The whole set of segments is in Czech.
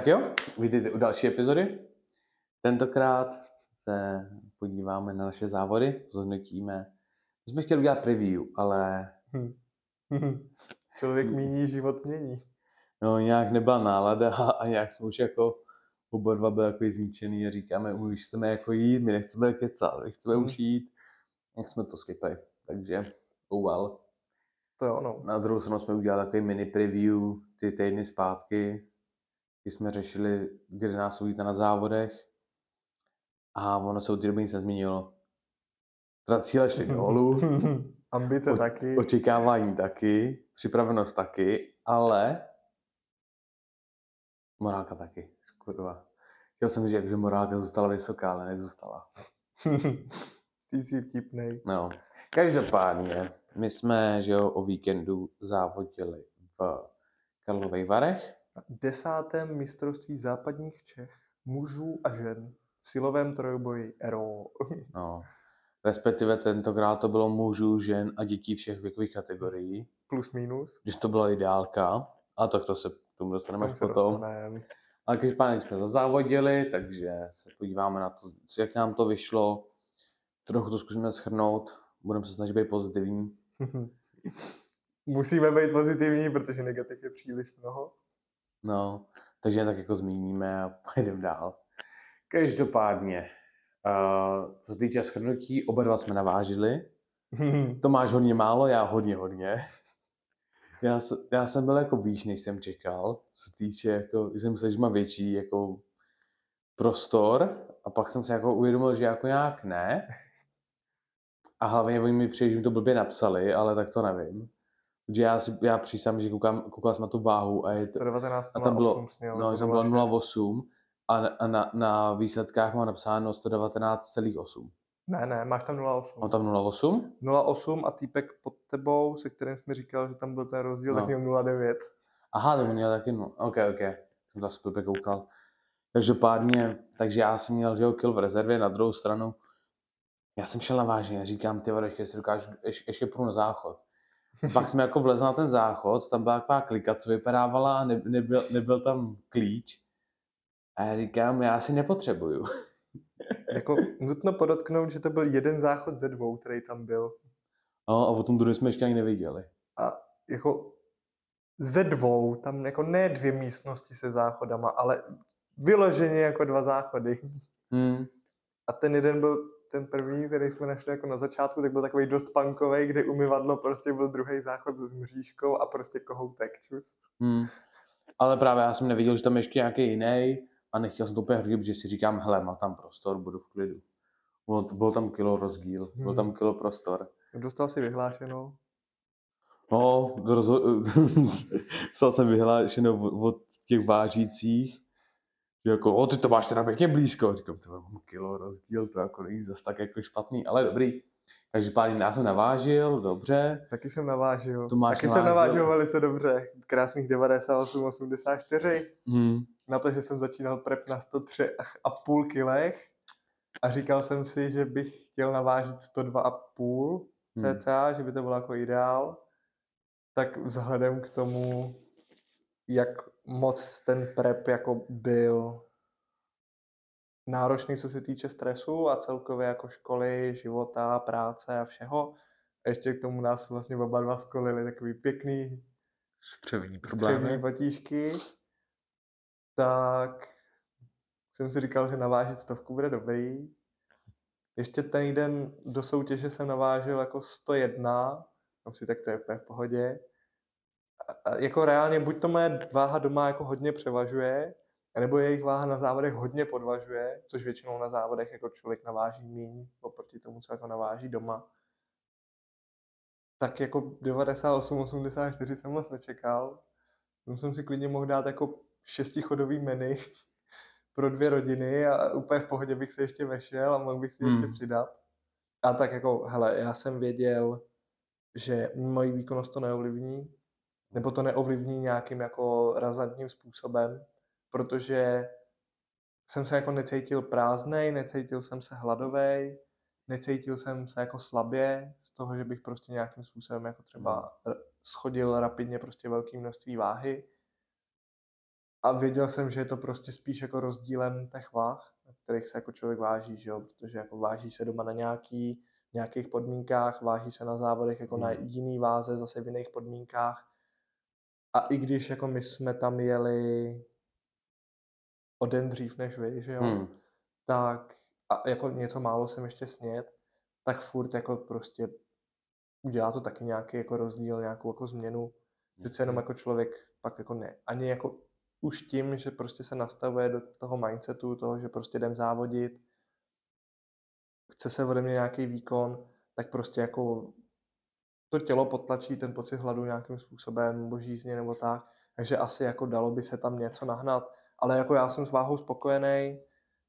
Tak jo, vítejte u další epizody. Tentokrát se podíváme na naše závody, zhodnotíme. My jsme chtěli udělat preview, ale Člověk míní, život mění. no, nějak nebyla nálada a nějak jsme už jako oba dva byli jako zničený a říkáme, už chceme jako jít, my nechceme kecat, my chceme Hmm. už jít. Jak jsme to skipali. Takže, oh well. To je ono. Na druhou stranu jsme udělali takový mini preview ty týdny zpátky, kdy jsme řešili, kde nás uvíte na závodech a ono se od té doby nic nezměnilo. Teda cíle šly dolů, Ambice O- taky. očekávání taky, připravenost taky, ale morálka taky, kurva. Chtěl jsem říct, že morálka zůstala vysoká, ale nezůstala. Ty jsi vtipnej. No. Každopádně, my jsme, že jo, o víkendu závodili v Karlových Varech. Desátém mistrovství západních Čech mužů a žen v silovém trojboji ERO. No. Respektive tentokrát to bylo mužů, žen a dětí všech věkových kategorií. Plus minus. Když to byla ideálka, a tak to se k tomu dostaneme až potom. Ale každopádně jsme zazávodili, takže se podíváme na to, jak nám to vyšlo. Trochu to zkusíme schrnout, budeme se snažit být pozitivní. Musíme být pozitivní, protože negativ je příliš mnoho. No, takže jen tak jako zmíníme a pojedeme dál. Každopádně, uh, co se týče schrnutí, oba dva jsme navážili. To máš hodně málo, já hodně, hodně. Já, já jsem byl jako výš, než jsem čekal, co se týče, jako, že jsem myslel, že má větší jako prostor a pak jsem se jako uvědomil, že jako nějak ne. A hlavně oni mi přijde, že mi to blbě napsali, ale tak to nevím. Že já, si, já přísám, že koukám, koukal jsem na tu váhu a je to, 119 a tam bylo, 08 směl, no, tam bylo 06. 0,8 a, na, a na, na výsledkách má napsáno 119,8. Ne, ne, máš tam 08. Mám tam 0,8? 08 a týpek pod tebou, se kterým jsi mi říkal, že tam byl ten rozdíl, No. tak měl 09. Aha, to měl taky, no, ok, ok, jsem asi blbě koukal. Každopádně, takže já jsem měl, že jo, kill v rezervě, na druhou stranu, já jsem šel na vážně, říkám, ty vole, ještě si dokážu, ještě, ještě půjdu na záchod. Pak jsem jako vlezl na ten záchod, tam byla taková klika, co vypadávala a ne, nebyl, nebyl tam klíč. A já říkám, já si nepotřebuju. Jako nutno podotknout, že to byl jeden záchod ze dvou, který tam byl. No, a potom druhý jsme ještě ani neviděli. A jako ze dvou, tam jako ne dvě místnosti se záchodama, ale vyloženě jako dva záchody. Hmm. A ten jeden byl ten první, který jsme našli jako na začátku, tak byl takový dost punkový, kde umyvadlo prostě byl druhý záchod s mřížkou a prostě kohoutek. Čus. Hmm. Ale právě já jsem neviděl, že tam ještě nějaký jiný a nechtěl jsem to úplně hrít, protože si říkám, hele, má tam prostor, budu v klidu. Bylo, byl tam kilo rozdíl, byl Hmm. tam kilo prostor. Dostal si vyhlášenou. No, rozho- stal jsem vyhlášeno od, od těch vážících, že jako, o, ty to máš teda pěkně blízko. Říkám, to mám kilo rozdíl, to jako není zase tak jako špatný, ale dobrý. Takže pár já jsem navážil, dobře. Taky jsem navážil. Taky jsem navážil. navážil velice dobře. Krásných 98, 84. Hmm. Na to, že jsem začínal prep na 103,5 kilech a říkal jsem si, že bych chtěl navážit 102,5 Hmm. cca, že by to bylo jako ideál. Tak vzhledem k tomu, jak moc ten prep jako byl náročný, co se týče stresu a celkově jako školy, života, práce a všeho. A ještě k tomu nás vlastně oba dva skolili takový pěkný Střevní střevní patížky, tak jsem si říkal, že navážit stovku bude dobrý. Ještě ten den do soutěže jsem navážil jako 101, tam si tak to je v pohodě. Jako reálně buď to moje váha doma jako hodně převažuje, nebo jejich váha na závodech hodně podvažuje, což většinou na závodech jako člověk naváží míň oproti tomu, co jako naváží doma. Tak jako 98-84 jsem moc nečekal. Tam jsem si klidně mohl dát jako šestichodový menu pro dvě rodiny a úplně v pohodě bych se ještě vešel a mohl bych si ještě Hmm. přidat. A tak jako, hele, já jsem věděl, že moji výkonnost to neovlivní, nebo to neovlivní nějakým jako razantním způsobem, protože jsem se jako necítil prázdnej, necítil jsem se hladovej, necítil jsem se jako slabě z toho, že bych prostě nějakým způsobem jako třeba r- schodil rapidně prostě velké množství váhy. a věděl jsem, že je to prostě spíš jako rozdílem těch váh, na kterých se jako člověk váží, že jo? protože jako váží se doma na nějaký, nějakých podmínkách, váží se na závodech jako hmm. na jiný váze, zase v jiných podmínkách. A i když jako my jsme tam jeli o den dřív než vy, že jo, hmm. tak a jako něco málo jsem ještě snět, tak furt jako prostě udělá to taky nějaký jako rozdíl, nějakou jako změnu. Přece jenom jako člověk pak jako ne, ani jako už tím, že prostě se nastavuje do toho mindsetu, toho, že prostě jdem závodit, chce se ode mě nějaký výkon, tak prostě jako to tělo potlačí ten pocit hladu nějakým způsobem, nebo žízně nebo tak, takže asi jako dalo by se tam něco nahnat, ale jako já jsem s váhou spokojený,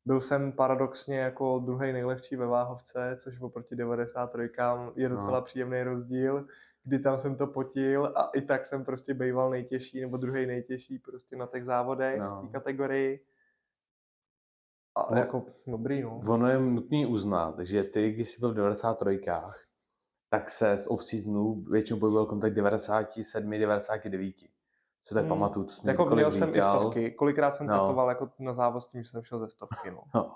byl jsem paradoxně jako druhý nejlehčí ve váhovce, což oproti 93 je docela no. příjemný rozdíl, kdy tam jsem to potil a i tak jsem prostě býval nejtěžší nebo druhý nejtěžší prostě na těch závodech no. v té kategorii. A no, jako dobrý, no. Ono je nutný uznat, že ty, když jsi byl v 93 tak se z off-seasonu většinou pohyboval kontakt 97, 99. Co tak hmm. pamatuju, to Jako měl jsem i stovky, kolikrát jsem no. tatoval jako na závod s tím, že jsem šel ze stovky, no. no.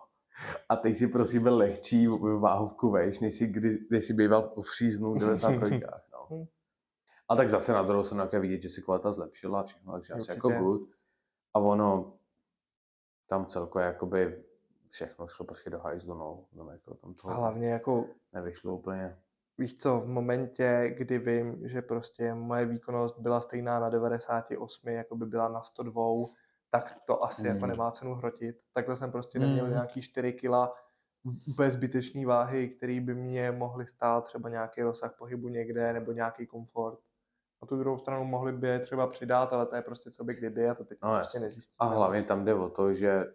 A teď si prosím byl lehčí váhovku vejš, než si, kdy, kdy jsi býval v seasonu 93. no. Hmm. A tak zase na druhou stranu nějaké vidět, že si kvalita zlepšila všechno, takže asi jako good. A ono tam celkově jakoby všechno šlo prostě do hajzlu, no. no jako tam a hlavně jako nevyšlo úplně víš co, v momentě, kdy vím, že prostě moje výkonnost byla stejná na 98, jako by byla na 102, tak to asi mm. jako hmm. nemá cenu hrotit. Takhle jsem prostě neměl mm. nějaký 4 kila zbytečný váhy, který by mě mohly stát třeba nějaký rozsah pohybu někde nebo nějaký komfort. Na tu druhou stranu mohli by je třeba přidat, ale to je prostě co by kdyby a to teď no, prostě nezjistíme. A hlavně tam jde o to, že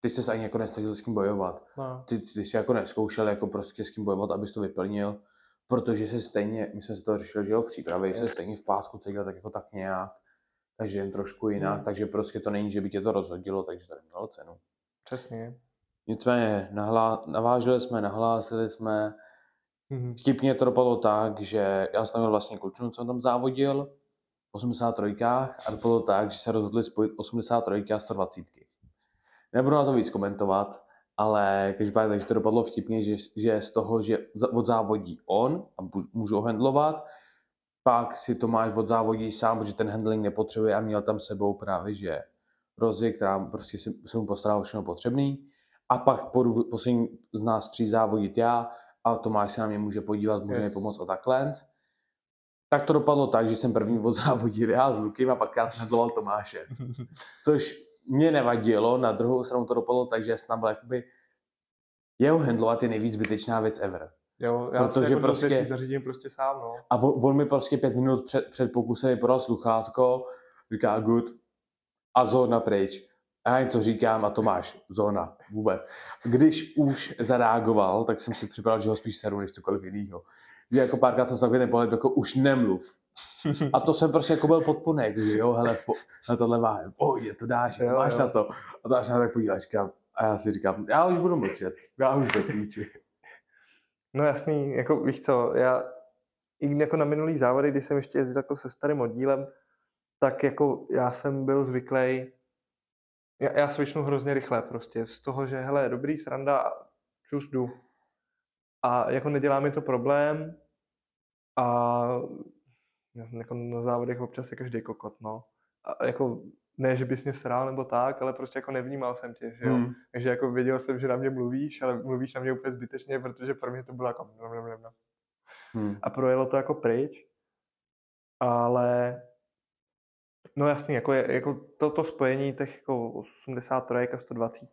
ty jsi ani jako nesnažil s kým bojovat. No. Ty, ty jsi jako neskoušel jako prostě s kým bojovat, abys to vyplnil protože se stejně, my jsme se to řešili, že jo, v přípravě, yes. se stejně v pásku cítil tak jako tak nějak, takže jen trošku jinak, mm. takže prostě to není, že by tě to rozhodilo, takže to nemělo cenu. Přesně. Nicméně nahlá, navážili jsme, nahlásili jsme, mm-hmm. vtipně to dopadlo tak, že já jsem měl vlastně klučinu, co jsem tam závodil, v 83 a dopadlo tak, že se rozhodli spojit 83 a 120. Nebudu na to víc komentovat, ale každopádně takže to dopadlo vtipně, že, že z toho, že odzávodí on a můžu ho handlovat, pak si Tomáš odzávodí sám, protože ten handling nepotřebuje a měl tam sebou právě, že Rozi, která prostě si, se mu postarala všechno potřebný. A pak půjdu poslední z nás tří závodit já a Tomáš se na mě může podívat, může yes. mi pomoct a takhle. Tak to dopadlo tak, že jsem první odzávodil já s Lukem a pak já jsem handloval Tomáše. Což mě nevadilo, na druhou stranu to dopadlo tak, že snad byl jakoby jeho handlovat je nejvíc zbytečná věc ever. Jo, já Protože si jako prostě, zařídím prostě sám, no. A on, on mi prostě pět minut před, před pokusem mi podal sluchátko, říká good, a zóna pryč. A já něco říkám a to máš, zóna, vůbec. Když už zareagoval, tak jsem si připadal, že ho spíš seru než cokoliv jiného. Jako párkrát jsem se takový ten pohled, jako už nemluv. A to jsem prostě jako byl podpunek, že jo, hele, po, na tohle váhe, pohodě, to dáš, jo, máš jo. na to. A to já jsem tak podíval, říkám, a já si říkám, já už budu mlčet, já už do píči. No jasný, jako víš co, já i jako na minulý závody, kdy jsem ještě jezdil jako se starým oddílem, tak jako já jsem byl zvyklý, já, já svičnu hrozně rychle prostě, z toho, že hele, dobrý sranda, čus jdu. A jako nedělá mi to problém a jako na závodech občas je každý kokot, no. A jako ne, že bys mě srál nebo tak, ale prostě jako nevnímal jsem tě, že jo. Hmm. Takže jako věděl jsem, že na mě mluvíš, ale mluvíš na mě úplně zbytečně, protože pro mě to bylo jako hmm. a projelo to jako pryč. Ale no jasný, jako, je, jako to, to spojení těch jako 83 a 120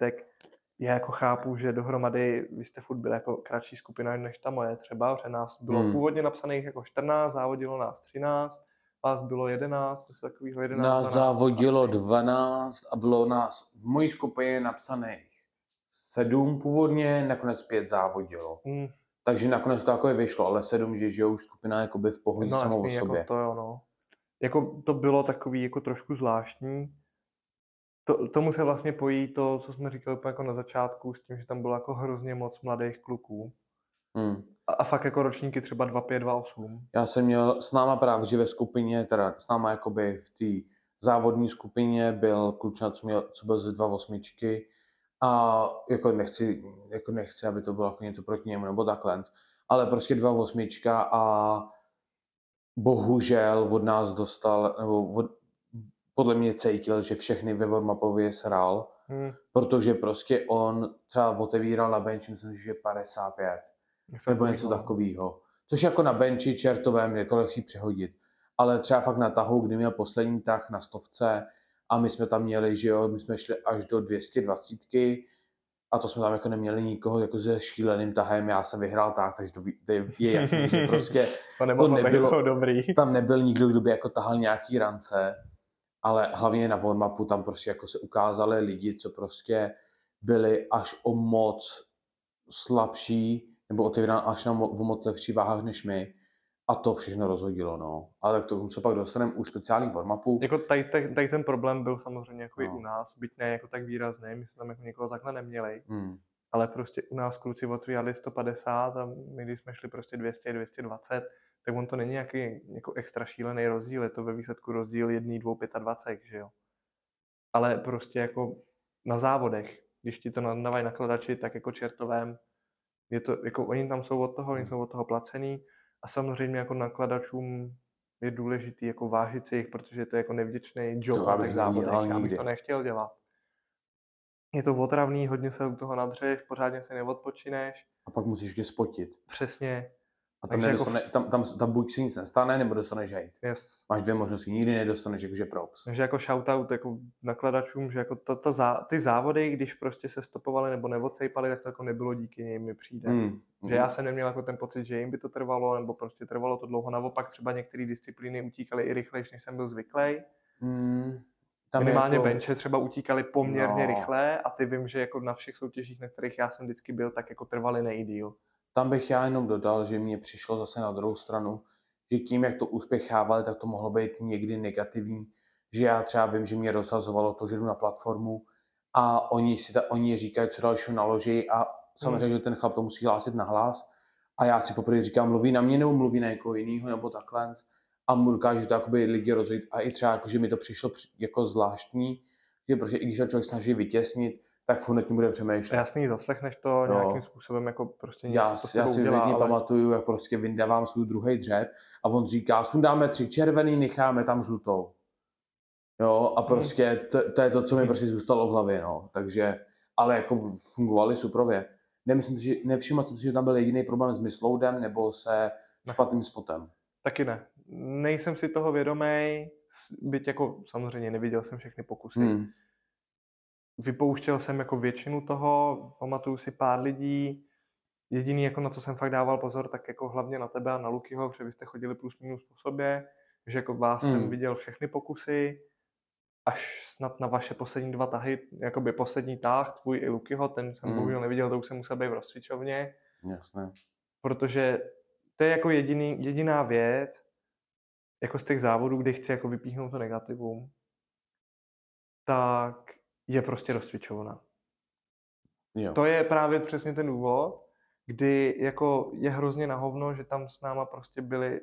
já jako chápu, že dohromady vy jste furt byli jako kratší skupina než ta moje třeba, protože nás bylo hmm. původně napsaných jako 14, závodilo nás 13, vás bylo 11, něco takového 11, Nás 12, závodilo asi. 12 a bylo nás v mojí skupině napsaných 7 původně, nakonec 5 závodilo. Hmm. Takže nakonec to takové vyšlo, ale 7, že, že už skupina jakoby v pohodě no, samou o sobě. Jako to jo, no. Jako to bylo takový jako trošku zvláštní, to, tomu se vlastně pojí to, co jsme říkali jako na začátku, s tím, že tam bylo jako hrozně moc mladých kluků. Hmm. A, a fakt jako ročníky třeba 2,5, 2,8. Já jsem měl s náma právě, ve skupině, teda s náma jakoby v té závodní skupině byl klučina, co, měl, co byl ze dva osmičky a jako nechci, jako nechci, aby to bylo jako něco proti němu nebo takhle, ale prostě dva osmička a bohužel od nás dostal, nebo od, podle mě cítil, že všechny ve warm sral, hmm. protože prostě on třeba otevíral na bench, myslím si, že 55, nebo něco takového. Což jako na benchi čertovém je to lehčí přehodit. Ale třeba fakt na tahu, kdy měl poslední tah na stovce a my jsme tam měli, že jo, my jsme šli až do 220 a to jsme tam jako neměli nikoho jako se šíleným tahem, já jsem vyhrál tak, takže to je jasný, že prostě to, to nebylo, dobrý. tam nebyl nikdo, kdo by jako tahal nějaký rance, ale hlavně na warm tam prostě jako se ukázali lidi, co prostě byli až o moc slabší, nebo otevíran až na o moc lepší váhách než my. A to všechno rozhodilo, no. Ale k tomu se pak dostaneme u speciálních warm Jako tady, tady, tady, ten problém byl samozřejmě jako no. i u nás, byť ne jako tak výrazný, my jsme tam jako někoho takhle neměli. Hmm. Ale prostě u nás kluci otvírali 150 a my když jsme šli prostě 200, 220, tak on to není nějaký jako extra šílený rozdíl, je to ve výsledku rozdíl 1, 2, 25, že jo. Ale prostě jako na závodech, když ti to nadávají nakladači, tak jako čertovém, je to, jako oni tam jsou od toho, oni hmm. jsou od toho placený a samozřejmě jako nakladačům je důležitý jako vážit si jich, protože to je jako nevděčný job to na těch závodech. Já bych to nechtěl dělat. Je to otravný, hodně se u toho nadřeš, pořádně se neodpočineš. A pak musíš je spotit. Přesně. A tam, nedostane, jako... tam, tam, tam buď si nic nestane, nebo dostaneš hate. Yes. Máš dvě možnosti, nikdy nedostaneš jakože props. Takže jako shoutout jako nakladačům, že jako to, to zá, ty závody, když prostě se stopovali nebo neodsejpali, tak to jako nebylo díky nim mi přijde. Mm. Že já jsem neměl jako ten pocit, že jim by to trvalo, nebo prostě trvalo to dlouho. Naopak třeba některé disciplíny utíkaly i rychleji, než jsem byl zvyklý. Mm. Tam Minimálně jako... benče třeba utíkali poměrně no. rychle a ty vím, že jako na všech soutěžích, na kterých já jsem vždycky byl, tak jako trvali nejdíl. Tam bych já jenom dodal, že mě přišlo zase na druhou stranu, že tím, jak to uspěchávali, tak to mohlo být někdy negativní, že já třeba vím, že mě rozhazovalo to, že jdu na platformu a oni si ta, oni říkají, co dalšího naloží a samozřejmě, hmm. že ten chlap to musí hlásit na hlas. A já si poprvé říkám, mluví na mě nebo mluví na někoho jiného nebo takhle. A mu dokážu to jakoby lidi rozhodit a i třeba, jako, že mi to přišlo jako zvláštní, že prostě i když se člověk snaží vytěsnit, tak furt nad tím bude přemýšlet. Jasný, zaslechneš to jo. nějakým způsobem, jako prostě něco, Já, já si udělá, ale... pamatuju, jak prostě vyndávám svůj druhý dřep a on říká, sundáme tři červený, necháme tam žlutou. Jo, a hmm. prostě to, to je to, co mi prostě zůstalo v hlavě, no. Takže, ale jako fungovali suprově. Nemyslím si, že, nevšiml jsem si, že tam byl jediný problém s mysloudem nebo se špatným spotem. Taky ne. Nejsem si toho vědomý, byť jako samozřejmě neviděl jsem všechny pokusy. Hmm vypouštěl jsem jako většinu toho, pamatuju si pár lidí, jediný, jako na co jsem fakt dával pozor, tak jako hlavně na tebe a na Lukyho, protože vy jste chodili plus minus po sobě, že jako vás hmm. jsem viděl všechny pokusy, až snad na vaše poslední dva tahy, jakoby poslední tah, tvůj i Lukyho, ten jsem hmm. bohužel neviděl, to už jsem musel být v rozcvičovně. Jasné. Protože to je jako jediný, jediná věc, jako z těch závodů, kdy chci jako vypíchnout to negativum, tak je prostě rozcvičovaná. Jo. To je právě přesně ten důvod, kdy jako je hrozně na hovno, že tam s náma prostě byli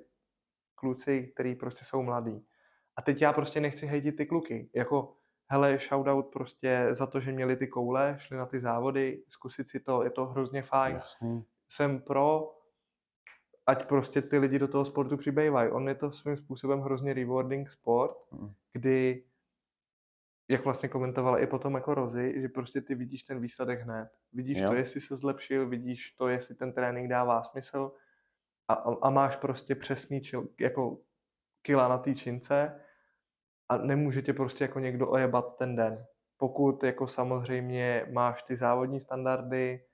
kluci, kteří prostě jsou mladí. A teď já prostě nechci hejtit ty kluky. Jako, hele, shoutout prostě za to, že měli ty koule, šli na ty závody, zkusit si to, je to hrozně fajn. Jasný. Jsem pro, ať prostě ty lidi do toho sportu přibývají. On je to svým způsobem hrozně rewarding sport, mm. kdy jak vlastně komentovala i potom jako Rozy, že prostě ty vidíš ten výsledek hned. Vidíš jo. to, jestli se zlepšil, vidíš to, jestli ten trénink dává smysl a, a, máš prostě přesný čil, jako kila na té čince a nemůže tě prostě jako někdo ojebat ten den. Pokud jako samozřejmě máš ty závodní standardy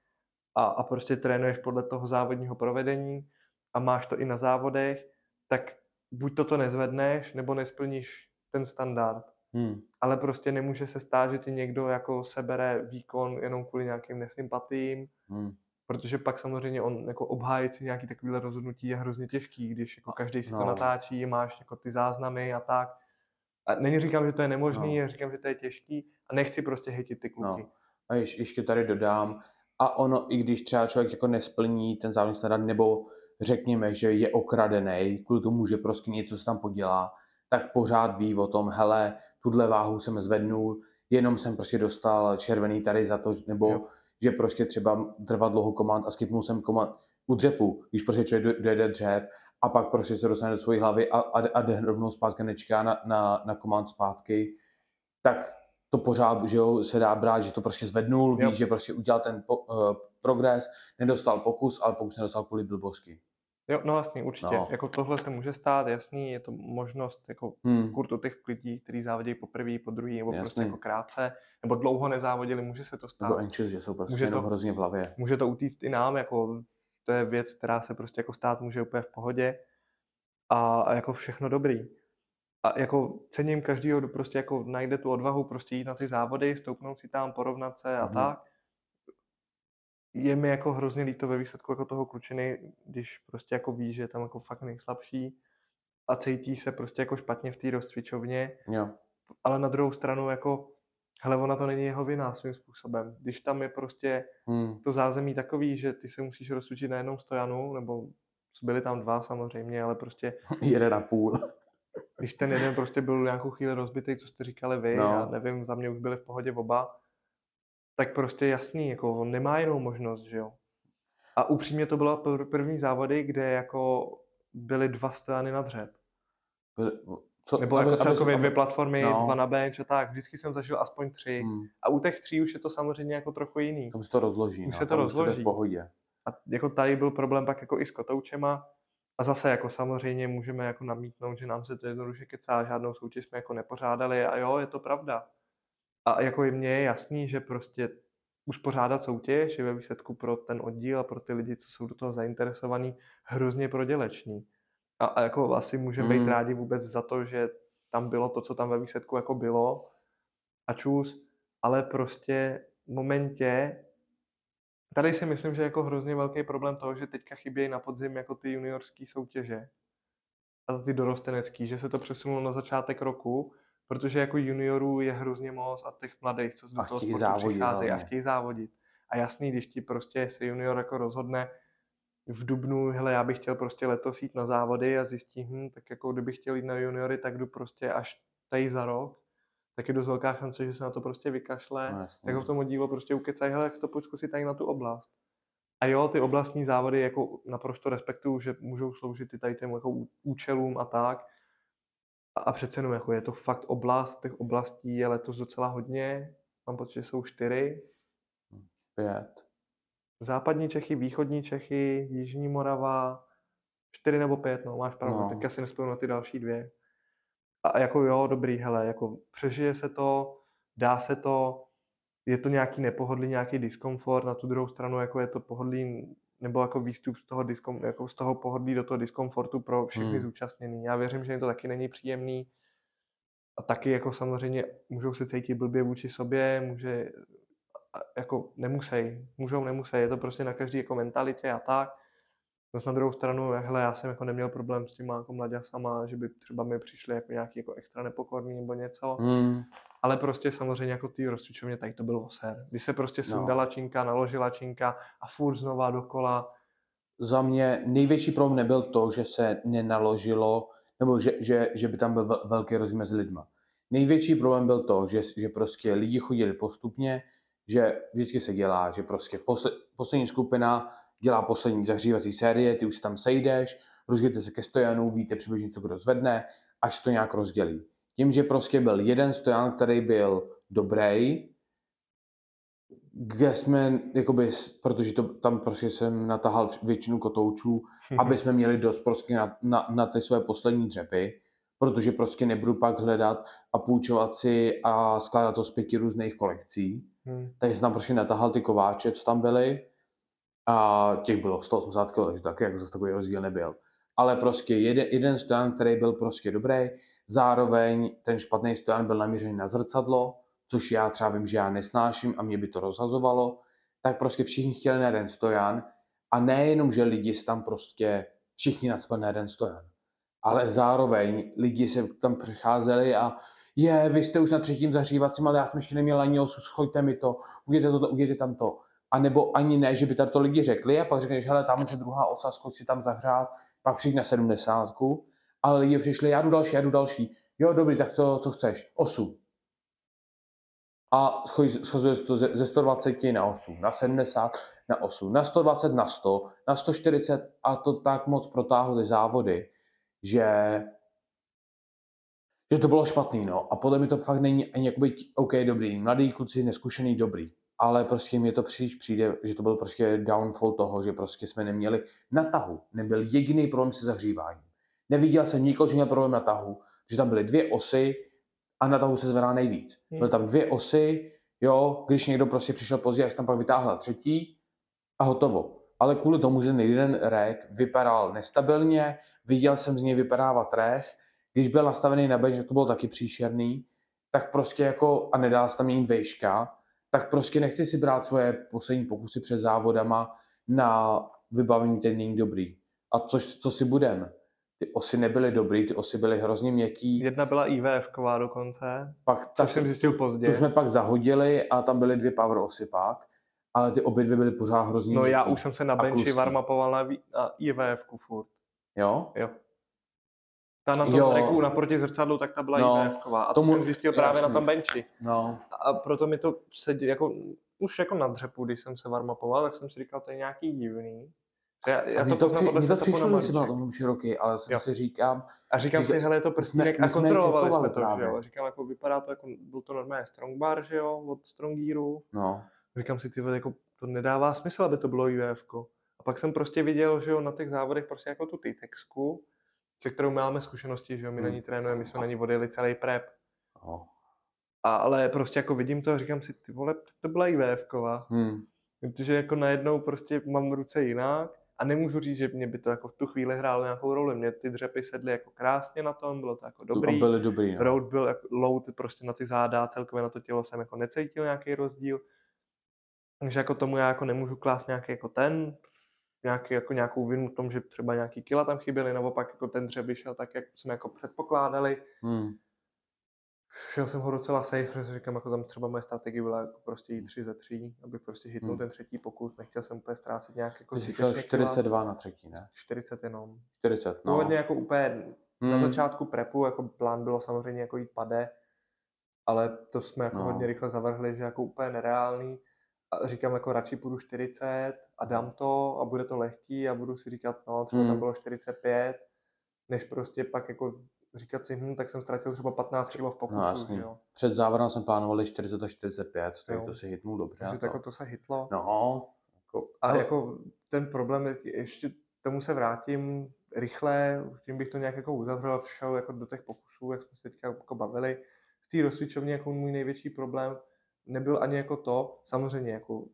a, a prostě trénuješ podle toho závodního provedení a máš to i na závodech, tak buď toto nezvedneš, nebo nesplníš ten standard. Hmm. Ale prostě nemůže se stát, že ti někdo jako sebere výkon jenom kvůli nějakým nesympatím, hmm. protože pak samozřejmě on jako obhájit si nějaký takovýhle rozhodnutí je hrozně těžký, když jako každý si no. to natáčí, máš jako ty záznamy a tak. A není říkám, že to je nemožný, no. říkám, že to je těžký a nechci prostě hejtit ty kluky. No. A ješ, ještě tady dodám, a ono, i když třeba člověk jako nesplní ten závodní standard, nebo řekněme, že je okradený, kvůli tomu, že prostě něco se tam podělá, tak pořád ví o tom, hele, tuhle váhu jsem zvednul, jenom jsem prostě dostal červený tady za to, nebo jo. že prostě třeba trvá dlouho komand a skipnul jsem komand u dřepu, když prostě člověk dojede dřep a pak prostě se dostane do své hlavy a, a, a jde rovnou zpátky, nečeká na, na, na komand zpátky, tak to pořád že jo, se dá brát, že to prostě zvednul, ví, že prostě udělal ten po, uh, progres, nedostal pokus, ale pokus nedostal kvůli blbosti. Jo, no jasně, určitě. No. Jako tohle se může stát, jasný, je to možnost jako hmm. kurtu těch lidí, kteří závodí po první, po druhý, nebo jasný. prostě jako krátce, nebo dlouho nezávodili, může se to stát. Nebo anxious, že jsou prostě může to, hrozně v hlavě. Může to utíct i nám, jako to je věc, která se prostě jako stát může úplně v pohodě a, a jako všechno dobrý. A jako cením každýho, kdo prostě jako najde tu odvahu prostě jít na ty závody, stoupnout si tam, porovnat se a mm. tak je mi jako hrozně líto ve výsledku jako toho klučiny, když prostě jako ví, že je tam jako fakt nejslabší a cítí se prostě jako špatně v té rozcvičovně. Jo. Ale na druhou stranu jako, hele, ona to není jeho vina svým způsobem. Když tam je prostě hmm. to zázemí takový, že ty se musíš rozcvičit na jednom stojanu, nebo byli tam dva samozřejmě, ale prostě... Jeden a půl. Když ten jeden prostě byl nějakou chvíli rozbitý, co jste říkali vy, no. já nevím, za mě už byli v pohodě oba, tak prostě jasný, jako on nemá jinou možnost, že jo. A upřímně to byla první závody, kde jako byly dva stojany na dřep. Co, Nebo aby, jako celkově aby, dvě platformy, no. dva na bench a tak. Vždycky jsem zažil aspoň tři. Hmm. A u těch tří už je to samozřejmě jako trochu jiný. Tam se to rozloží. Už no, se to rozloží. v pohodě. A jako tady byl problém pak jako i s kotoučema. A zase jako samozřejmě můžeme jako namítnout, že nám se to jednoduše kecá, žádnou soutěž jsme jako nepořádali a jo, je to pravda. A jako mně je jasný, že prostě uspořádat soutěž je ve výsledku pro ten oddíl a pro ty lidi, co jsou do toho zainteresovaní, hrozně prodělečný. A, a jako asi můžeme mm. být rádi vůbec za to, že tam bylo to, co tam ve výsledku jako bylo a čus, ale prostě v momentě, tady si myslím, že je jako hrozně velký problém toho, že teďka chybějí na podzim jako ty juniorské soutěže a ty dorostenecký, že se to přesunulo na začátek roku protože jako juniorů je hrozně moc a těch mladých, co z toho sportu závodit, přicházejí a chtějí závodit. A jasný, když ti prostě se junior jako rozhodne v Dubnu, hele, já bych chtěl prostě letos jít na závody a zjistí, hm, tak jako kdybych chtěl jít na juniory, tak jdu prostě až tady za rok, tak je dost velká šance, že se na to prostě vykašle, no, tak ho v tom oddílu prostě ukecají, hele, jak to pojď zkusit tady na tu oblast. A jo, ty oblastní závody jako naprosto respektuju, že můžou sloužit i tady těm jako účelům a tak, a, přece jenom jako je to fakt oblast, těch oblastí je letos docela hodně. Mám pocit, že jsou čtyři. Pět. Západní Čechy, východní Čechy, Jižní Morava, čtyři nebo pět, no máš pravdu. No. Teďka si nespomínám na ty další dvě. A jako jo, dobrý, hele, jako přežije se to, dá se to, je to nějaký nepohodlí, nějaký diskomfort, na tu druhou stranu jako je to pohodlí nebo jako výstup z toho, diskom, jako z toho pohodlí do toho diskomfortu pro všechny hmm. zúčastněný. Já věřím, že jim to taky není příjemný a taky jako samozřejmě můžou se cítit blbě vůči sobě, může, jako nemusej, můžou, nemusej, je to prostě na každý jako mentalitě a tak. Zase na druhou stranu, hele, já jsem jako neměl problém s těma jako mladěsama, že by třeba mi přišli jako nějaký jako extra nepokorný nebo něco. Hmm. Ale prostě samozřejmě jako ty rozcvičovně tady to bylo ser. Když se prostě no. sundala no. činka, naložila činka a furt znova dokola. Za mě největší problém nebyl to, že se nenaložilo, nebo že, že, že by tam byl velký rozdíl mezi lidma. Největší problém byl to, že, že prostě lidi chodili postupně, že vždycky se dělá, že prostě posle, poslední skupina dělá poslední zahřívací série, ty už tam sejdeš, rozdělte se ke stojanu, víte přibližně, co kdo zvedne, až se to nějak rozdělí. Tím, že prostě byl jeden stojan, který byl dobrý, kde jsme, jakoby, protože to, tam prostě jsem natahal většinu kotoučů, aby jsme měli dost prostě na, na, na ty své poslední dřepy, protože prostě nebudu pak hledat a půjčovat si a skládat to z pěti různých kolekcí. Hmm. Takže jsem tam prostě natahal ty kováče, co tam byly a těch bylo 180 kg, takže taky jako zase takový rozdíl nebyl. Ale prostě jeden, jeden stojan, který byl prostě dobrý, zároveň ten špatný stojan byl namířený na zrcadlo, což já třeba vím, že já nesnáším a mě by to rozhazovalo, tak prostě všichni chtěli na jeden stojan a nejenom, že lidi tam prostě všichni nadspali na jeden stojan, ale zároveň lidi se tam přecházeli a je, vy jste už na třetím zahřívacím, ale já jsem ještě neměl ani osu, schoďte mi to, udějte to, udějte tam to. A nebo ani ne, že by to lidi řekli a pak řekneš, hele, tam se druhá osa, zkus si tam zahřát, pak přijď na sedmdesátku, ale lidi přišli, já jdu další, já jdu další. Jo, dobrý, tak co, co chceš? Osu. A schazuje to ze, ze 120 na 8, na 70 na 8, na 120 na 100, na 140 a to tak moc protáhlo ty závody, že že to bylo špatný, no. A podle mě to fakt není ani jakoby, OK, dobrý, mladý kluci, neskušený, dobrý. Ale prostě mě to příliš přijde, že to byl prostě downfall toho, že prostě jsme neměli na tahu. Nebyl jediný problém se zahříváním. Neviděl jsem nikoho, že měl problém na tahu, že tam byly dvě osy a na tahu se zvedá nejvíc. Hmm. Byly tam dvě osy, jo, když někdo prostě přišel pozdě, jak tam pak vytáhla třetí a hotovo. Ale kvůli tomu, že jeden rek vypadal nestabilně, viděl jsem z něj vypadávat trest, když byl nastavený na že to bylo taky příšerný, tak prostě jako, a nedá se tam měnit vejška, tak prostě nechci si brát svoje poslední pokusy před závodama na vybavení, ten není dobrý. A což, co si budem? Ty osy nebyly dobrý, ty osy byly hrozně měkký. Jedna byla IVF-ková dokonce, pak, tak jsem zjistil pozdě. Tu jsme pak zahodili a tam byly dvě power osy pak, ale ty obě dvě byly pořád hrozně No měkký já už jsem se na benchi warmapoval na, na IVF-ku furt. Jo? Jo. Ta na tom jo. treku naproti zrcadlu, tak ta byla no, IVF-ková. A tomu, to jsem zjistil právě jasný. na tom benchi. No. A proto mi to sedí, jako, už jako na dřepu, když jsem se warmapoval, tak jsem si říkal, to je nějaký divný. Já, já to, to, při, podle to přišlo, že tomu široký, ale jsem jo. si říkám... A říkám říká, si, hele, je to prstínek a kontrolovali jsme to, právě. že jo. Říkám, jako vypadá to jako, byl to normálně strong bar, že jo, od Strongearu. No. Říkám si, ty jako to nedává smysl, aby to bylo IVF. A pak jsem prostě viděl, že jo, na těch závodech prostě jako tu Titexku, se kterou máme zkušenosti, že jo, my hmm. na ní trénujeme, my jsme na ní odjeli celý prep. Oh. A, ale prostě jako vidím to a říkám si, ty vole, to byla IVF-kova. Hmm. Protože jako najednou prostě mám v ruce jinak a nemůžu říct, že mě by to jako v tu chvíli hrálo nějakou roli. Mě ty dřepy sedly jako krásně na tom, bylo to jako dobrý. To byly dobrý, no. Road byl jako load prostě na ty záda, celkově na to tělo jsem jako necítil nějaký rozdíl. Takže jako tomu já jako nemůžu klást nějaký jako ten, nějaký, jako nějakou vinu v tom, že třeba nějaký kila tam chyběly, nebo pak jako ten dřeb vyšel tak, jak jsme jako předpokládali. Hmm. Šel jsem ho docela safe, protože říkám, jako tam třeba moje strategie byla jako prostě jít 3 ze 3, abych prostě hitnul hmm. ten třetí pokus, nechtěl jsem úplně ztrácet nějak jako Ty jsi šel 42 kila. na třetí, ne? 40 jenom. 40, no. Původně jako úplně hmm. na začátku prepu, jako plán bylo samozřejmě jako jít pade, ale to jsme jako no. hodně rychle zavrhli, že jako úplně nereálný a říkám jako radši půjdu 40 a dám to a bude to lehký a budu si říkat, no třeba mm. tam hmm. bylo 45, než prostě pak jako říkat si, hm, tak jsem ztratil třeba 15 kg v pokusu. No, jasný. Jo. Před závodem jsem plánoval 40 a 45, tak jo. to se hitnul dobře. Takže to. Jako to se hitlo. No. Jako, a no. jako ten problém, ještě tomu se vrátím rychle, už tím bych to nějak jako uzavřel a přišel jako do těch pokusů, jak jsme se teďka jako bavili. V té rozsvičovně jako můj největší problém nebyl ani jako to, samozřejmě jako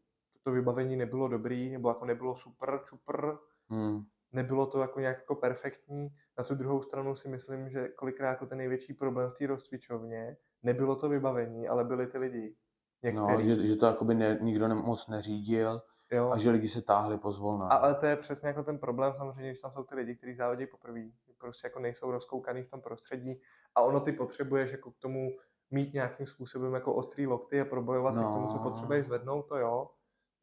to vybavení nebylo dobrý, nebo jako nebylo super, čupr, hmm. nebylo to jako nějak jako perfektní. Na tu druhou stranu si myslím, že kolikrát jako ten největší problém v té rozcvičovně nebylo to vybavení, ale byli ty lidi. Některý. No, že, že to jakoby ne, nikdo moc neřídil jo. a že lidi se táhli pozvolna. Ale to je přesně jako ten problém samozřejmě, že tam jsou ty lidi, kteří závodí poprvé, prostě jako nejsou rozkoukaný v tom prostředí a ono ty potřebuješ jako k tomu mít nějakým způsobem jako ostrý lokty a probojovat no. si k tomu, co no. potřebuješ zvednout, to jo,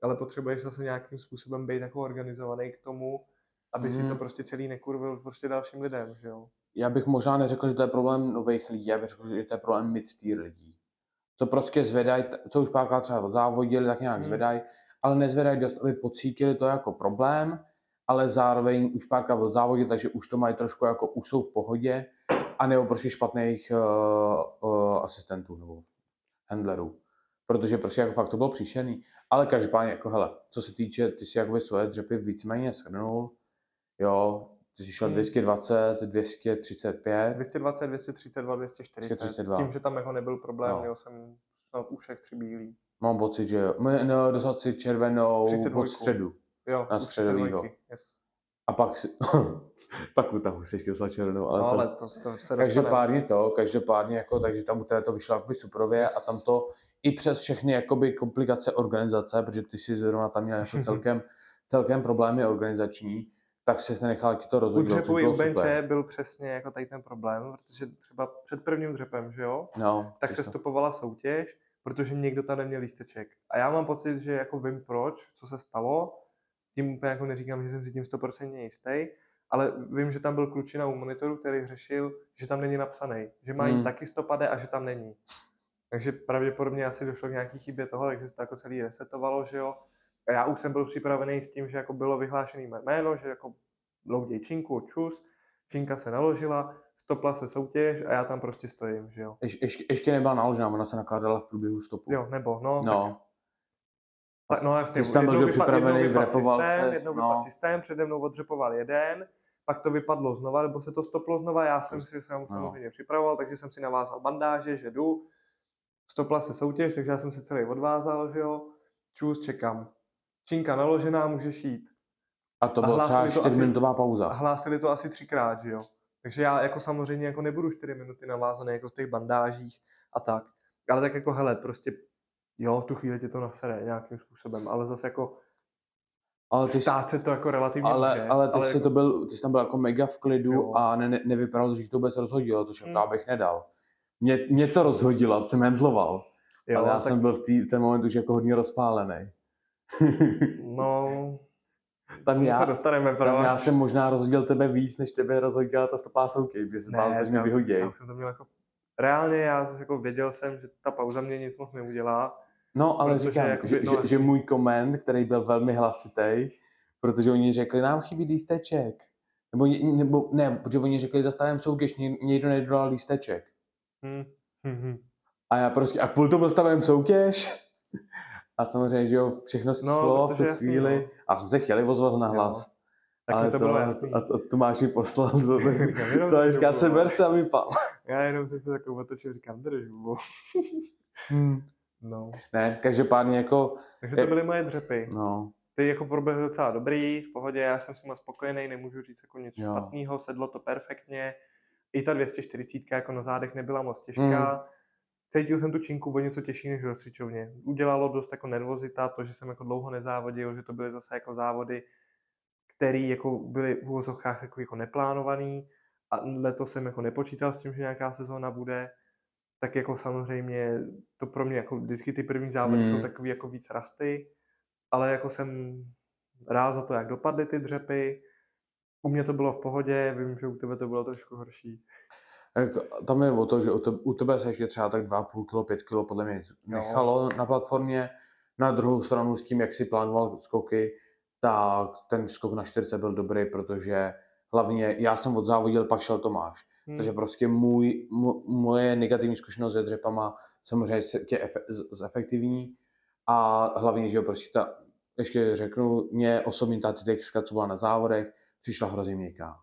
ale potřebuješ zase nějakým způsobem být jako organizovaný k tomu, aby mm. si to mhm. prostě celý nekurvil prostě dalším lidem, že jo. Já bych možná neřekl, že to je problém nových lidí, já bych řekl, že to je problém mid-tier lidí. Co prostě zvedají, co už párkrát třeba odzávodili, tak nějak mm. zvedají, ale nezvedají dost, aby pocítili to jako problém, ale zároveň už párkrát odzávodili, takže už to mají trošku jako, už jsou v pohodě a nebo prostě špatných uh, uh, asistentů nebo handlerů. Protože prostě jako fakt to bylo příšerný. Ale každopádně, jako hele, co se týče, ty si jakoby svoje dřepy víceméně shrnul, jo, ty jsi šel 220, 235. 220, 232, 240. 232. S tím, že tam jako nebyl problém, no. měl jsem snad u všech tři bílý. Mám pocit, že jo. No, dostal si červenou 32. od středu. Jo, na středovýho. Yes. A pak, si, pak u toho si kysla červenou. Ale, no, ale to, to se Každopádně to, každopádně jako, takže tam u té to vyšlo jakoby suprově yes. a tam to i přes všechny jakoby komplikace organizace, protože ty si zrovna tam měl jako celkem, celkem problémy organizační, tak si nechal to rozhodnout. U dřepu benče byl přesně jako tady ten problém, protože třeba před prvním dřepem, že jo, no, tak se stopovala soutěž, protože někdo tam neměl lísteček. A já mám pocit, že jako vím proč, co se stalo, tím úplně jako neříkám, že jsem si tím 100% jistý, ale vím, že tam byl klučina u monitoru, který řešil, že tam není napsaný, že mají hmm. taky stopade a že tam není. Takže pravděpodobně asi došlo k nějaký chybě toho, takže se to jako celý resetovalo, že jo. A já už jsem byl připravený s tím, že jako bylo vyhlášené mé jméno, že jako louděj činku, čus, činka se naložila, stopla se soutěž a já tam prostě stojím, že jo. Ješ, ještě, ještě nebyla naložená, ona se nakládala v průběhu stopu. Jo, nebo, no. No. Tak, no jasně, jsi tam byl připravený, vypad systém, se. Jednou no. vypad systém, přede mnou odřepoval jeden, pak to vypadlo znova, nebo se to stoplo znova, já jsem si se no. samozřejmě připravoval, takže jsem si navázal bandáže, že jdu, stopla se soutěž, takže já jsem se celý odvázal, že jo, čus, čekám. Činka naložená, můžeš jít. A to byla třeba čtyřminutová pauza. A hlásili to asi třikrát, že jo. Takže já jako samozřejmě jako nebudu čtyři minuty navázaný jako v těch bandážích a tak. Ale tak jako hele, prostě jo, tu chvíli tě to nasere nějakým způsobem, ale zase jako ale ty stát se to jako relativně ale, může, ale ty, ale jsi jako... to byl, ty jsi tam byl jako mega v klidu jo. a ne, ne, nevypadalo, že to vůbec rozhodilo, což hmm. já bych nedal. Mě, mě to rozhodilo, jsem hendloval. Jo, ale já tak... jsem byl v tý, ten moment už jako hodně rozpálený. no, tam já, se dostaneme tam já jsem možná rozhodil tebe víc, než tebe rozhodila ta stopá souky, když jsem bál, že mě vyhodí. Jsem to měl jako, reálně já jako věděl jsem, že ta pauza mě nic moc neudělá. No, ale říkám, jakoby, že, no, že, že, můj koment, který byl velmi hlasitý, protože oni řekli, nám chybí lísteček. Nebo, nebo ne, protože oni řekli, zastavím soutěž, někdo nedodal lísteček. Hmm. Hmm, hmm. A já prostě, a kvůli tomu zastavím soutěž? A samozřejmě, že jo, všechno sklo no, v tu chvíli. no. A jsem se chtěli vozvat na hlas. Jo. Tak ale to, to, a to, to máš mi poslal, to, to, to, to říká se ber se a vypal. Já jenom jsem to takovou otočil, říkám, držbu. hmm. No. Ne, každopádně jako... Takže to byly moje dřepy. No. Ty jako proběhl docela dobrý, v pohodě, já jsem si moc spokojený, nemůžu říct jako něco jo. špatného, sedlo to perfektně. I ta 240 jako na zádech nebyla moc těžká. Hmm cítil jsem tu činku o něco těžší než v rozcvičovně. Udělalo dost jako nervozita, to, že jsem jako dlouho nezávodil, že to byly zase jako závody, které jako byly v úvozovkách jako, jako neplánovaný a letos jsem jako nepočítal s tím, že nějaká sezóna bude, tak jako samozřejmě to pro mě jako vždycky ty první závody mm. jsou takový jako víc rasty, ale jako jsem rád za to, jak dopadly ty dřepy. U mě to bylo v pohodě, vím, že u tebe to bylo trošku horší. Tak tam je o to, že u tebe se ještě třeba tak 2,5 kg, 5 kg podle mě nechalo no. na platformě. Na druhou stranu s tím, jak si plánoval skoky, tak ten skok na 40 byl dobrý, protože hlavně já jsem odzávodil, pak šel Tomáš. Hmm. Takže prostě můj, moje negativní zkušenost se dřepama samozřejmě je efe, zefektivní a hlavně, že jo, prostě ta, ještě řeknu, mě osobně ta texka, co byla na závodech, přišla hrozně měkká.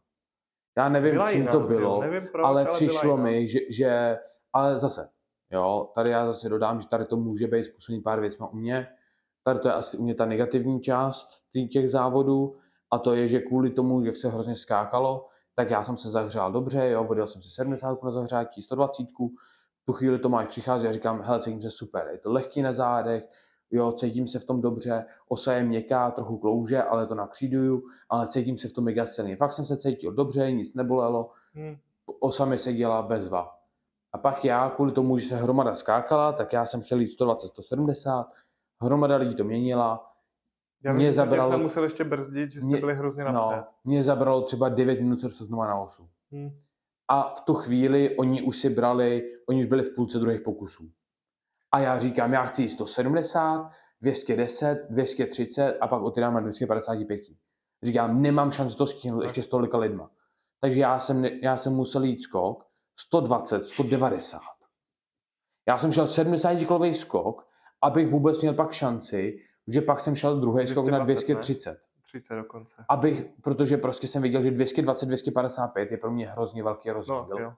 Já nevím, byla čím jiná, to bylo, nevím proč, ale, ale přišlo mi, že, že, ale zase, jo, tady já zase dodám, že tady to může být způsobný pár věcma u mě. Tady to je asi u mě ta negativní část těch závodů a to je, že kvůli tomu, jak se hrozně skákalo, tak já jsem se zahřál dobře, jo, vodil jsem si 70 na zahřátí, 120, v tu chvíli to máš přichází a říkám, hele, cítím se super, je to lehký na zádech, jo, cítím se v tom dobře, osa je měkká, trochu klouže, ale to nakříduju, ale cítím se v tom mega silně. Fakt jsem se cítil dobře, nic nebolelo, hmm. osa mi seděla bezva. A pak já, kvůli tomu, že se hromada skákala, tak já jsem chtěl jít 120, 170, hromada lidí to měnila, já mě zabralo, jsem musel ještě brzdit, že jste mě, byli hrozně napřed. No, mě zabralo třeba 9 minut, co se znovu na osu. Hmm. A v tu chvíli oni už si brali, oni už byli v půlce druhých pokusů. A já říkám, já chci 170, 210, 230 a pak otírám na 255. Říkám, nemám šanci to skihnout ještě s tolika lidma. Takže já jsem, já jsem musel jít skok 120, 190. Já jsem šel 70 kilový skok, abych vůbec měl pak šanci, že pak jsem šel druhý skok na 230. Ne? 30 dokonce. Abych, protože prostě jsem viděl, že 220, 255 je pro mě hrozně velký rozdíl. No,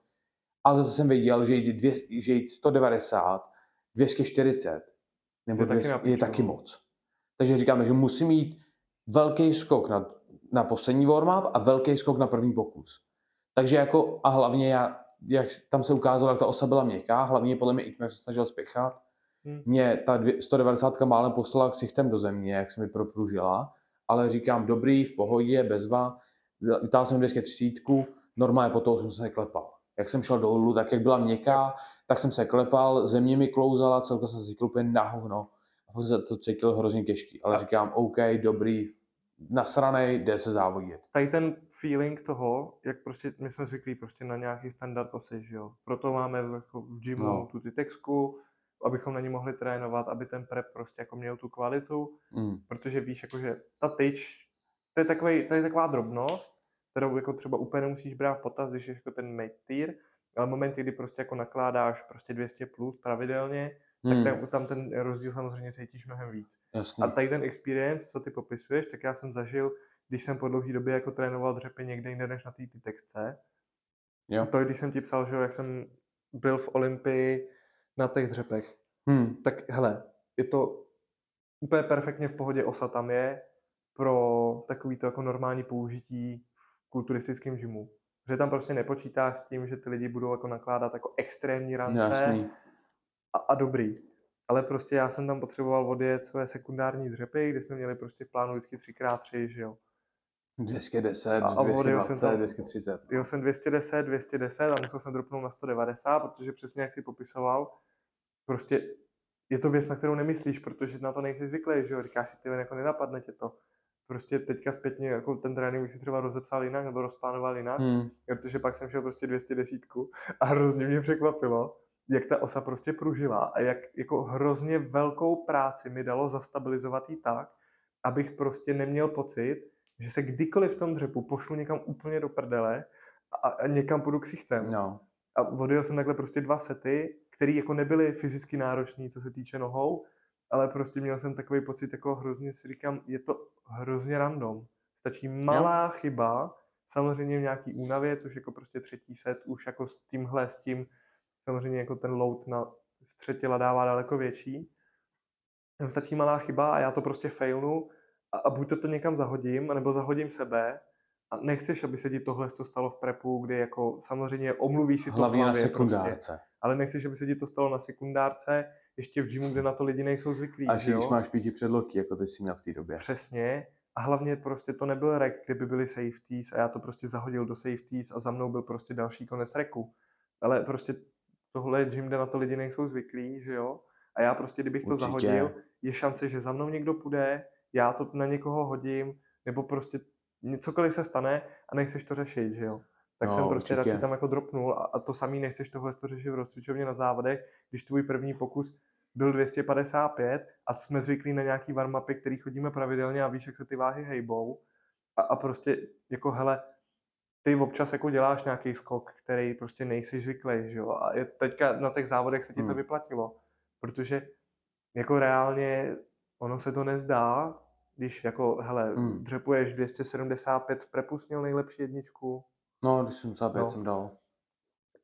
ale zase jsem věděl, že jít, dvě, že jít 190 240 nebo je, 200, taky, je taky moc. Takže říkáme, že musím mít velký skok na, na poslední warm a velký skok na první pokus. Takže jako, a hlavně já, jak tam se ukázalo, jak ta osa byla měkká, hlavně podle mě jak se snažil spěchat, hmm. mě ta 190 málem poslala ksichtem do země, jak se mi propružila, ale říkám, dobrý, v pohodě, bezva, vytáhl jsem 230, normálně po toho jsem se klepal jak jsem šel dolů, tak jak byla měkká, tak jsem se klepal, země mi klouzala, celkem jsem se cítil úplně na hovno. A jsem se to cítil hrozně těžký. Ale říkám, OK, dobrý, nasranej, jde se závodit. Tady ten feeling toho, jak prostě my jsme zvyklí prostě na nějaký standard osy, že jo. Proto máme v, jako v gymu no. tu ty texku, abychom na ní mohli trénovat, aby ten prep prostě jako měl tu kvalitu, mm. protože víš, jako, že ta tyč, to je, takový, to je taková drobnost, kterou jako třeba úplně nemusíš brát v potaz, když je jako ten mate tier, ale momenty, kdy prostě jako nakládáš prostě 200 plus pravidelně, hmm. tak tam, tam ten rozdíl samozřejmě cítíš mnohem víc. Jasný. A tady ten experience, co ty popisuješ, tak já jsem zažil, když jsem po dlouhé době jako trénoval dřepy někde jinde než na té texce. Jo. To, když jsem ti psal, že jak jsem byl v Olympii na těch dřepech, hmm. tak hele, je to úplně perfektně v pohodě osa tam je pro takový to jako normální použití v kulturistickém gymu. Že tam prostě nepočítáš s tím, že ty lidi budou jako nakládat jako extrémní rance Jasný. A, a dobrý. Ale prostě já jsem tam potřeboval odjet své sekundární dřepy, kde jsme měli prostě v plánu vždycky 3x3, že jo. 210, a, 220, tam, 230. Jel jsem 210, 210 a musel jsem dropnout na 190, protože přesně jak si popisoval, prostě je to věc, na kterou nemyslíš, protože na to nejsi zvyklý, že jo, říkáš si, ty jako nenapadne tě to prostě teďka zpětně jako ten trénink bych si třeba rozepsal jinak nebo rozplánoval jinak, hmm. protože pak jsem šel prostě 210 a hrozně mě překvapilo, jak ta osa prostě pružila a jak jako hrozně velkou práci mi dalo zastabilizovat ji tak, abych prostě neměl pocit, že se kdykoliv v tom dřepu pošlu někam úplně do prdele a, a někam půjdu ksichtem. No. A odjel jsem takhle prostě dva sety, které jako nebyly fyzicky náročné, co se týče nohou, ale prostě měl jsem takový pocit, jako hrozně si říkám, je to hrozně random. Stačí malá jo. chyba, samozřejmě v nějaký únavě, což jako prostě třetí set už jako s tímhle, s tím samozřejmě jako ten load na střetila dává daleko větší. Stačí malá chyba a já to prostě failnu a, a buď to, to někam zahodím, nebo zahodím sebe a nechceš, aby se ti tohle stalo v prepu, kdy jako samozřejmě omluvíš si to Hlavně v hlavě, na sekundárce. Prostě, ale nechceš, aby se ti to stalo na sekundárce, ještě v gymu, kde na to lidi nejsou zvyklí. Až když máš pěti předloky, jako ty jsi měl v té době. Přesně. A hlavně prostě to nebyl rek, kdyby byly safeties a já to prostě zahodil do safeties a za mnou byl prostě další konec reku. Ale prostě tohle je gym, kde na to lidi nejsou zvyklí, že jo? A já prostě, kdybych Určitě. to zahodil, je šance, že za mnou někdo půjde, já to na někoho hodím, nebo prostě cokoliv se stane a nechceš to řešit, že jo? Tak no, jsem prostě určitě. radši tam jako dropnul a, a to samý nechceš tohle to řešit v rozcvičovně na závodech, když tvůj první pokus byl 255 a jsme zvyklí na nějaký warmupy, který chodíme pravidelně a víš, jak se ty váhy hejbou a, a prostě jako hele, ty občas jako děláš nějaký skok, který prostě nejsi zvyklý, že jo, a je, teďka na těch závodech se ti hmm. to vyplatilo, protože jako reálně ono se to nezdá, když jako, hele, hmm. dřepuješ 275 v prepus měl nejlepší jedničku. No, 275 no. jsem dal.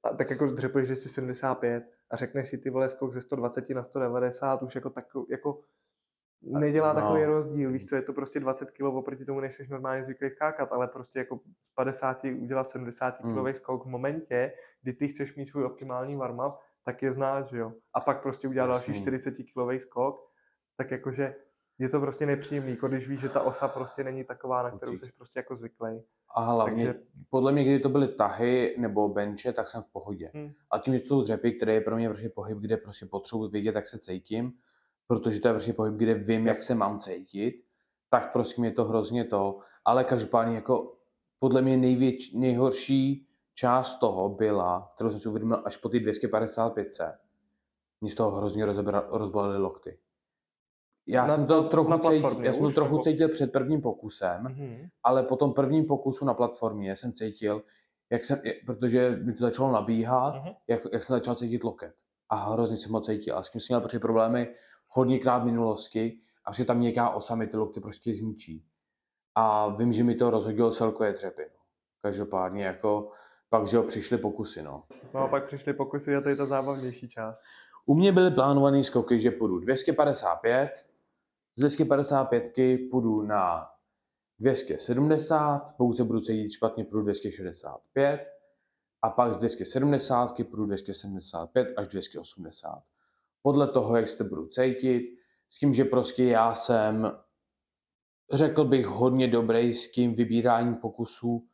A tak jako dřepuješ 275 a řekneš si ty vole skok ze 120 na 190 už jako tak, jako nedělá no. takový rozdíl, víš co, je to prostě 20 kg oproti tomu, než jsi normálně zvyklý skákat, ale prostě jako z 50 udělat 70 kg mm. skok v momentě, kdy ty chceš mít svůj optimální warm-up, tak je znáš, že jo. A pak prostě udělat další 40 kg skok, tak jakože je to prostě nepříjemný, jako když víš, že ta osa prostě není taková, na kterou jsi prostě jako zvyklý. A hlavně, Takže... podle mě, když to byly tahy nebo benče, tak jsem v pohodě. Hmm. A tím, že to jsou dřepy, které je pro mě prostě pohyb, kde prostě potřebuji vědět, jak se cítím, protože to je prostě pohyb, kde vím, jak se mám cítit, tak prostě je to hrozně to. Ale každopádně jako podle mě největší, nejhorší část toho byla, kterou jsem si uvědomil až po ty 255. Mě z toho hrozně rozbalily lokty. Já na, jsem to trochu, cítil, já jsem to trochu nebo... cítil před prvním pokusem, mm-hmm. ale po tom prvním pokusu na platformě jsem cítil, jak jsem, protože mi to začalo nabíhat, mm-hmm. jak, jak jsem začal cítit loket. A hrozně jsem ho cítil. A s tím jsem měl prostě problémy hodněkrát v minulosti a že tam nějaká osa mi ty lokty prostě zničí. A vím, že mi to rozhodilo celkové dřepy. No. Každopádně jako pak, že jo, přišly pokusy, no. No a pak přišly pokusy a to je ta zábavnější část. U mě byly plánované skoky, že půjdu 255, z 255 půjdu na 270, pokud se budu cítit špatně, půjdu 265 a pak z 270 půjdu 275 až 280. Podle toho, jak se budu cítit, s tím, že prostě já jsem, řekl bych, hodně dobrý s tím vybíráním pokusů,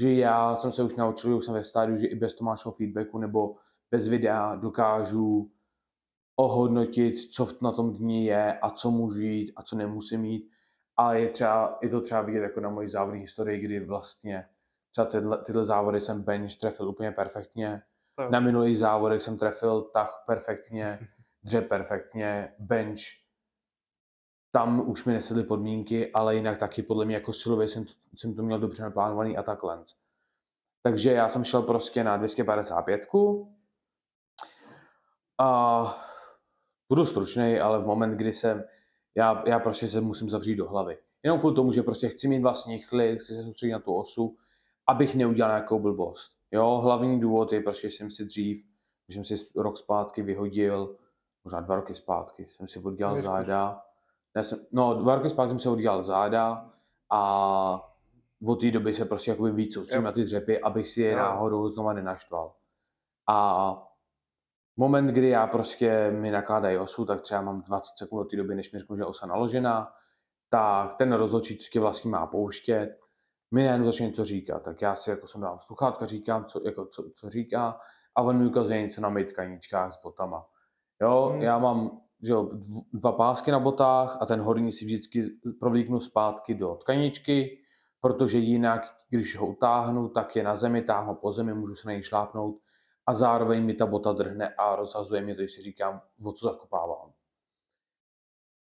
že já jsem se už naučil, už jsem ve stádiu, že i bez Tomášova feedbacku nebo bez videa dokážu ohodnotit, co na tom dní je a co můžu jít a co nemusím mít. A je, třeba, je to třeba vidět jako na mojí závodní historii, kdy vlastně třeba tyhle, tyhle závody jsem bench trefil úplně perfektně. To- Na minulých závodech jsem trefil tah perfektně, dře perfektně, bench. Tam už mi nesedly podmínky, ale jinak taky podle mě jako silově jsem, jsem to měl dobře naplánovaný a takhle. Takže já jsem šel prostě na 255. A budu stručný, ale v moment, kdy jsem, já, já prostě se musím zavřít do hlavy. Jenom kvůli tomu, že prostě chci mít vlastní chlid, chci se soustředit na tu osu, abych neudělal nějakou blbost. Jo, hlavní důvod je prostě, že jsem si dřív, že jsem si rok zpátky vyhodil, možná dva roky zpátky, jsem si oddělal záda. Já jsem, no, dva roky zpátky jsem si oddělal záda a od té doby se prostě jakoby víc soustředím na ty dřepy, abych si je Jo. náhodou znova nenaštval. A moment, kdy já prostě mi nakládají osu, tak třeba mám 20 sekund od té doby, než mi řeknu, že je osa naložená, tak ten rozhodčí, co vlastně má pouštět, mi najednou začne něco říkat. Tak já si jako jsem dám sluchátka, říkám, co, jako, co, co říká, a on mi ukazuje něco na mých tkaničkách s botama. Jo, Hmm. já mám že jo, dv- dva pásky na botách a ten horní si vždycky provlíknu zpátky do tkaničky, protože jinak, když ho utáhnu, tak je na zemi, táhnu po zemi, můžu se na něj šlápnout a zároveň mi ta bota drhne a rozhazuje mi to, když si říkám, o co zakopávám.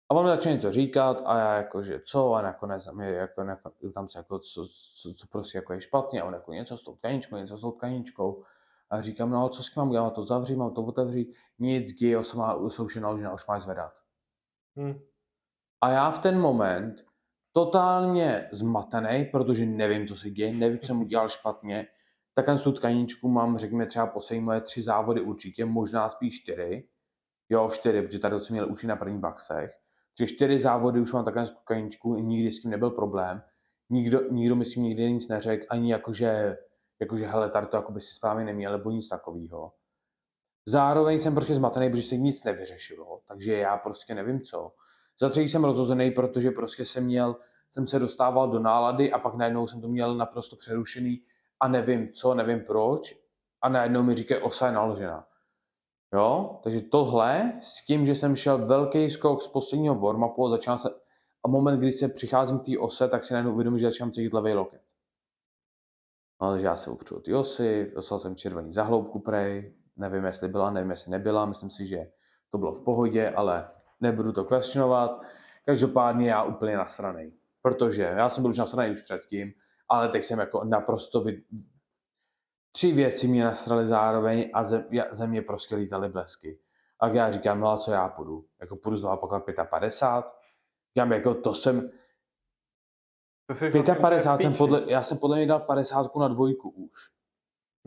A on mi začne něco říkat a já jako, že co a nakonec tam, je, jako, jako, tam se jako, co, co, co, prostě jako je špatně a on jako něco s tou tkaničkou, něco s tou tkaničkou. A říkám, no a co s tím mám dělat, to zavřít, mám to otevřít, nic, Gio se má, jsou už už máš zvedat. Hm. A já v ten moment totálně zmatený, protože nevím, co se děje, nevím, co jsem udělal špatně, tak tu tkaničku mám, řekněme, třeba moje tři závody určitě, možná spíš čtyři. Jo, čtyři, protože tady jsem měl už na prvních baxech. Takže čtyři závody už mám takhle tkaničku, nikdy s tím nebyl problém. Nikdo, nikdo tím nikdy nic neřekl, ani jakože, jakože hele, tady to jako by si správně neměl, nebo nic takového. Zároveň jsem prostě zmatený, protože se nic nevyřešilo, takže já prostě nevím co. Za třetí jsem rozhozený, protože prostě jsem měl, jsem se dostával do nálady a pak najednou jsem to měl naprosto přerušený a nevím co, nevím proč a najednou mi říkají osa je naložená. Jo, takže tohle s tím, že jsem šel velký skok z posledního warm-upu a začal se, a moment, kdy se přicházím k té ose, tak si najednou uvědomím, že začínám cítit levý loket. No, takže já se upřu ty osy, dostal jsem červený zahloubku prej, nevím, jestli byla, nevím, jestli nebyla, myslím si, že to bylo v pohodě, ale nebudu to questionovat. Každopádně já úplně nasranej, protože já jsem byl už nasranej už předtím, ale teď jsem jako naprosto vy... Tři věci mě nasraly zároveň a ze, mě prostě lítaly blesky. A já říkám, no a co já půjdu? Jako půjdu znovu pokud 55? Říkám, jako to jsem, To jsi vlastně 55 jsem podle, já jsem podle mě dal 50 na dvojku už.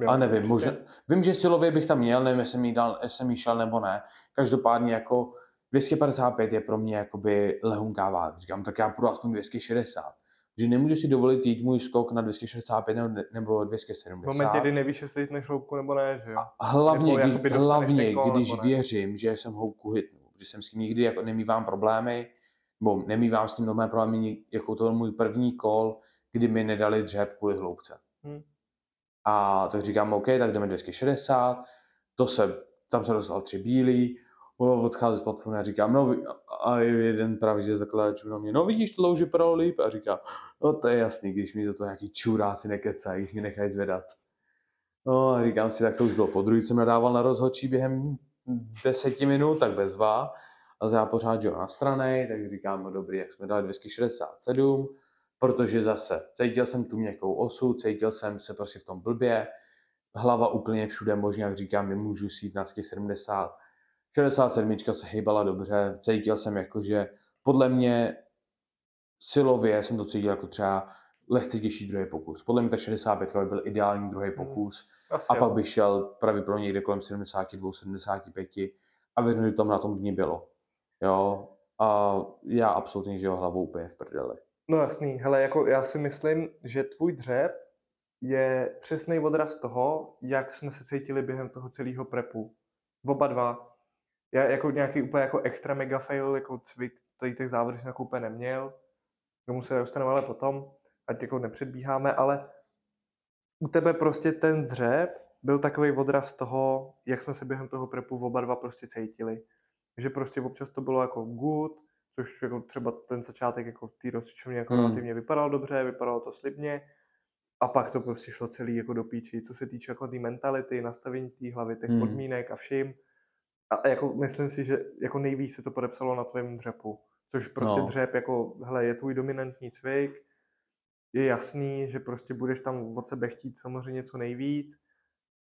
Jo, A nevím, možná, vím, že silově bych tam měl, nevím, jestli jsem jí, dal, jestli jí šel nebo ne. Každopádně jako 255 je pro mě jakoby lehunká váha. Říkám, tak já půjdu aspoň 260. Že nemůžu si dovolit jít můj skok na 265 nebo, nebo V 270. momentě, kdy nevíš, jestli jitneš hloubku nebo ne, že jo? A hlavně, Nebo když, hlavně kol, když věřím, že jsem hloubku hitnul, že jsem s tím nikdy jako nemývám problémy, nebo nemývám s tím nové problémy, jako to byl můj první kol, kdy mi nedali dřep kvůli hloubce. Hm. A tak říkám, OK, tak jdeme 260, to se, tam se dostal tři bílí, o, odchází z platformy a říkám, no, a jeden právě, že zakladač na mě, no vidíš, to louži pro líp, a říká, no to je jasný, když mi do toho nějaký čuráci nekecají, když mi nechají zvedat. No a říkám si, tak to už bylo po druhý, jsem nadával na rozhodčí během deseti minut, tak bezva. A já pořád, jo, na straně, tak říkám, no dobrý, jak jsme dali 267, protože zase cítil jsem tu měkkou osu, cítil jsem se prostě v tom blbě, hlava úplně všude možně, jak říkám, nemůžu si jít na 70. 67 se hejbala dobře, cítil jsem jako, že podle mě silově jsem to cítil jako třeba lehce těžší druhý pokus. Podle mě ta 65 by byl ideální druhý pokus Asi a pak bych šel pravděpodobně někde kolem 72, 75 a věřím, že to na tom dní bylo. Jo, a já absolutně, že jo, hlavou úplně v prdeli. No jasný, hele, jako já si myslím, že tvůj dřep je přesný odraz toho, jak jsme se cítili během toho celého prepu. Oba dva. Já jako nějaký úplně jako extra mega fail, jako cvik, tady těch závodů jsem jako úplně neměl. K tomu se dostaneme ale potom, ať jako nepředbíháme, ale u tebe prostě ten dřep byl takový odraz toho, jak jsme se během toho prepu oba dva prostě cítili. Že prostě občas to bylo jako good, což jako třeba ten začátek jako té rozcvičovny jako Hmm. relativně vypadal dobře, vypadalo to slibně, a pak to prostě šlo celý jako do píči, co se týče jako té mentality, nastavení té hlavy, těch Hmm. podmínek a vším. A, jako myslím si, že jako nejvíc se to podepsalo na tvém dřepu. Což prostě No. dřep jako, hele, je tvůj dominantní cvik, je jasný, že prostě budeš tam od sebe chtít samozřejmě co nejvíc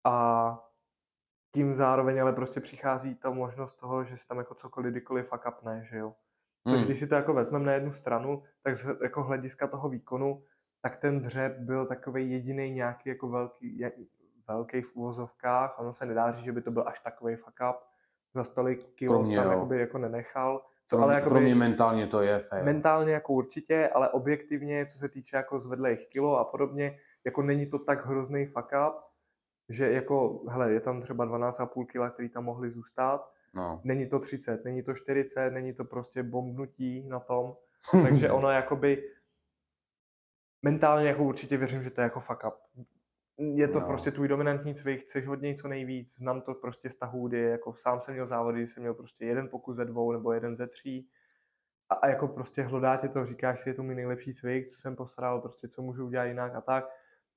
a tím zároveň ale prostě přichází ta možnost toho, že si tam jako cokoliv kdykoliv fuck upne, že jo. Což Hmm. když si to jako vezmeme na jednu stranu, tak z jako hlediska toho výkonu, tak ten dřep byl takový jediný nějaký jako velký, velký v úvozovkách, ono se nedá říct, že by to byl až takový fuck up, za tolik kilo mě tam jakoby jako nenechal, co Pro, ale pro jakoby mě mentálně to je fail. mentálně jako určitě, ale objektivně, co se týče jako zvedlých kilo a podobně, jako není to tak hrozný fuck up, že jako, hele, je tam třeba 12,5 kg, který tam mohli zůstat, No. není to 30, není to 40, není to prostě bombnutí na tom, takže ono jakoby mentálně jako určitě věřím, že to je jako fuck up. Je to No. prostě tvůj dominantní cvik, chceš od něj co nejvíc, znám to prostě z tahů, kdy jako sám jsem měl závody, kdy jsem měl prostě jeden pokus ze dvou nebo jeden ze tří a, a jako prostě hlodá tě to, říkáš si, je to můj nejlepší cvik, co jsem posral, prostě co můžu udělat jinak a tak,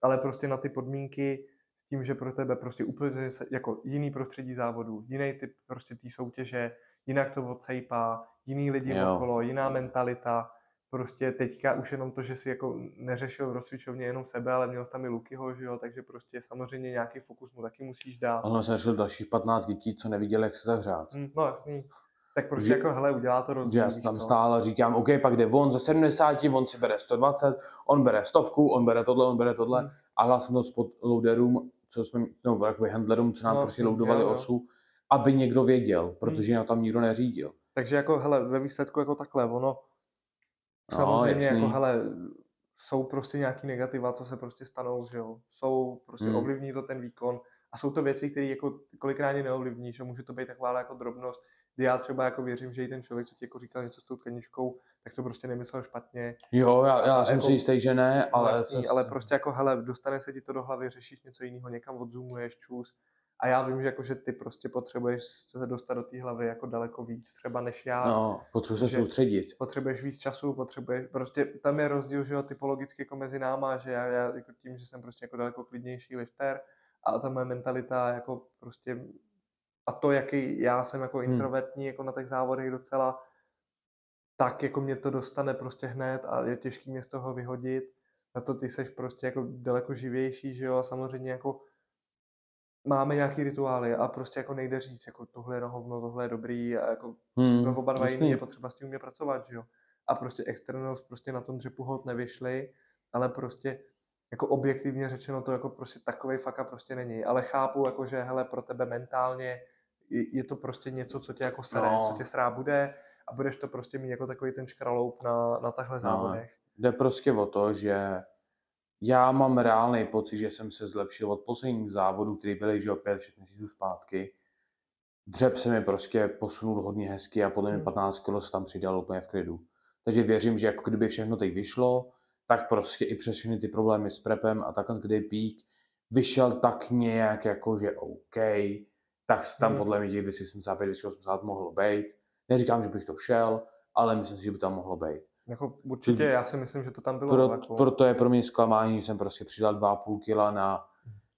ale prostě na ty podmínky s tím, že pro tebe prostě úplně jako jiný prostředí závodu, jiný typ prostě té soutěže, jinak to odsejpá, jiný lidi Jo. okolo, jiná mentalita, prostě teďka už jenom to, že si jako neřešil v rozcvičovně jenom sebe, ale měl jsi tam i Lukyho, že jo, takže prostě samozřejmě nějaký fokus mu taky musíš dát. Ono jsem řešil dalších 15 dětí, co neviděli, jak se zahřát. Hm, no jasný. Tak prostě Že- jako hele, udělá to rozdíl, já tam co? stále říkám, OK, pak jde on ze 70, on si bere 120, on bere stovku, on bere tohle, on bere tohle. Hmm. A hlásím jsem to spod loaderům, co jsme, no, jakoby handlerům, co nám No, prostě loadovali jo, jo. osu, aby někdo věděl, protože hmm. tam nikdo neřídil. Takže jako hele, ve výsledku jako takhle, ono No, samozřejmě jasný. jako hele, jsou prostě nějaký negativa, co se prostě stanou, že jo. Jsou, prostě Hmm. ovlivní to ten výkon a jsou to věci, které jako kolikrát ani neovlivní, že může to být taková jako drobnost, kdy já třeba jako věřím, že i ten člověk, co ti jako říkal něco s tou tkaničkou, tak to prostě nemyslel špatně. Jo, já, já jsem jako- si jistý, že ne, No, ale... jasný, se- ale prostě jako hele, dostane se ti to do hlavy, řešíš něco jiného, někam odzoomuješ, čus. A já vím, že jako, že ty prostě potřebuješ se dostat do té hlavy jako daleko víc třeba než já. No, potřebuji se soustředit. potřebuješ víc času, potřebuješ, prostě tam je rozdíl, že jo, typologicky jako mezi náma, že já, já jako tím, že jsem prostě jako daleko klidnější lifter a ta moje mentalita jako prostě a to, jaký já jsem jako Hmm. introvertní jako na těch závodech docela, tak jako mě to dostane prostě hned a je těžký mě z toho vyhodit. Na to ty seš prostě jako daleko živější, že jo, a samozřejmě jako máme nějaký rituály a prostě jako nejde říct, jako tohle je na hovno, tohle je dobrý a jako Hmm, oba dva jiný, je potřeba s tím umět pracovat, že jo. A prostě externals prostě na tom dřepu hod nevyšly, ale prostě jako objektivně řečeno to jako prostě takovej faka prostě není. Ale chápu, jako že hele, pro tebe mentálně je, to prostě něco, co tě jako sere, No. co tě srá bude a budeš to prostě mít jako takový ten škraloup na, na tahle závodech. Jde prostě o to, že já mám reálný pocit, že jsem se zlepšil od posledních závodů, který byly že 5-6 měsíců zpátky. Dřep se mi prostě posunul hodně hezky a podle mě Hmm. 15 kg se tam přidal úplně v klidu. Takže věřím, že jako kdyby všechno teď vyšlo, tak prostě i přes všechny ty problémy s prepem a takhle, kdy pík, vyšel tak nějak jako, že OK, tak se tam Hmm. podle mě těch 275, 280 mohlo být. Neříkám, že bych to šel, ale myslím si, že by tam mohlo být. Jako určitě, já si myslím, že to tam bylo. Pro, jako, proto je pro mě zklamání, že jsem prostě přidal 2,5 kila na,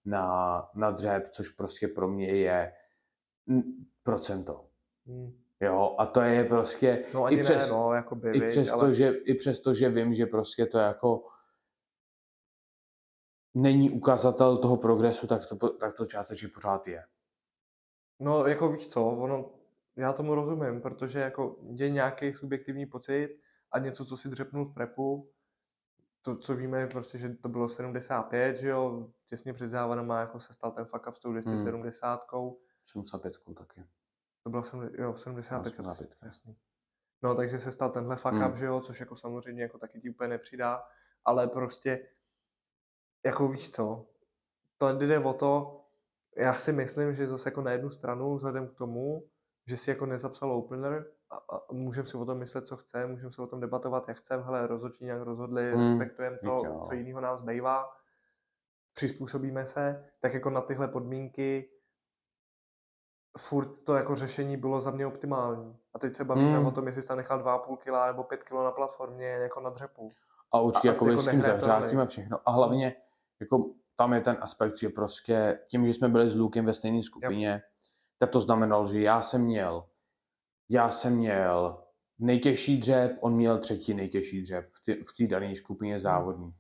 na, na dřep, což prostě pro mě je procento. Hmm. Jo, a to je prostě, No ani i přes, ne, no, jako by, i, přesto, ale... že, i přesto, že vím, že prostě to jako není ukazatel toho progresu, tak to, tak to částečně pořád je. No, jako víš co, ono, já tomu rozumím, protože jako je nějaký subjektivní pocit a něco, co si dřepnul v prepu, to, co víme, je prostě, že to bylo 75, že jo, těsně před závodama jako se stal ten fuck up s tou 270, hmm. 75 taky. to bylo 70, jo, 75, No, 75. jasný. No, takže se stal tenhle fuck Hmm. up, že jo, což jako samozřejmě jako taky ti úplně nepřidá, ale prostě, jako víš co, to jde o to, já si myslím, že zase jako na jednu stranu, vzhledem k tomu, že si jako nezapsal opener a, a můžeme si o tom myslet, co chceme, můžeme si o tom debatovat, jak chceme, hele, rozhodčí nějak rozhodli, Hmm, respektujeme to, jo. co jiného nám zbývá, přizpůsobíme se, tak jako na tyhle podmínky furt to jako řešení bylo za mě optimální. A teď se bavíme Hmm. o tom, jestli jsi tam nechal 2,5 kg nebo 5 kg na platformě jako na dřepu. A určitě A- jako jako s tím nehraje to zahřátím roli. a všechno. A hlavně jako tam je ten aspekt, že prostě tím, že jsme byli s Lukem ve stejné skupině, tak to znamenalo, že já jsem měl já jsem měl nejtěžší dřep, on měl třetí nejtěžší dřep v té dané skupině závodní.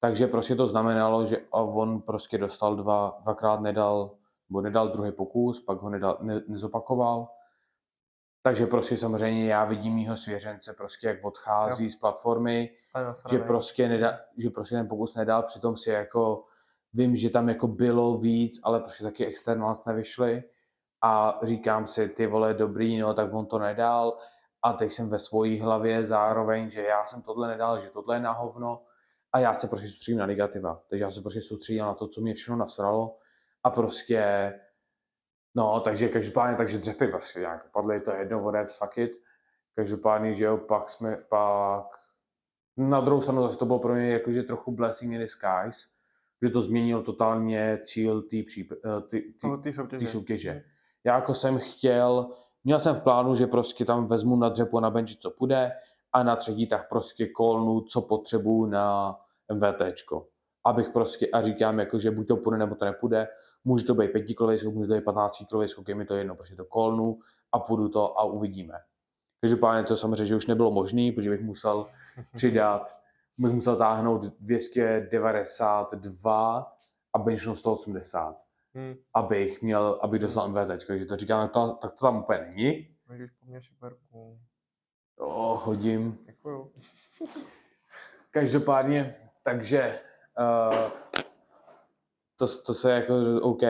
Takže prostě to znamenalo, že a on prostě dostal dva, dvakrát nedal, nebo nedal druhý pokus, pak ho nedal, ne, nezopakoval. Takže prostě samozřejmě já vidím mýho svěřence prostě jak odchází Jo. z platformy, že prostě, nedá, že prostě ten pokus nedal, přitom si jako vím, že tam jako bylo víc, ale prostě taky externals nevyšly a říkám si, ty vole, dobrý, no, tak on to nedal a teď jsem ve svojí hlavě zároveň, že já jsem tohle nedal, že tohle je na hovno a já se prostě soustředím na negativa. Takže já se prostě soustředím na to, co mě všechno nasralo a prostě No, takže každopádně, takže dřepy prostě nějak padly, to je jedno, whatever, fuck it. Každopádně, že jo, pak jsme, pak na druhou stranu zase to bylo pro mě jakože trochu blessing in disguise, že to změnilo totálně cíl té příp- eh, ty, Toho- Ty soutěže. soutěže. Já jako jsem chtěl, měl jsem v plánu, že prostě tam vezmu na dřepu a na benči, co půjde, a na třetí tak prostě kolnu, co potřebuju na MVTčko. Abych prostě, a říkám, jako, že buď to půjde, nebo to nepůjde, může to být pětikilový skok, může to být 15 kilový skok, je mi to jedno, prostě to kolnu a půjdu to a uvidíme. Každopádně to samozřejmě, že už nebylo možné, protože bych musel přidat, bych musel táhnout 292 a benchnu 180 Hmm. abych měl, abych dostal MVT, takže to říkám, tak to, tak to tam úplně není. Můžeš po mně šiperku. Jo, hodím. Děkuju. Každopádně, takže uh, to, to se jako, OK.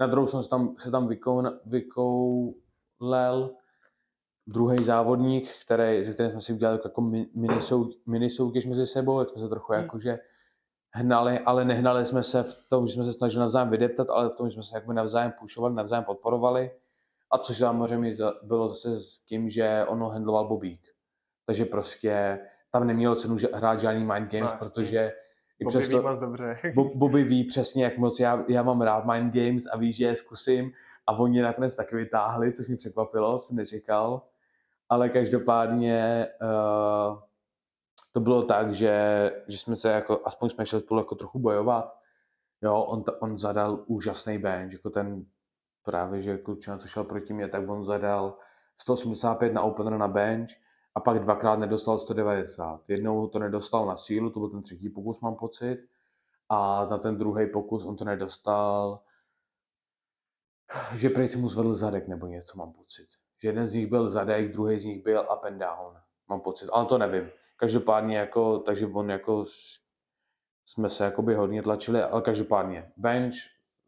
Na druhou jsem se tam, se tam vykoun, vykoulel druhý závodník, který, ze kterým jsme si udělali jako mi- mini, sou, mini soutěž mezi sebou, jak jsme se trochu Hmm. jakože hnali, ale nehnali jsme se v tom, že jsme se snažili navzájem vydeptat, ale v tom, že jsme se jakoby navzájem pušovali, navzájem podporovali. A což samozřejmě bylo zase s tím, že ono handloval Bobík. Takže prostě tam nemělo cenu že- hrát žádný mind games, No, protože i Bobby přesto... ví moc dobře. Bo- Bobby ví přesně, jak moc já, já mám rád mind games a ví, že je zkusím a oni nakonec taky vytáhli, což mě překvapilo, jsem nečekal. Ale každopádně uh, to bylo tak, že, že jsme se jako, aspoň jsme šli spolu jako trochu bojovat. Jo, on, on zadal úžasný bench, jako ten právě, že klučina, co šel proti mě, tak on zadal 185 na opener na bench a pak dvakrát nedostal 190. Jednou to nedostal na sílu, to byl ten třetí pokus, mám pocit. A na ten druhý pokus on to nedostal, že prej si mu zvedl zadek nebo něco, mám pocit. Že jeden z nich byl zadek, druhý z nich byl up and down, mám pocit, ale to nevím. Každopádně jako, takže on jako jsme se jakoby hodně tlačili, ale každopádně bench,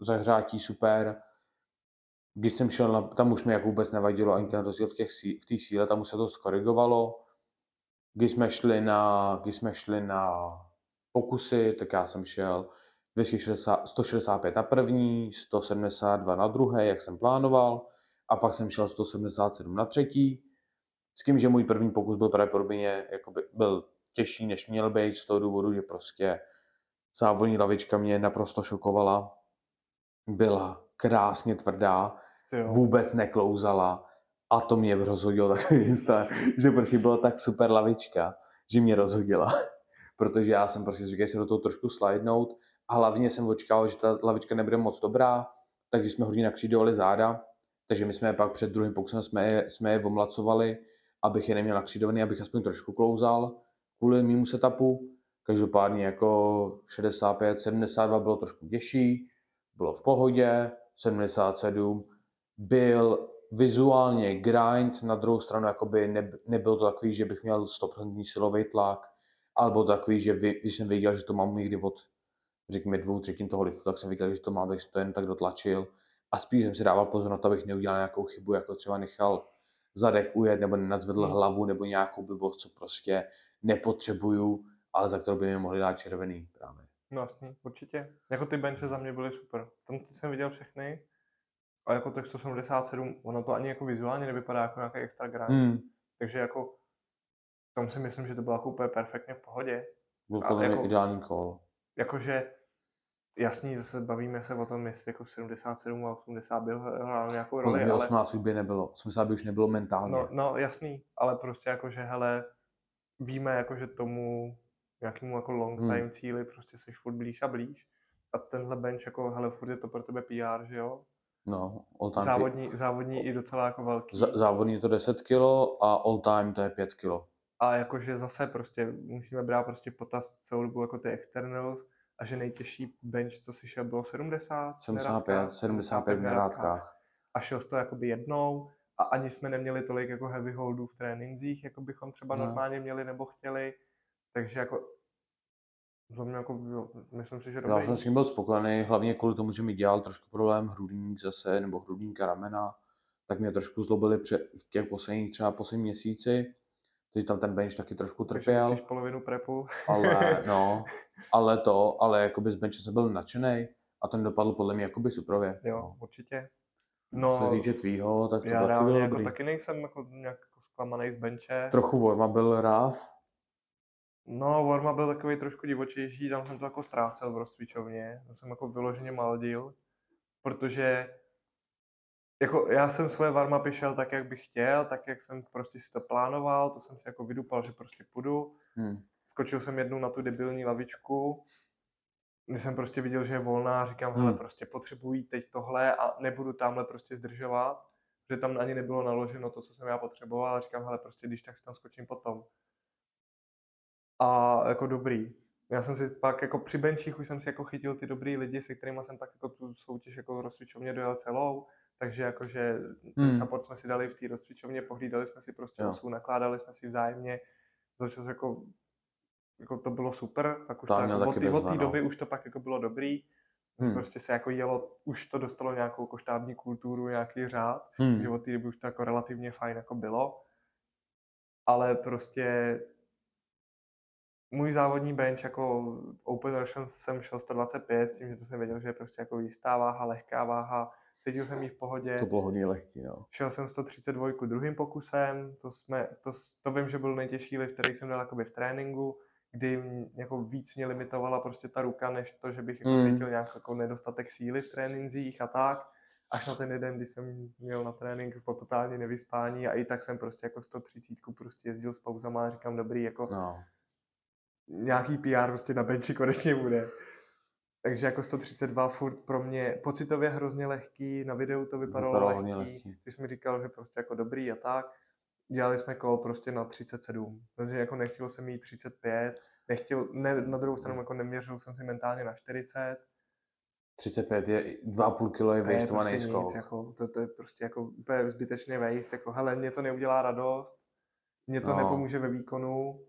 zahřátí super. Když jsem šel, na, tam už mi jako vůbec nevadilo ani ten rozdíl v, těch, v té síle, tam už se to skorigovalo. Když jsme šli na, když jsme šli na pokusy, tak já jsem šel 260, 165 na první, 172 na druhé, jak jsem plánoval, a pak jsem šel 177 na třetí, s tím, že můj první pokus byl pravděpodobně jakoby, byl těžší, než měl být, z toho důvodu, že prostě závodní lavička mě naprosto šokovala. Byla krásně tvrdá, jo. vůbec neklouzala a to mě rozhodilo takovým stavem, že prostě byla tak super lavička, že mě rozhodila. Protože já jsem prostě zvyklý se do toho trošku slidenout a hlavně jsem očekával, že ta lavička nebude moc dobrá, takže jsme hodně nakřídovali záda, takže my jsme pak před druhým pokusem jsme je, jsme je omlacovali, abych je neměl nakřídovaný, abych aspoň trošku klouzal kvůli mýmu setupu. Každopádně jako 65, 72 bylo trošku těžší, bylo v pohodě, 77 byl vizuálně grind, na druhou stranu jakoby ne, nebyl to takový, že bych měl 100% silový tlak, ale byl to takový, že vy, když jsem věděl, že to mám někdy od řekněme dvou třetin toho liftu, tak jsem věděl, že to mám, tak jsem to jen tak dotlačil a spíš jsem si dával pozor na to, abych neudělal nějakou chybu, jako třeba nechal zadek ujet nebo nenadzvedl Hmm. hlavu nebo nějakou blbost, co prostě nepotřebuju, ale za kterou by mi mohli dát červený právě. No jasně, určitě. Jako ty benche za mě byly super. Tam jsem viděl všechny. A jako těch 177, ono to ani jako vizuálně nevypadá jako nějaký extra grind. Hmm. Takže jako tam si myslím, že to bylo jako úplně perfektně v pohodě. Byl to jako- ideální call. Jakože jasný, zase bavíme se o tom, jestli jako 77 a 80 byl hrál nějakou roli, Podle ale... 18 už by nebylo. 80 by už nebylo mentálně. No, no, jasný, ale prostě jako, že hele, víme jako, že tomu nějakému jako long Hmm. time cíli prostě seš furt blíž a blíž. A tenhle bench jako, hele, furt je to pro tebe PR, že jo? No, all time Závodní, závodní i docela jako velký. Z- závodní je to 10 kg a all time to je 5 kg. A jakože zase prostě musíme brát prostě potaz celou dobu jako ty externals a že nejtěžší bench, co si šel, bylo 70? 75, 75 v nerátkách. A šel to jakoby jednou a ani jsme neměli tolik jako heavy holdů v trénincích, jako bychom třeba No. normálně měli nebo chtěli. Takže jako za mě jako, jo, myslím si, že Já dobrý. jsem s tím byl spokojený, hlavně kvůli tomu, že mi dělal trošku problém hrudník zase, nebo hrudník a ramena, tak mě trošku zlobili pře- v těch posledních třeba poslední měsíci, takže tam ten bench taky trošku Takže trpěl, musíš polovinu prepu. ale no, ale to, ale jakoby z benche jsem byl nadšený a ten dopadl podle mě jakoby suprově. Jo, No. určitě. Co se No, týče tvýho, tak to já taky bylo jako dobrý. taky nejsem jako nějak jako zklamaný z benče. Trochu Vorma byl ráv, No, Warma byl takový trošku divočejší, tam jsem to jako ztrácel v rozcvičovně, tam jsem jako vyloženě maldil, protože jako já jsem svoje warmupy šel tak, jak bych chtěl, tak, jak jsem prostě si to plánoval, to jsem si jako vydupal, že prostě půjdu. hm. Skočil jsem jednou na tu debilní lavičku, kdy jsem prostě viděl, že je volná, říkám, hele, Hmm. prostě potřebuji teď tohle a nebudu tamhle prostě zdržovat, protože tam ani nebylo naloženo to, co jsem já potřeboval a říkám, hele, prostě když tak si tam skočím potom. A jako dobrý. Já jsem si pak jako při benčích už jsem si jako chytil ty dobrý lidi, se kterými jsem pak jako tu soutěž jako rozcvičovně dojel celou, takže jakože ten Hmm. support jsme si dali v té rozcvičovně, pohlídali jsme si prostě Jo. osu, nakládali jsme si vzájemně, začal jako, jako to bylo super, tak už měl jako, od té- od té no. doby už to pak jako bylo dobrý, Hm. prostě se jako jelo, už to dostalo nějakou jako štábní kulturu, nějaký řád, Hm. že od té doby už to jako relativně fajn jako bylo. Ale prostě můj závodní bench jako Open Version jsem šel 125 s tím, že to jsem věděl, že je prostě jako jistá váha, lehká váha, cítil jsem ji v pohodě. To bylo hodně lehký, no. Šel jsem 132 druhým pokusem, to, jsme, to, to vím, že byl nejtěžší lift, který jsem dal jakoby v tréninku, kdy mě jako víc mě limitovala prostě ta ruka, než to, že bych jako Mm. cítil nějak jako nedostatek síly v trénincích a tak. Až na ten jeden, kdy jsem měl na trénink po totálně nevyspání a i tak jsem prostě jako 130 prostě jezdil s pauzama a říkám dobrý, jako no. nějaký PR prostě na benči konečně bude. Takže jako 132 furt pro mě pocitově hrozně lehký, na videu to vypadalo, Vypadalo lehký. lehký. Ty jsi mi říkal, že prostě jako dobrý a tak. Dělali jsme kol prostě na 37, takže jako nechtěl jsem mít 35, nechtěl, ne, na druhou stranu jako neměřil jsem si mentálně na 40, 35 je 2,5 kg je to je vejstovaný prostě skok. nic, jako, to, to, je prostě jako úplně zbytečný vejst, jako hele, mě to neudělá radost, mě to No. nepomůže ve výkonu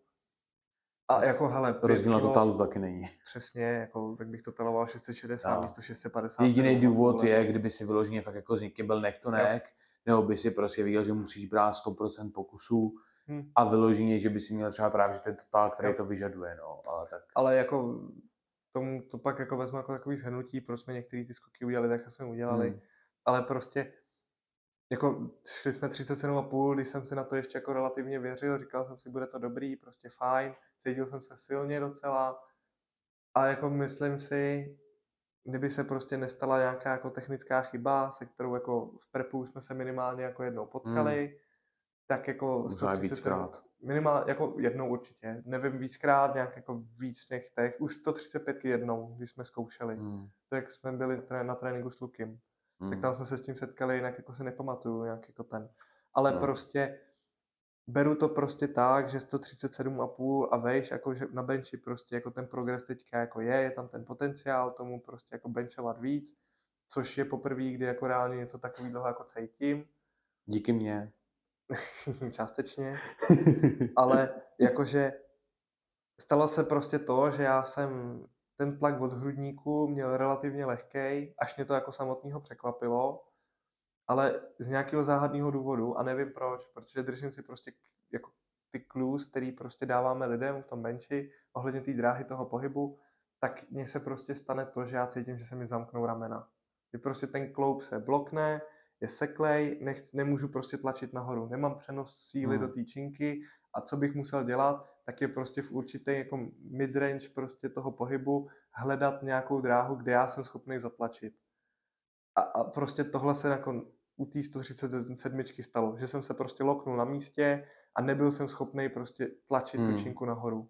a jako hele, Rozdíl na totálu taky není. Přesně, jako, tak bych to teloval 660 No. místo 650. Jediný důvod je, kdyby si vyloženě fakt jako s někým byl neck to neck, nebo by si prostě viděl, že musíš brát 100% pokusů Hm. a vyloženě, že by si měl třeba právě že ten totál, který Jo. to vyžaduje, no, ale tak. Ale jako tomu to pak jako vezmu jako takový shrnutí, proč jsme některé ty skoky udělali, tak jak jsme udělali. Hmm. Ale prostě jako šli jsme 37,5, když jsem si na to ještě jako relativně věřil, říkal jsem si, bude to dobrý, prostě fajn, cítil jsem se silně docela a jako myslím si, kdyby se prostě nestala nějaká jako technická chyba, se kterou jako v prepu jsme se minimálně jako jednou potkali, tak jako Možná i 137 víckrát. Minimálně jako jednou určitě, nevím víckrát, nějak jako víc těch už 135 jednou, když jsme zkoušeli, Hmm. to jak jsme byli na tréninku s Lukem Hmm. tak tam jsme se s tím setkali, jinak jako se nepamatuju, nějak jako ten. Ale no. prostě beru to prostě tak, že 137,5 a vejš, jako že na benchi prostě jako ten progres teďka jako je, je tam ten potenciál tomu prostě jako benchovat víc, což je poprvé, kdy jako reálně něco takového jako cítím, Díky mně. částečně, ale jakože stalo se prostě to, že já jsem ten tlak od hrudníku měl relativně lehký, až mě to jako samotného překvapilo, ale z nějakého záhadného důvodu a nevím proč, protože držím si prostě jako ty clues, který prostě dáváme lidem v tom benchi ohledně té dráhy toho pohybu, tak mně se prostě stane to, že já cítím, že se mi zamknou ramena. Že prostě ten kloub se blokne, je seklej, nechc, nemůžu prostě tlačit nahoru, nemám přenos síly Hmm. do té činky a co bych musel dělat, tak je prostě v určité jako midrange prostě toho pohybu hledat nějakou dráhu, kde já jsem schopný zatlačit. A, a prostě tohle se jako u té 137 stalo, že jsem se prostě loknul na místě a nebyl jsem schopný prostě tlačit hmm. tyčinku nahoru.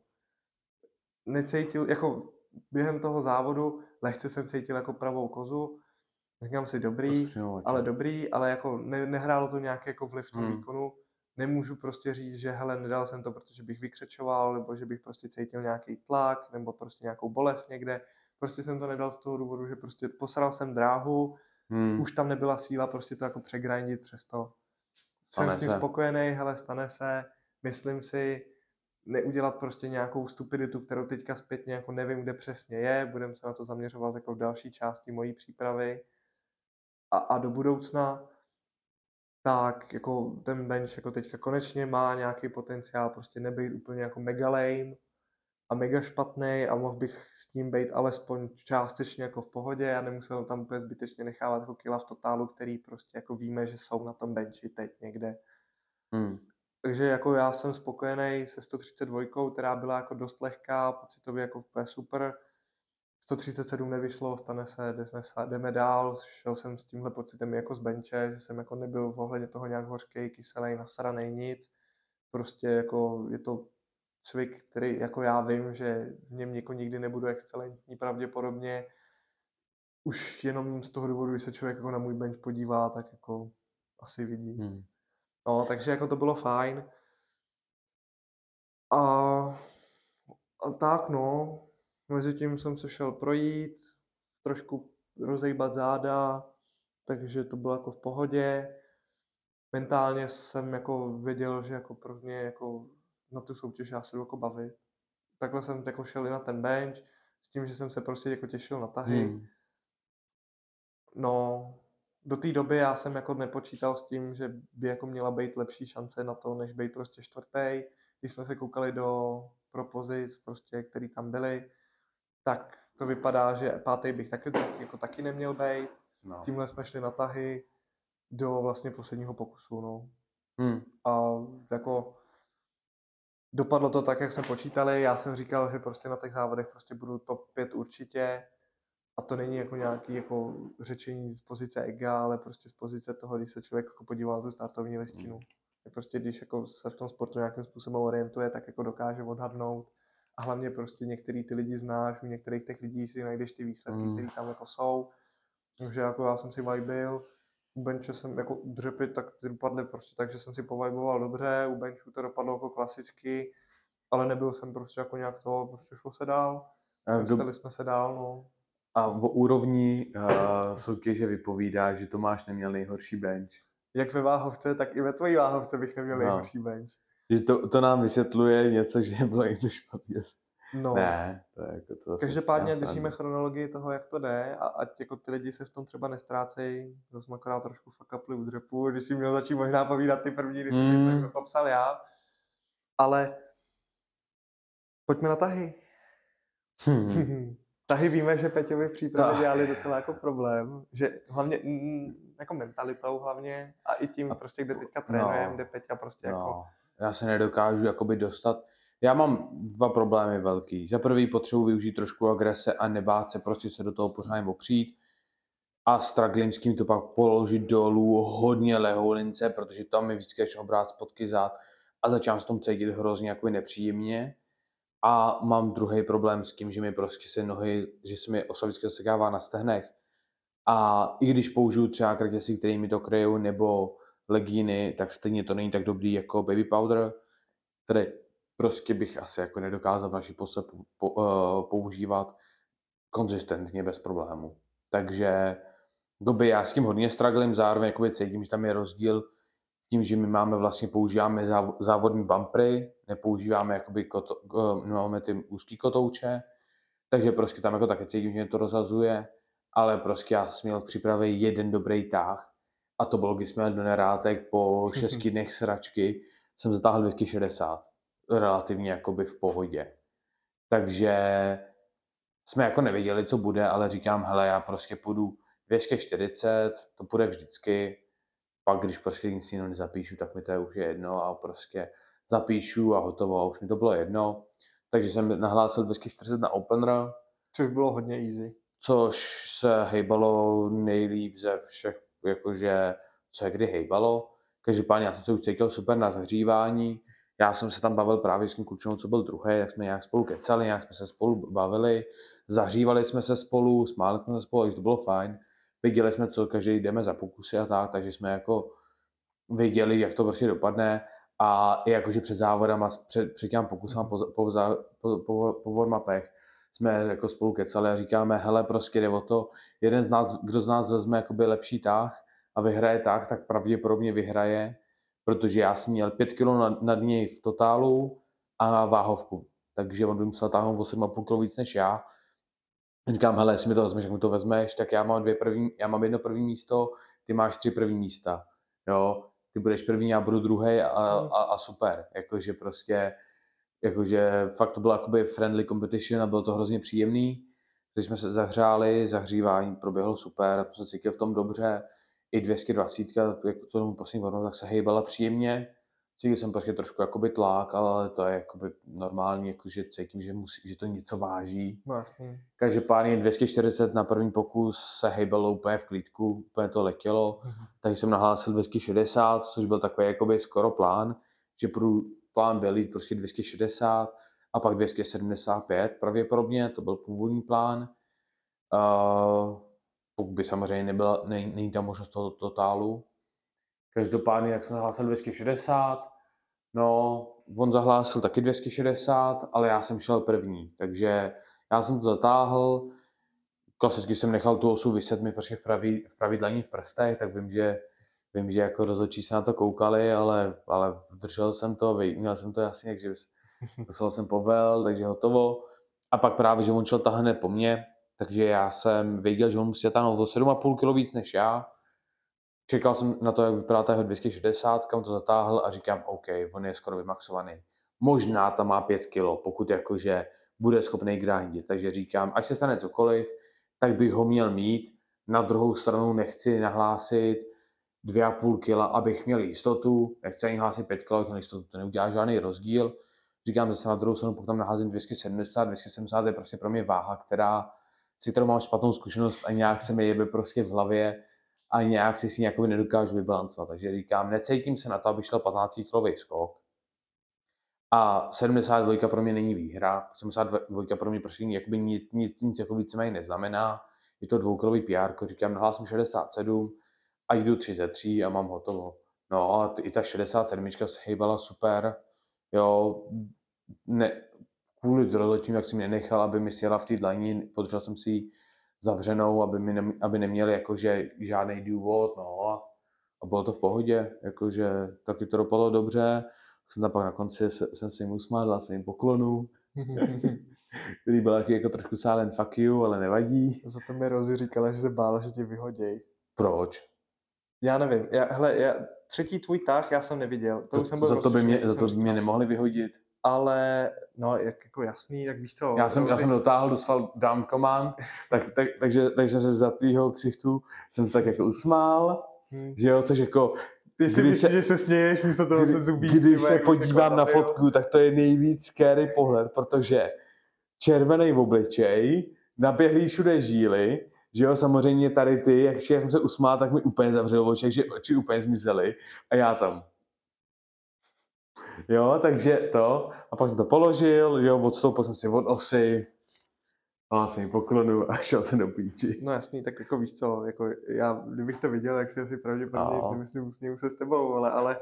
Necítil, jako během toho závodu lehce jsem cítil jako pravou kozu, říkám si dobrý, ale dobrý, ale jako ne, nehrálo to nějaký jako vliv hmm. výkonu. Nemůžu prostě říct, že hele, nedal jsem to, protože bych vykřečoval, nebo že bych prostě cítil nějaký tlak, nebo prostě nějakou bolest někde. Prostě jsem to nedal z toho důvodu, že prostě posral jsem dráhu, hmm. už tam nebyla síla prostě to jako přegrindit přesto. Jsem s tím se. spokojený, hele, stane se, myslím si, neudělat prostě nějakou stupiditu, kterou teďka zpětně jako nevím, kde přesně je, budeme se na to zaměřovat jako v další části mojí přípravy a, a do budoucna, tak jako ten bench jako teďka konečně má nějaký potenciál prostě nebejt úplně jako mega lame a mega špatný a mohl bych s ním být alespoň částečně jako v pohodě a nemusel tam úplně zbytečně nechávat jako kila v totálu, který prostě jako víme, že jsou na tom benchi teď někde. Hmm. Takže jako já jsem spokojený se 132, která byla jako dost lehká, pocitově jako úplně super. 137 nevyšlo, stane se, jdeme, jdeme dál, šel jsem s tímhle pocitem jako z benče, že jsem jako nebyl v ohledě toho nějak hořký, kyselý, nasaraný, nic. Prostě jako je to cvik, který jako já vím, že v něm jako nikdy nebudu excelentní pravděpodobně. Už jenom z toho důvodu, když se člověk jako na můj bench podívá, tak jako asi vidí. Hmm. No, takže jako to bylo fajn. A, a tak no, mezi tím jsem se šel projít, trošku rozejbat záda, takže to bylo jako v pohodě. Mentálně jsem jako věděl, že jako pro mě jako na tu soutěž já se jdu jako bavit. Takhle jsem jako šel i na ten bench, s tím, že jsem se prostě jako těšil na tahy. Hmm. No, do té doby já jsem jako nepočítal s tím, že by jako měla být lepší šance na to, než být prostě čtvrtý. Když jsme se koukali do propozic, prostě, který tam byly, tak to vypadá, že pátý bych taky, jako taky neměl být. No. Tímhle jsme šli na tahy do vlastně posledního pokusu. No. Hmm. A jako dopadlo to tak, jak jsme počítali. Já jsem říkal, že prostě na těch závodech prostě budu top 5 určitě. A to není jako nějaký jako řečení z pozice ega, ale prostě z pozice toho, když se člověk jako podívá na tu startovní listinu. Hmm. Prostě když jako se v tom sportu nějakým způsobem orientuje, tak jako dokáže odhadnout. A hlavně prostě některý ty lidi znáš, u některých těch lidí si najdeš ty výsledky, hmm. které tam jako jsou. Takže jako já jsem si vibil, u benče jsem jako dřepy, tak ty dopadly prostě tak, že jsem si povajboval dobře, u benchu to dopadlo jako klasicky, ale nebyl jsem prostě jako nějak to, prostě šlo se dál. Dostali jsme se dál, no. A o úrovni uh, soutěže vypovídá, že Tomáš neměl nejhorší bench. Jak ve váhovce, tak i ve tvojí váhovce bych neměl no. nejhorší bench. Že to, to nám vysvětluje něco, že bylo něco špatně. No. Ne, to je jako to Každopádně držíme chronologii toho, jak to jde a ať jako ty lidi se v tom třeba nestrácejí, to jsme akorát trošku fuck upli u dřepu, když si měl začít možná povídat ty první, když mm. jsem to popsal já. Ale pojďme na tahy. Hmm. tahy víme, že Peťovi v přípravě dělali docela jako problém, že hlavně mm, jako mentalitou hlavně a i tím prostě, kde teďka trénujeme, no. kde Peťa prostě no. jako... Já se nedokážu jakoby dostat já mám dva problémy velký. Za prvý potřebuji využít trošku agrese a nebát se prostě se do toho pořádně opřít. A s tím to pak položit dolů hodně lehoulince, protože tam mi vždycky začal brát spotky zad a začám s tom cítit hrozně jako nepříjemně. A mám druhý problém s tím, že mi prostě se nohy, že se mi osa vždycky zasekává na stehnech. A i když použiju třeba kratěsy, které mi to kryjou, nebo legíny, tak stejně to není tak dobrý jako baby powder, který prostě bych asi jako nedokázal naši pose po, uh, používat konzistentně bez problému. Takže doby já s tím hodně straglim, zároveň jakoby cítím, že tam je rozdíl tím, že my máme vlastně, používáme závodní bumpery, nepoužíváme jakoby koto, uh, máme ty úzký kotouče, takže prostě tam jako taky cítím, že mě to rozazuje, ale prostě já jsem měl v přípravě jeden dobrý tah a to bylo, když jsme do nerátek po šesti dnech sračky, jsem zatáhl 260 relativně jakoby v pohodě. Takže jsme jako nevěděli, co bude, ale říkám, hele, já prostě půjdu 240, to bude vždycky, pak když prostě nic jiného nezapíšu, tak mi to je už jedno a prostě zapíšu a hotovo. A už mi to bylo jedno. Takže jsem nahlásil 240 na opener. Což bylo hodně easy. Což se hejbalo nejlíp ze všech, jakože co je kdy hejbalo. Každopádně já jsem se už cítil super na zahřívání. Já jsem se tam bavil právě s tím klučinou, co byl druhý, jak jsme nějak spolu kecali, nějak jsme se spolu bavili, zahřívali jsme se spolu, smáli jsme se spolu, takže to bylo fajn. Viděli jsme, co každý jdeme za pokusy a tak, takže jsme jako věděli, jak to prostě dopadne a i jakože před závodama, před, před těm pokusama po, po, po, po, po warmapech jsme jako spolu kecali a říkáme, hele, prostě jde o to, jeden z nás, kdo z nás vezme jakoby lepší tah a vyhraje tak, tak pravděpodobně vyhraje, protože já jsem měl 5 kg nad, nad něj v totálu a váhovku, takže on by musel táhnout 8,5 kg víc než já. Říkám, hele, jestli mi to vezmeš, jak mi to vezmeš, tak já mám, dvě první, já mám jedno první místo, ty máš tři první místa. Jo, ty budeš první, já budu druhý a, a, a super. Jakože prostě, jakože fakt to bylo jakoby friendly competition a bylo to hrozně příjemný. Když jsme se zahřáli, zahřívání proběhlo super, jsem se cítil v tom dobře. I 220, jako co tomu poslední tak se hejbala příjemně. Cítil jsem prostě trošku jakoby tlak, ale to je jakoby normální, jakože cítím, že, musí, že to něco váží. Jasný. Každopádně 240 na první pokus se hejbalo úplně v klídku, úplně to letělo, mm-hmm. takže jsem nahlásil 260, což byl takový jakoby skoro plán, že prů, plán byl jít prostě 260 a pak 275 pravděpodobně, to byl původní plán. Uh, pokud by samozřejmě nebyla, ne, není tam možnost toho totálu, Každopádně, jak jsem zahlásil 260, no, on zahlásil taky 260, ale já jsem šel první, takže já jsem to zatáhl, klasicky jsem nechal tu osu vyset mi prostě v, pravý, v pravý dlaní v prstech, tak vím, že vím, že jako rozhodčí se na to koukali, ale, ale držel jsem to, měl jsem to jasně, takže poslal jsem povel, takže hotovo. A pak právě, že on šel tahne po mně, takže já jsem věděl, že on musí táhnout o 7,5 kg víc než já, Čekal jsem na to, jak vypadá ta jeho 260, kam to zatáhl a říkám, OK, on je skoro vymaxovaný. Možná tam má 5 kg, pokud jakože bude schopný grindit. Takže říkám, až se stane cokoliv, tak bych ho měl mít. Na druhou stranu nechci nahlásit 2,5 kg, abych měl jistotu. Nechci ani hlásit 5 kg, abych měl jistotu. To neudělá žádný rozdíl. Říkám zase na druhou stranu, pokud tam naházím 270, 270 je prostě pro mě váha, která si kterou mám špatnou zkušenost a nějak se mi jebe prostě v hlavě, a nějak si si nějakou nedokážu vybalancovat. Takže říkám, necítím se na to, aby šel 15 kilový skok. A 72 pro mě není výhra. 72 pro mě prostě jakoby nic, nic, nic jako víceméně neznamená. Je to dvoukilový PR, říkám, nahlásím 67 a jdu 33 a mám hotovo. No a i ta 67 se hejbala super. Jo, ne, kvůli rozhodčím, jak jsem nenechal, aby mi sjela v té dlaní, podržel jsem si ji zavřenou, aby, mi ne, aby neměli jakože žádný důvod, no a, a bylo to v pohodě, jakože taky to dopadlo dobře, jsem tam pak na konci se, jsem si jim usmál, dal jsem jim poklonu, který byl taky jako trošku silent fuck you, ale nevadí. Za to mi Rozi říkala, že se bála, že tě vyhoděj. Proč? Já nevím, já, hele, já, třetí tvůj tah já jsem neviděl. To, to jsem byl za to by mě, za to by mě nemohli vyhodit ale no, jak jako jasný, tak víš co. Já jsem, já jsem dotáhl, dostal down command, tak, tak, takže, takže jsem se za tvýho ksichtu jsem se tak jako usmál, hmm. že jo, což jako ty si myslíš, se, že se směješ, místo toho kdy, se zubí. Když se jako podívám na fotku, tak to je nejvíc scary pohled, protože červený v obličej, naběhlý všude žíly, že jo, samozřejmě tady ty, jak jsem se usmál, tak mi úplně zavřel oči, že oči úplně zmizely a já tam. Jo, takže to. A pak jsem to položil, jo, odstoupil jsem si od osy, a jsem poklonu a šel jsem do píči. No jasný, tak jako víš co, jako já, kdybych to viděl, tak si asi pravděpodobně no. nemyslím usněju se s tebou, ale, ale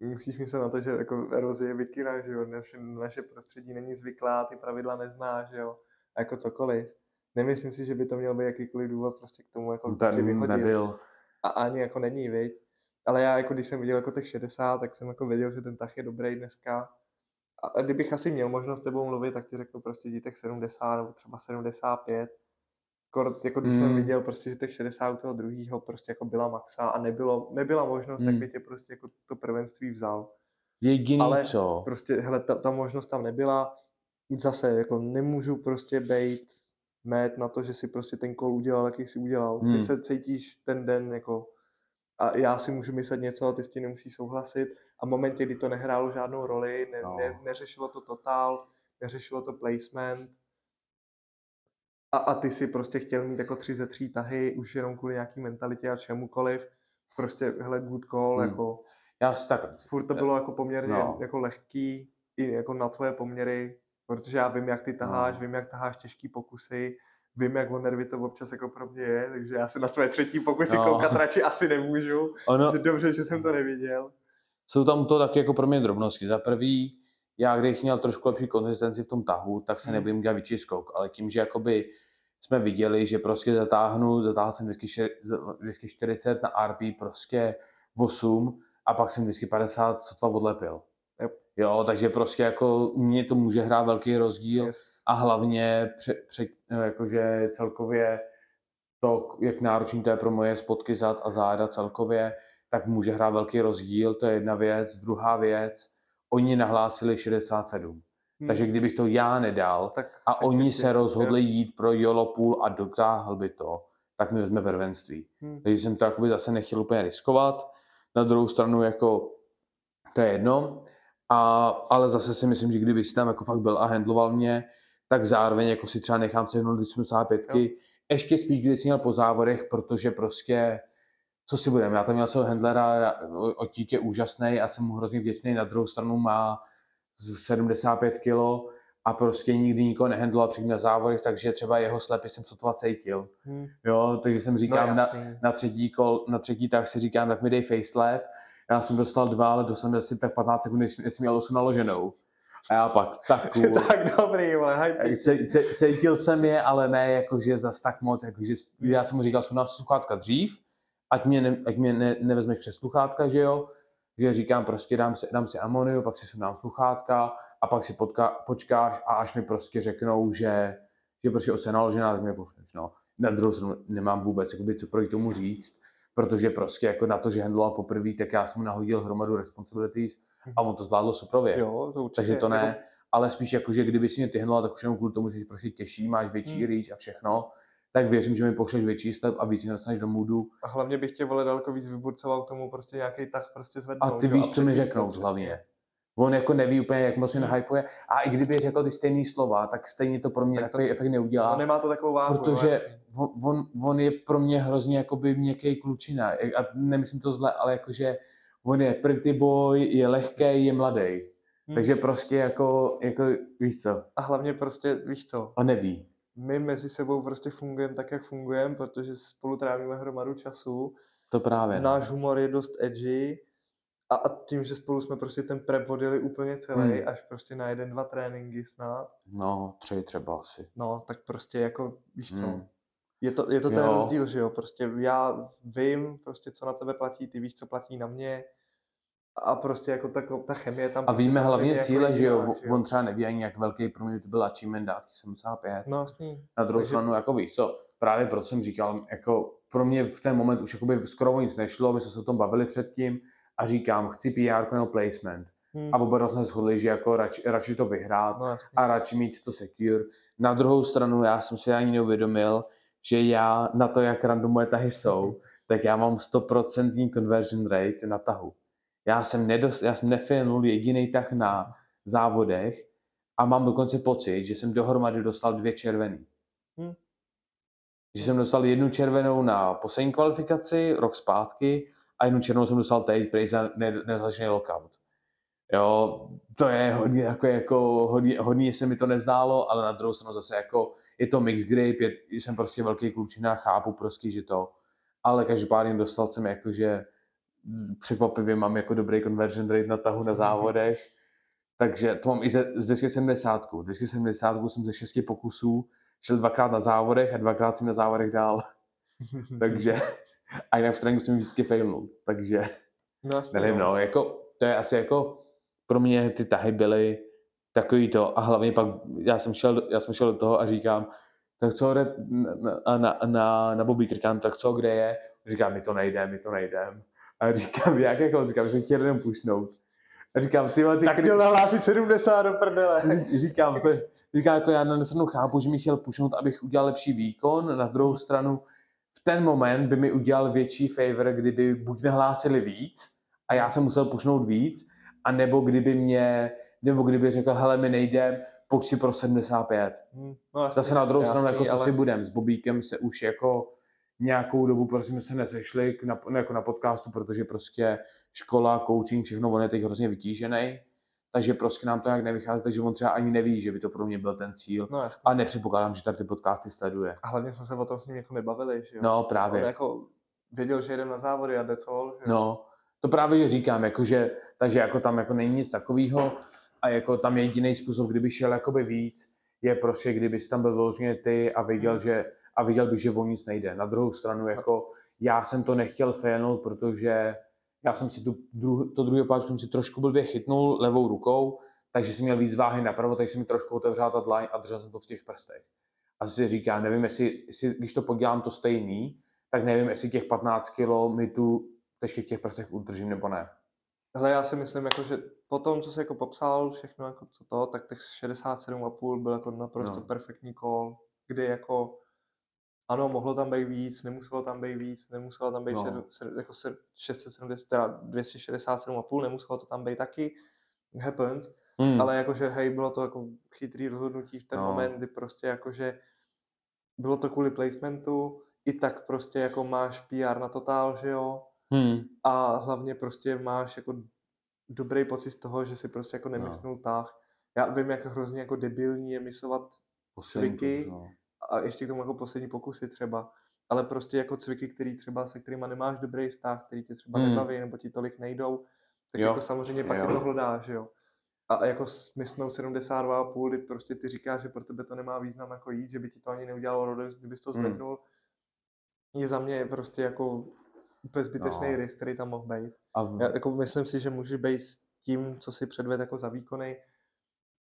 musíš myslet na to, že jako erozie je vykýra, že jo, naše, naše prostředí není zvyklá, ty pravidla nezná, že jo, a jako cokoliv. Nemyslím si, že by to měl být jakýkoliv důvod prostě k tomu jako Ten nebyl. A ani jako není, viď? Ale já, jako když jsem viděl jako těch 60, tak jsem jako věděl, že ten tah je dobrý dneska. A kdybych asi měl možnost s tebou mluvit, tak ti řeknu prostě těch 70 nebo třeba 75. Skoro, jako když mm. jsem hmm. viděl prostě, že těch 60 u toho druhého prostě jako byla maxa a nebylo, nebyla možnost, mm. tak hmm. by tě prostě jako to prvenství vzal. Jediný Ale co? prostě, hele, ta, ta možnost tam nebyla. Zase, jako nemůžu prostě být mét na to, že si prostě ten kol udělal, jaký si udělal. Mm. Ty hmm. se cítíš ten den jako a já si můžu myslet něco a ty s tím nemusí souhlasit a v momentě, kdy to nehrálo žádnou roli, ne, No. ne, neřešilo to totál, neřešilo to placement, a, a ty si prostě chtěl mít jako tři ze tří tahy, už jenom kvůli nějaký mentalitě a čemukoliv, prostě hele, good call, Hmm. jako Já si tak, furt to bylo jako poměrně No. jako lehký, i jako na tvoje poměry, protože já vím, jak ty taháš, No. vím, jak taháš těžký pokusy, vím, jak o nervy to občas jako pro mě je, takže já se na tvoje třetí pokusy No. koukat radši asi nemůžu. ono, No. Dobře, že jsem to neviděl. jsou tam to taky jako pro mě drobnosti. Za prvý, já když měl trošku lepší konzistenci v tom tahu, tak se Hmm. nebudím dělat větší skok, ale tím, že jakoby jsme viděli, že prostě zatáhnu, zatáhl jsem vždycky, vždycky 40 na RP, prostě 8 a pak jsem vždycky 50 sotva odlepil. Jo, takže prostě jako mě to může hrát velký rozdíl Yes. a hlavně pře, pře, no, jakože celkově to, jak náročný to je pro moje spotky zad a záda celkově, tak může hrát velký rozdíl, to je jedna věc. Druhá věc, oni nahlásili 67. Hmm. Takže kdybych to já nedal tak a oni se rozhodli jít pro YOLO půl a dotáhl by to, tak mi vezme prvenství. Hmm. Takže jsem to jakoby zase nechtěl úplně riskovat. Na druhou stranu jako to je jedno, a, ale zase si myslím, že kdyby si tam jako fakt byl a handloval mě, tak zároveň jako si třeba nechám se do 75. Jo. Ještě spíš, když jsi měl po závodech, protože prostě co si budeme, já tam měl svého handlera, otík je úžasný a jsem mu hrozně vděčný, na druhou stranu má z 75 kg a prostě nikdy nikoho nehandloval předtím na závodech, takže třeba jeho slepy jsem sotva cítil. Hmm. Jo, takže jsem říkám, no, na, jasný. na třetí, kol, na třetí tak si říkám, tak mi dej facelap. Já jsem dostal dva, ale dostal jsem asi tak 15 sekund, než, jsem měl osu naloženou. A já pak, tak cool. tak dobrý, vole, c- Cítil jsem je, ale ne jakože zas tak moc. Jakože, já jsem mu říkal, sundám sluchátka dřív, ať mě, ne, ať mě ne, nevezmeš přes sluchátka, že jo. Že říkám, prostě dám si, dám si amoniu, pak si sundám sluchátka a pak si potka, počkáš a až mi prostě řeknou, že, že prostě ose naložená, tak mě pošleš. No. Na druhou stranu nemám vůbec jakoby, co proti tomu říct, protože prostě jako na to, že handloval poprvé, tak já jsem mu nahodil hromadu responsibilities a on to zvládlo suprově. Jo, to určitě. Takže to ne, Jako, ale spíš jako, že kdyby si mě ty handloval, tak už jenom kvůli tomu, že jsi prostě těžší, máš větší Hmm. reach a všechno, tak věřím, že mi pošleš větší step a víc mě dostaneš do moodu. a hlavně bych tě vole daleko víc vyburcoval k tomu prostě nějaký tah prostě zvednout. A ty jo, víš, co mi řeknou přesně. hlavně. On jako neví úplně, jak moc mě Hmm. nahypuje. A i kdyby řekl ty stejné slova, tak stejně to pro mě Tak to- takový efekt neudělá. No nemá to takovou váhu. no, protože jasně. on, on, on, je pro mě hrozně jakoby měkký klučina. A nemyslím to zle, ale jakože on je pretty boy, je lehký, je mladý. Hmm. Takže prostě jako, jako, víš co, A hlavně prostě, víš co, a neví. my mezi sebou prostě fungujeme tak, jak fungujeme, protože spolu trávíme hromadu času. To právě. no. Náš humor je dost edgy a, a tím, že spolu jsme prostě ten prep vodili úplně celý, Hmm. až prostě na jeden, dva tréninky snad, No, tři třeba asi. no, tak prostě jako, víš co, Hmm. je to, je to ten Jo. rozdíl, že jo, prostě já vím prostě, co na tebe platí, ty víš, co platí na mě a prostě jako ta, ta chemie tam A prostě víme hlavně jako cíle, že jo, jiná, on třeba neví ani, jak velký pro mě to byl achievement dátky 75. No jasný. Na druhou Takže- stranu, jako víš co, právě proto jsem říkal, jako pro mě v ten moment už jakoby skoro nic nešlo, my jsme se o tom bavili předtím a říkám, chci PR nebo placement. Hmm. A oba dva jsme shodli, že jako radši, radši to vyhrát No jasný. a radši mít to secure. Na druhou stranu, já jsem si ani neuvědomil, že já na to, jak random moje tahy jsou, tak já mám 100% conversion rate na tahu. Já jsem, nedos, já jsem nefinul jediný tah na závodech a mám dokonce pocit, že jsem dohromady dostal dvě červený. Hmm. Že jsem dostal jednu červenou na poslední kvalifikaci, rok zpátky, a jednu červenou jsem dostal teď, prej za ne- nezačený lockout. Jo, to je hodně, jako, jako hodně, hodně se mi to nezdálo, ale na druhou stranu zase jako je to mix grip, je, jsem prostě velký klučina, chápu prostě, že to, ale každopádně dostal jsem jako, že překvapivě mám jako dobrý conversion rate na tahu na závodech, takže to mám i ze, z 270. 270 jsem ze šesti pokusů šel dvakrát na závodech a dvakrát jsem na závodech dál, takže a jinak v tréninku jsem vždycky failnul, takže no, nevím, no, jako, to je asi jako, pro mě ty tahy byly takový to a hlavně pak já jsem šel, já jsem šel do toho a říkám, tak co jde na, na, na, na Bobby říkám, tak co, kde je? Říkám, my to nejdem, my to nejdem. A říkám, jak jako, říkám, že jsem chtěl jenom pušnout. A říkám, ty, ty Tak měl nahlásit 70 do prdele. říkám, to, je- říkám, jako já na jednu chápu, že mi chtěl pušnout, abych udělal lepší výkon, na druhou stranu v ten moment by mi udělal větší favor, kdyby buď nahlásili víc, a já jsem musel pušnout víc, a nebo kdyby mě, nebo kdyby řekl, hele, my nejdem, pojď si pro 75. Hmm, no, jasný, Zase na druhou jasný, stranu, jako co ale... si budem, s Bobíkem se už jako nějakou dobu prostě jsme se nesešli k na, jako na podcastu, protože prostě škola, coaching, všechno, on je teď hrozně vytížený, takže prostě nám to nějak nevychází, takže on třeba ani neví, že by to pro mě byl ten cíl. No, jasný. A nepředpokládám, že tady ty podcasty sleduje. A hlavně jsme se o tom s ním jako nebavili, že jo? No, On právě. jako věděl, že jedem na závody a that's all, že jo? No, to právě, že říkám, jakože, takže jako tam jako není nic takového a jako tam je jediný způsob, kdyby šel jakoby víc, je prostě, kdybys tam byl vyloženě ty a viděl, že a viděl bych, že o nic nejde. Na druhou stranu, jako já jsem to nechtěl failnout, protože já jsem si tu dru, to druhý opáčku jsem si trošku blbě chytnul levou rukou, takže jsem měl víc váhy napravo, takže se mi trošku otevřela ta dlaň a držel jsem to v těch prstech. A si říká, nevím, jestli, jestli, když to podělám to stejný, tak nevím, jestli těch 15 kilo mi tu ještě v těch prstech udržím nebo ne. Hele, já si myslím, jako, že po tom, co jsi jako popsal všechno, jako co to, tak těch 67,5 byl jako naprosto No. perfektní call, kdy jako ano, mohlo tam být víc, nemuselo tam být víc, nemuselo tam být No. no. jako se- 670, teda 267,5, nemuselo to tam být taky, happens, Hmm. ale jakože hej, bylo to jako chytrý rozhodnutí v ten No. no. moment, kdy prostě jakože bylo to kvůli placementu, i tak prostě jako máš PR na totál, že jo, Hmm. a hlavně prostě máš jako dobrý pocit z toho, že si prostě jako nemyslnul no. tah. Já vím, jak hrozně jako debilní je misovat Poslední cviky. no. A ještě k tomu jako poslední pokusy třeba, ale prostě jako cviky, který třeba se kterýma nemáš dobrý vztah, který tě třeba Hmm. hmm. nebaví nebo ti tolik nejdou, tak Jo. jako samozřejmě pak Jo. je to hledáš, že jo. A a jako smysnou 72,5, kdy prostě ty říkáš, že pro tebe to nemá význam jako jít, že by ti to ani neudělalo radost, kdybys to Hmm. zvednul, je za mě prostě jako úplně zbytečný No. risk, který tam mohl být. A v, Já jako myslím si, že můžeš být s tím, co si předved jako za výkony,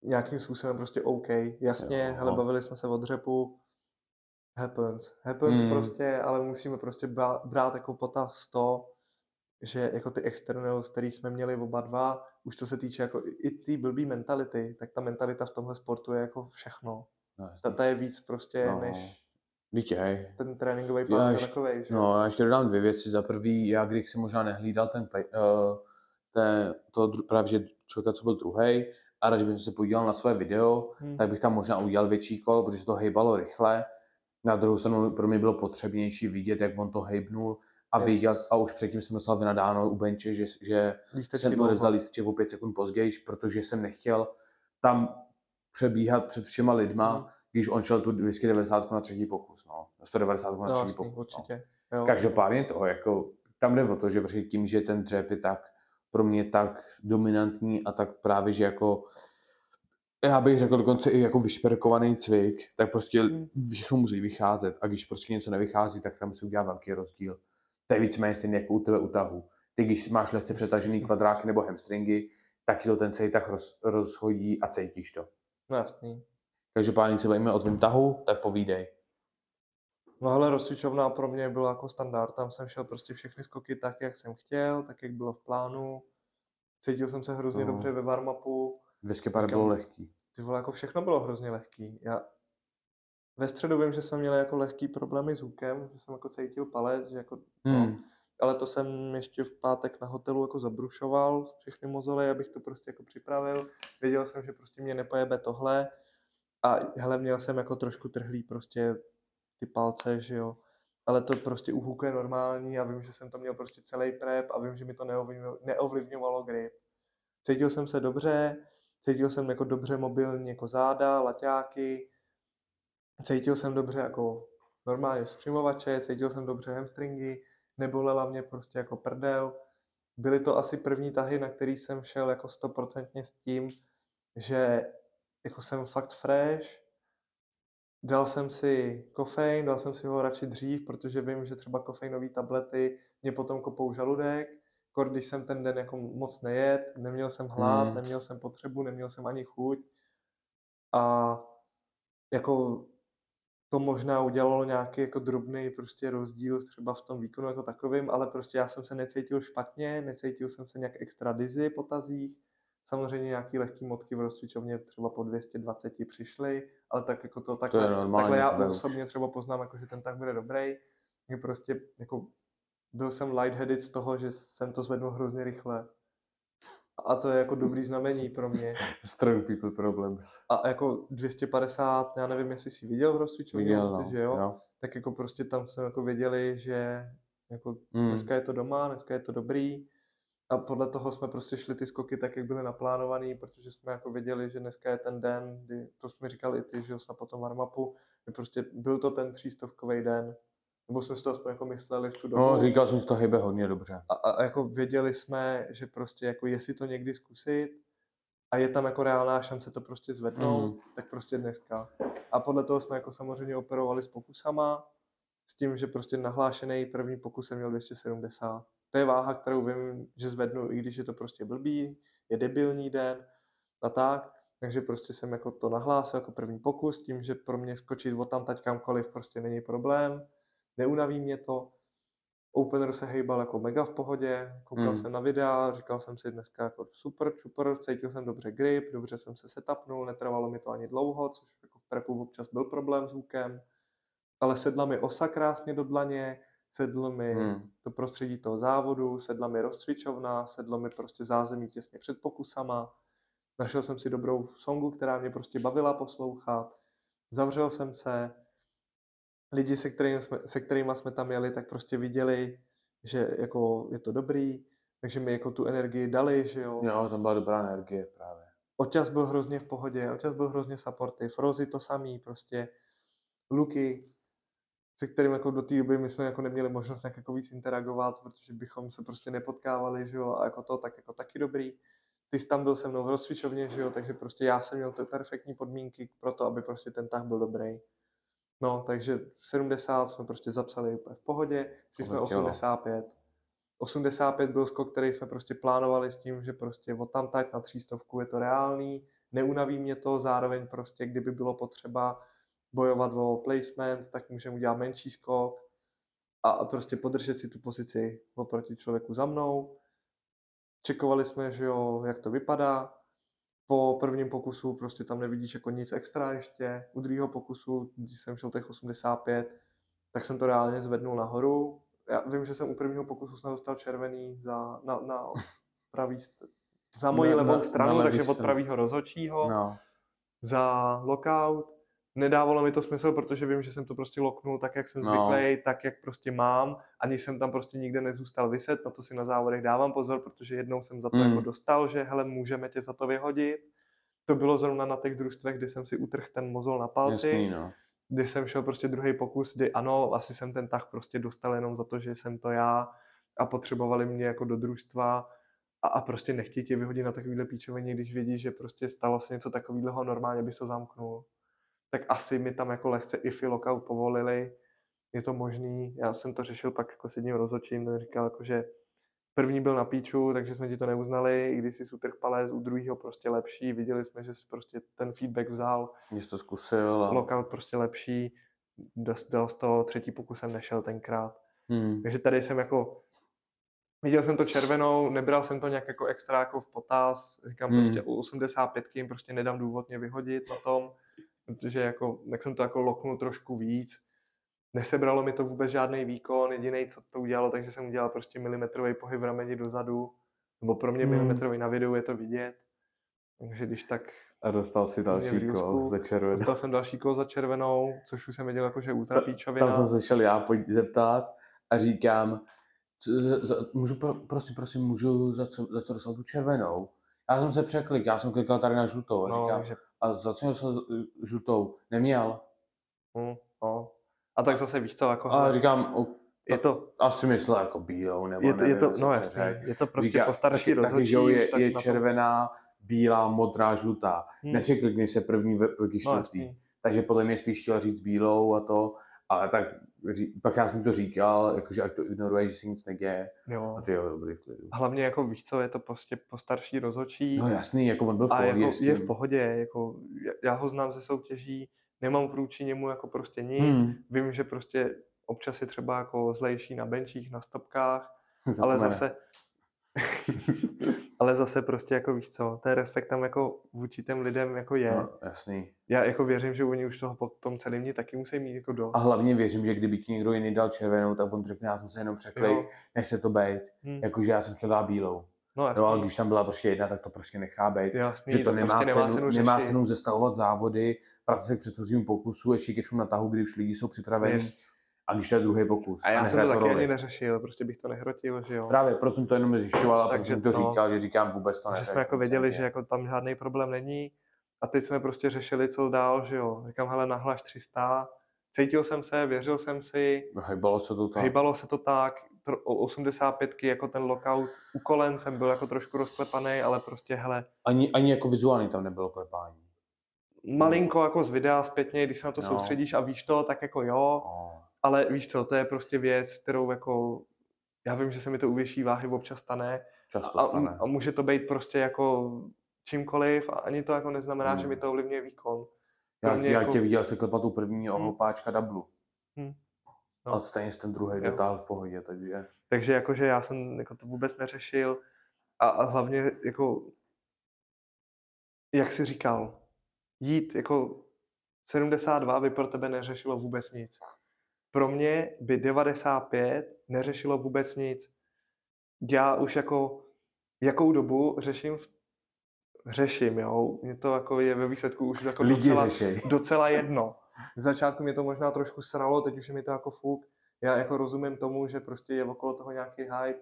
nějakým způsobem prostě OK. Jasně, Jo. hele, bavili jsme se o dřepu, happens. Happens Hmm. prostě, ale musíme prostě brát, jako potaz to, že jako ty externals, který jsme měli oba dva, už to se týče jako i- té blbý mentality, tak ta mentalita v tomhle sportu je jako všechno. no, Ta, ta je víc prostě No. než Dítě, ten tréninkový plán takový, že? No, já ještě dodám dvě věci. Za prvý, já když jsem možná nehlídal ten, play, uh, ten to dru, právě že člověka, co byl druhý, a když bych se podíval na své video, Hmm. tak bych tam možná udělal větší kol, protože se to hejbalo rychle. Na druhou stranu pro mě bylo potřebnější vidět, jak on to hejbnul a Yes. vidět, a už předtím jsem dostal vynadáno u benče, že, že Lístečky jsem dlouho. odevzdal lísteček o pět sekund později, protože jsem nechtěl tam přebíhat před všema lidma, Mhm. když on šel tu 290 na třetí pokus, no. 190 na No, třetí jasný, pokus, no. určitě. Jo. Každopádně to, jako, tam jde o to, že prostě tím, že ten dřep je tak pro mě tak dominantní a tak právě, že jako já bych řekl dokonce i jako vyšperkovaný cvik, tak prostě Hmm. všechno musí vycházet a když prostě něco nevychází, tak tam musí udělat velký rozdíl. To je víceméně stejně jako u tebe u tahu. Ty, když máš lehce přetažený kvadráky nebo hamstringy, tak ti to ten celý tak roz, rozhodí a cítíš to. No jasný. Každopádně se bavíme o tvém tahu, tak povídej. No hele, rozcvičovna pro mě byla jako standard, tam jsem šel prostě všechny skoky tak, jak jsem chtěl, tak, jak bylo v plánu. Cítil jsem se hrozně No. dobře ve warm-upu, 200 pár bylo lehký. ty vole, jako všechno bylo hrozně lehký. Já ve středu vím, že jsem měl jako lehký problémy s hůkem, že jsem jako cítil palec, že jako, no, Hmm. ale to jsem ještě v pátek na hotelu jako zabrušoval všechny mozoly, abych to prostě jako připravil. Věděl jsem, že prostě mě nepojebe tohle a hele, měl jsem jako trošku trhlý prostě ty palce, že jo. Ale to prostě u hůku je normální a vím, že jsem to měl prostě celý prep a vím, že mi to neovlivňovalo, neovlivňovalo grip. Cítil jsem se dobře, cítil jsem jako dobře mobilní jako záda, laťáky, cítil jsem dobře jako normálně zpřimovače, cítil jsem dobře hamstringy, nebolela mě prostě jako prdel. Byly to asi první tahy, na který jsem šel jako stoprocentně s tím, že jako jsem fakt fresh, dal jsem si kofein, dal jsem si ho radši dřív, protože vím, že třeba kofeinové tablety mě potom kopou žaludek, kor když jsem ten den jako moc nejet, neměl jsem hlad, Hmm. neměl jsem potřebu, neměl jsem ani chuť. A jako to možná udělalo nějaký jako drobný prostě rozdíl třeba v tom výkonu jako takovým, ale prostě já jsem se necítil špatně, necítil jsem se nějak extra dizzy po tazích, samozřejmě nějaký lehký motky v rozcvičovně třeba po 220 přišly, ale tak jako to takhle, normální, takhle to já osobně třeba poznám, jako, že ten tak bude dobrý, je prostě jako byl jsem lightheaded z toho, že jsem to zvednul hrozně rychle. A to je jako dobrý znamení pro mě. Strong people problems. A jako 250, já nevím, jestli jsi viděl v rozcvičování, Viděl, no. že jo? jo. Tak jako prostě tam jsme jako věděli, že jako Mm. dneska je to doma, dneska je to dobrý. A podle toho jsme prostě šli ty skoky tak, jak byly naplánovaný, protože jsme jako věděli, že dneska je ten den, kdy, to jsme říkali i ty, že jo, na potom warm-upu, prostě byl to ten třístovkový den, nebo jsme si to aspoň jako mysleli v tu dobu. No, říkal jsem, že to hejbe hodně dobře. a, a, jako věděli jsme, že prostě jako jestli to někdy zkusit a je tam jako reálná šance to prostě zvednout, Mm. tak prostě dneska. A podle toho jsme jako samozřejmě operovali s pokusama, s tím, že prostě nahlášený první pokus jsem měl 270. To je váha, kterou vím, že zvednu, i když je to prostě blbý, je debilní den a tak. Takže prostě jsem jako to nahlásil jako první pokus, tím, že pro mě skočit od tam kamkoliv prostě není problém. Neunaví mě to. Opener se hejbal jako mega v pohodě, koukal Hmm. jsem na videa, říkal jsem si dneska jako super, super, cítil jsem dobře grip, dobře jsem se setupnul, netrvalo mi to ani dlouho, což jako v prepu občas byl problém s hookem, ale sedla mi osa krásně do dlaně, sedlo mi Hmm. to prostředí toho závodu, sedla mi rozcvičovna, sedlo mi prostě zázemí těsně před pokusama, našel jsem si dobrou songu, která mě prostě bavila poslouchat, zavřel jsem se, lidi, se kterými jsme, se kterými jsme tam jeli, tak prostě viděli, že jako je to dobrý, takže mi jako tu energii dali, že jo. Jo, tam byla dobrá energie právě. Oťas byl hrozně v pohodě, Oťas byl hrozně supportive, Rozy to samý, prostě Luky, se kterým jako do té doby my jsme jako neměli možnost nějak jako víc interagovat, protože bychom se prostě nepotkávali, že jo, a jako to, tak jako taky dobrý. Ty jsi tam byl se mnou v rozcvičovně, že jo, takže prostě já jsem měl ty perfektní podmínky pro to, aby prostě ten tah byl dobrý. No, takže v 70 jsme prostě zapsali úplně v pohodě, šli jsme To tak jo. 85. 85 byl skok, který jsme prostě plánovali s tím, že prostě od tam tak na třístovku je to reálný, neunaví mě to, zároveň prostě, kdyby bylo potřeba bojovat o placement, tak můžeme udělat menší skok a, a prostě podržet si tu pozici oproti člověku za mnou. Čekovali jsme, že jo, jak to vypadá. Po prvním pokusu prostě tam nevidíš jako nic extra ještě. U druhého pokusu, když jsem šel těch 85, tak jsem to reálně zvednul nahoru. Já vím, že jsem u prvního pokusu snad dostal červený za, na, na pravý, za moji Na- levou stranu, na takže od pravého rozhodčího No. za lockout. Nedávalo mi to smysl, protože vím, že jsem to prostě loknul tak, jak jsem No. zvyklý, tak, jak prostě mám. Ani jsem tam prostě nikde nezůstal vyset, na to si na závodech dávám pozor, protože jednou jsem za to Mm. jako dostal, že hele, můžeme tě za to vyhodit. To bylo zrovna na těch družstvech, kdy jsem si utrhl ten mozol na palci, Jasný, no. kdy jsem šel prostě druhý pokus, kdy ano, asi jsem ten tah prostě dostal jenom za to, že jsem to já a potřebovali mě jako do družstva a, a prostě nechtějí tě vyhodit na takovýhle píčovení, když vidí, že prostě stalo se něco takového, normálně bys to zamknul. Tak asi mi tam jako lehce iffy lockout povolili, je to možný, já jsem to řešil pak jako s jedním rozhodčím, ten říkal jako, že první byl na píču, takže jsme ti to neuznali, i když jsi utrh palec, u druhého prostě lepší, viděli jsme, že jsi prostě ten feedback vzal, Když to zkusil. A... lockout prostě lepší, dal z toho, třetí pokusem nešel tenkrát. Hmm. Takže tady jsem jako, viděl jsem to červenou, nebral jsem to nějak jako extra jako v potaz, říkám Hmm. prostě u 85 jim prostě nedám důvod mě vyhodit na tom, protože jako, tak jsem to jako loknul trošku víc. Nesebralo mi to vůbec žádný výkon, jediný, co to udělalo, takže jsem udělal prostě milimetrový pohyb v rameni dozadu, nebo pro mě Hmm. milimetrový na videu je to vidět. Takže když tak A dostal si další v kol Rýlsku. za červenou. dostal jsem další kol za červenou, což už jsem věděl jako, že ultra Ta- píčovina. Tam jsem se šel já pojď zeptat a říkám, co, za, za, můžu, pro, prosím, prosím, můžu za co, za co dostal tu červenou? Já jsem se překlik, já jsem klikal tady na žlutou a no, říkám, že, a za co jsem žlutou? Neměl. hm, no. A tak zase víš co, jako A říkám, o, je to, asi myslel jako bílou, nebo je to, je nevím, to co no jasně, je to prostě Říká- po starší taky, taky, rozhodčí. jo, je, tak je to- červená, bílá, modrá, žlutá. Hm, Nepřeklikni se první proti no, čtvrtý. jasný. Takže podle mě spíš chtěl říct bílou a to, ale tak pak já jsem to říkal, jakože ať to ignoruje, že se nic neděje. Jo. A ty jo, dobrý v klidu. Hlavně jako víš co, je to prostě po starší rozhodčí. No jasný, jako on byl v a pohodě jako s je v pohodě, jako já- ho znám ze soutěží, nemám vůči němu jako prostě nic, Hmm. vím, že prostě občas je třeba jako zlejší na benčích, na stopkách, ale Zapomene. zase ale zase prostě jako víš co, ten respekt tam jako vůči těm lidem jako je. No, jasný. Já jako věřím, že oni už toho po tom celém dní taky musí mít jako dost. A hlavně věřím, že kdyby ti někdo jiný dal červenou, tak on řekne, já jsem se jenom překlej, Jo. nechce to být. Hm. Jakože já jsem chtěl dát bílou. No jasný, Jo, ale když tam byla prostě jedna, tak to prostě nechá být. jasný, že to, nemá, prostě cenu, nemá cenu, nemá cenu zestavovat závody, vracet se k předchozímu pokusu, ještě ke všemu na tahu, kdy už lidi jsou připraveni. Yes. A když to je druhý pokus. A já jsem to taky roli. ani neřešil, prostě bych to nehrotil, že jo. Právě proto jsem to jenom zjišťoval a Takže jsem to říkal, že říkám vůbec to že neřeš. jsme jako věděli, že jako tam žádný problém není. A teď jsme prostě řešili, co dál, že jo. Říkám, hele, nahlaš 300. Cítil jsem se, věřil jsem si, Hejbalo se to tak. hejbalo se to tak. Tro- o 85 jako ten lockout u kolen jsem byl jako trošku rozklepaný, ale prostě, hele, Ani, ani jako vizuálně tam nebylo klepání. malinko jako z videa zpětně, když se na to No. soustředíš a víš to, tak jako jo, Oh. Ale víš co, to je prostě věc, kterou jako, já vím, že se mi to u větší váhy občas stane, Často a, stane. a může to být prostě jako čímkoliv a ani to jako neznamená, Hmm. že mi to ovlivňuje výkon. Já, já jako- tě viděl se klepat tu prvního Hmm. opáčka dublu. Hmm. No. A stejně ten druhý dotáhl v pohodě, takže... Takže jakože já jsem jako to vůbec neřešil a, a hlavně jako, jak jsi říkal, jít jako 72 by pro tebe neřešilo vůbec nic. Pro mě by 95 neřešilo vůbec nic. Já už jako, jakou dobu řeším, v- řeším, jo, mě to jako je ve výsledku už jako Lidi docela, řešej. docela jedno. Z začátku mě to možná trošku sralo, teď už je mi to jako fuk. Já jako rozumím tomu, že prostě je okolo toho nějaký hype,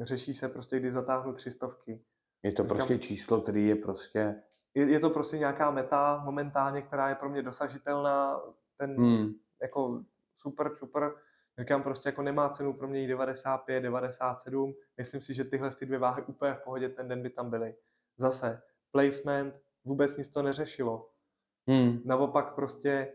řeší se prostě, kdy zatáhnu tři stovky. Je to Říkám- prostě číslo, který je prostě... Je, je to prostě nějaká meta momentálně, která je pro mě dosažitelná, ten Hmm. jako super, super. Říkám prostě jako nemá cenu pro mě jít 95, 97. Myslím si, že tyhle ty dvě váhy úplně v pohodě ten den by tam byly. Zase placement, vůbec nic to neřešilo. Hmm. Naopak prostě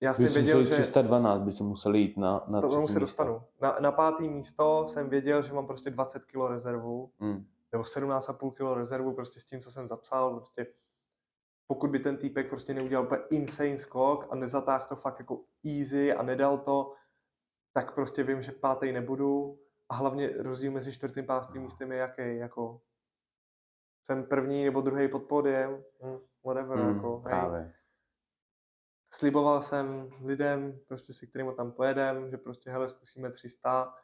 já jsem věděl, musel že... 312 by se museli jít na, na To tomu se místo. dostanu. Na, na pátý místo jsem věděl, že mám prostě 20 kg rezervu, Hmm. nebo 17,5 kg rezervu prostě s tím, co jsem zapsal. Prostě pokud by ten týpek prostě neudělal úplně insane skok a nezatáhl to fakt jako easy a nedal to, tak prostě vím, že pátý nebudu. A hlavně rozdíl mezi čtvrtým a pátým místem je jaký, jako jsem první nebo druhý pod pódiem, hm, whatever, Hmm, jako, hej. právě. Sliboval jsem lidem, prostě si kterým tam pojedem, že prostě hele, zkusíme 300.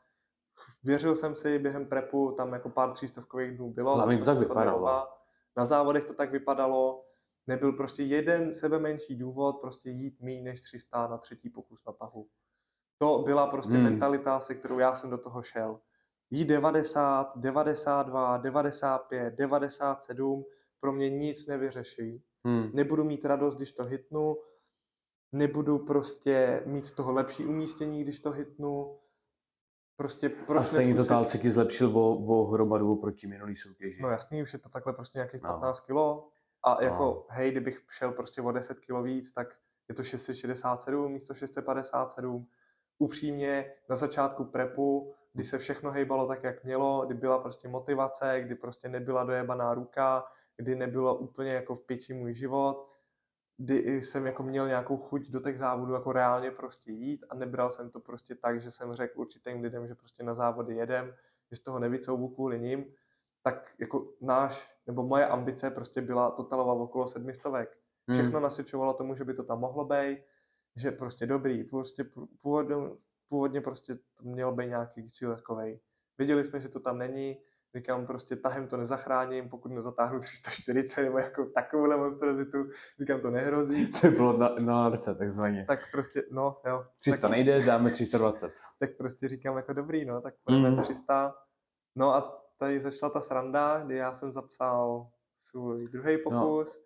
Věřil jsem si během prepu, tam jako pár třístovkových dnů bylo. Hlavně to tak vypadalo. Na závodech to tak vypadalo. Nebyl prostě jeden sebe menší důvod prostě jít méně než 300 na třetí pokus na tahu. To byla prostě Hmm. mentalita, se kterou já jsem do toho šel. Jí 90, 92, 95, 97 pro mě nic nevyřeší Hmm. nebudu mít radost, když to hitnu, nebudu prostě mít z toho lepší umístění, když to hitnu. Prostě proč A stejně to Tálceky zlepšil o, o hromadu oproti minulý soutěži. No jasný, už je to takhle prostě nějakých No. 15 kilo. A jako, No. hej, kdybych šel prostě o 10 kilo víc, tak je to 667 místo 657. Upřímně, na začátku prepu, kdy se všechno hejbalo tak, jak mělo, kdy byla prostě motivace, kdy prostě nebyla dojebaná ruka, kdy nebylo úplně jako v piči můj život, kdy jsem jako měl nějakou chuť do těch závodů jako reálně prostě jít a nebral jsem to prostě tak, že jsem řekl určitým lidem, že prostě na závody jedem, že z toho nevycouvu kvůli ním, tak jako náš, nebo moje ambice prostě byla totalová okolo sedmistovek. Hmm. Všechno nasvědčovalo tomu, že by to tam mohlo být, že prostě dobrý, prostě původně, původně prostě to měl být nějaký cíl takovej. Věděli jsme, že to tam není, říkám prostě tahem to nezachráním, pokud nezatáhnu 340 nebo jako takovouhle monstrozitu, říkám to nehrozí, To bylo na, na 10 takzvaně. tak prostě, no jo, 300 tak, nejde, dáme 320. tak prostě říkám jako dobrý, no, tak půjdeme Mhm. 300. No a tady začala ta sranda, kdy já jsem zapsal svůj druhý pokus. No.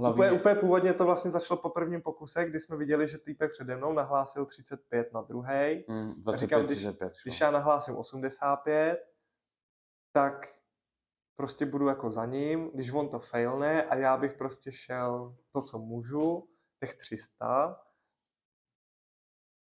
Hlavně, Úplně, úplně původně to vlastně začalo po prvním pokuse, kdy jsme viděli, že týpek přede mnou nahlásil 35 na druhý. mm, A 25, říkám, když, 35 šlo. když já nahlásím 85, tak prostě budu jako za ním, když on to failne a já bych prostě šel to, co můžu, těch 300,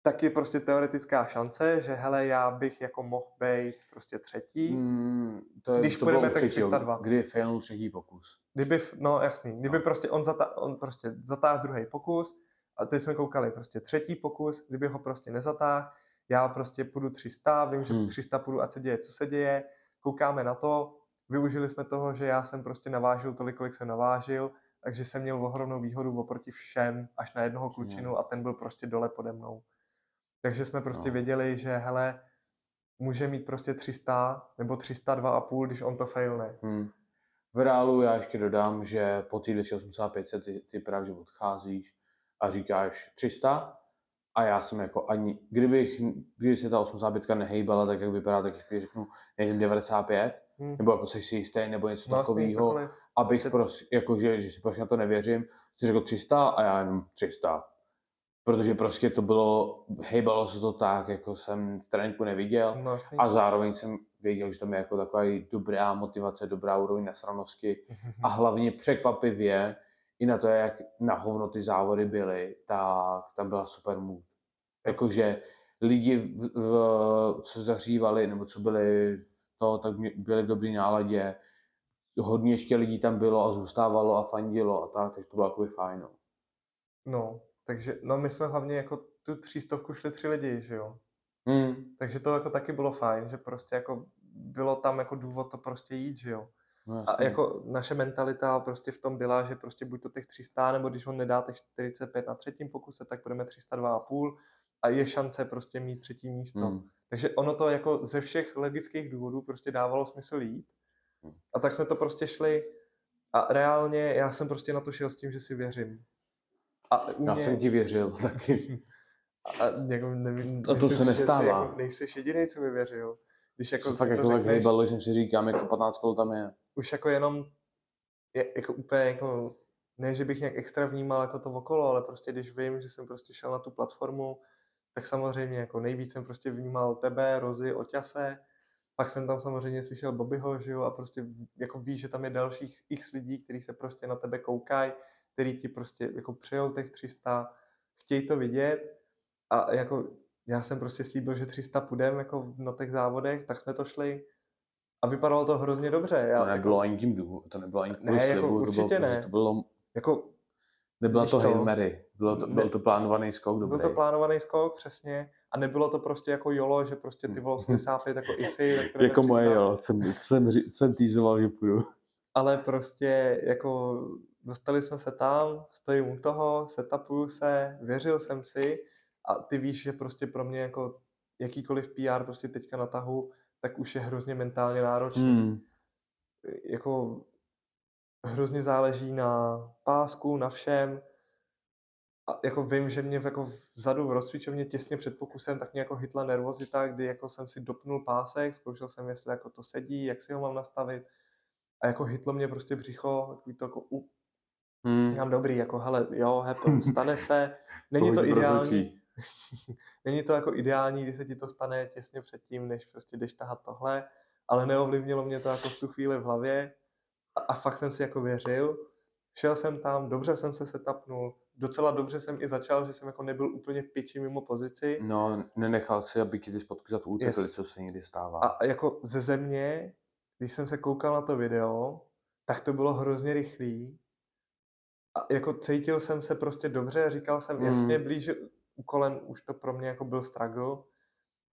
tak je prostě teoretická šance, že hele, já bych jako mohl být prostě třetí. Mm, to je, Když to půjdeme tak třetího, 302. Kdy failnul třetí pokus. Kdyby, no jasný, kdyby No. prostě on, zata, on prostě zatáhl druhý pokus a teď jsme koukali prostě třetí pokus, kdyby ho prostě nezatáhl, já prostě půjdu 300, vím, že Hmm. 300 půjdu, ať se děje, co se děje, koukáme na to, využili jsme toho, že já jsem prostě navážil tolik, kolik jsem navážil, takže jsem měl ohromnou výhodu oproti všem až na jednoho klučinu a ten byl prostě dole pode mnou. Takže jsme prostě no. věděli, že hele, může mít prostě 300 nebo 302,5, když on to failne. Hmm. V reálu já ještě dodám, že po té 285 ty, ty právě odcházíš a říkáš 300 a já jsem jako ani, kdybych, kdyby se ta 85 nehejbala, tak jak vypadá, tak chvíli řeknu, nevím, 95, hmm. nebo jako jsi si jistý, nebo něco vlastně takového, abych prostě, jako, že, že si prostě na to nevěřím, si řekl 300 a já jenom 300. Protože prostě to bylo, hejbalo se to tak, jako jsem v tréninku neviděl no, a zároveň jsem věděl, že tam je jako taková dobrá motivace, dobrá úroveň nasranosti a hlavně překvapivě, i na to, jak na hovno ty závody byly, tak tam byla super mood. Jakože lidi, co zahřívali, nebo co byli to, tak byli v dobrý náladě. Hodně ještě lidí tam bylo a zůstávalo a fandilo a tak, takže to bylo jako fajn. No. Takže no my jsme hlavně jako tu třístovku šli tři lidi, že jo. Hmm. Takže to jako taky bylo fajn, že prostě jako bylo tam jako důvod to prostě jít, že jo. No, a jako naše mentalita prostě v tom byla, že prostě buď to těch 300, nebo když on nedá těch 45 na třetím pokuse, tak budeme 302,5 a je šance prostě mít třetí místo. Hmm. Takže ono to jako ze všech logických důvodů prostě dávalo smysl jít. Hmm. A tak jsme to prostě šli a reálně já jsem prostě na to šel s tím, že si věřím. A mě... Já jsem ti věřil taky. A jako nevím, a to se nestává. Jako nejsi jediný, co mi věřil. Když jako se fakt jako tak hejbalo, že si říkám, jako 15 kol tam je. Už jako jenom, je, jako úplně jako, ne, že bych nějak extra vnímal jako to okolo, ale prostě když vím, že jsem prostě šel na tu platformu, tak samozřejmě jako nejvíc jsem prostě vnímal tebe, Rozy, Oťase, pak jsem tam samozřejmě slyšel Bobbyho, že jo, a prostě jako víš, že tam je dalších x lidí, kteří se prostě na tebe koukají, který ti prostě jako přejou těch 300, chtějí to vidět a jako já jsem prostě slíbil, že 300 půjdeme jako na těch závodech, tak jsme to šli a vypadalo to hrozně dobře. Já, to nebylo jako, ani tím důvod, to nebylo ani kvůli ne, slibu, jako určitě to bylo, ne. To bylo, jako, nebyla to Hail Mary, bylo to, byl to plánovaný skok dobrý. Byl to plánovaný skok, přesně. A nebylo to prostě jako jolo, že prostě ty bylo 85 jako ify. jako moje jolo, jsem, jsem, jsem týzoval, že půjdu. Ale prostě jako dostali jsme se tam, stojím u toho, setupuju se, věřil jsem si a ty víš, že prostě pro mě jako jakýkoliv PR prostě teďka na tahu, tak už je hrozně mentálně náročný. Hmm. Jako hrozně záleží na pásku, na všem. A jako vím, že mě jako vzadu v rozcvičovně těsně před pokusem tak mě jako hitla nervozita, kdy jako jsem si dopnul pásek, zkoušel jsem, jestli jako to sedí, jak si ho mám nastavit. A jako hitlo mě prostě břicho, takový to jako u... Hmm. Mám dobrý, jako hele, jo, happen, stane se. Není to ideální. Není to jako ideální, když se ti to stane těsně předtím, než prostě jdeš tahat tohle, ale neovlivnilo mě to jako v tu chvíli v hlavě a, a fakt jsem si jako věřil. Šel jsem tam, dobře jsem se setapnul, docela dobře jsem i začal, že jsem jako nebyl úplně piči mimo pozici. No, nenechal si, aby ti ty spotky za to utekly, yes. co se někdy stává. A jako ze země, když jsem se koukal na to video, tak to bylo hrozně rychlý. A jako cítil jsem se prostě dobře, říkal jsem, mm. jasně, blíž, u kolen už to pro mě jako byl struggle.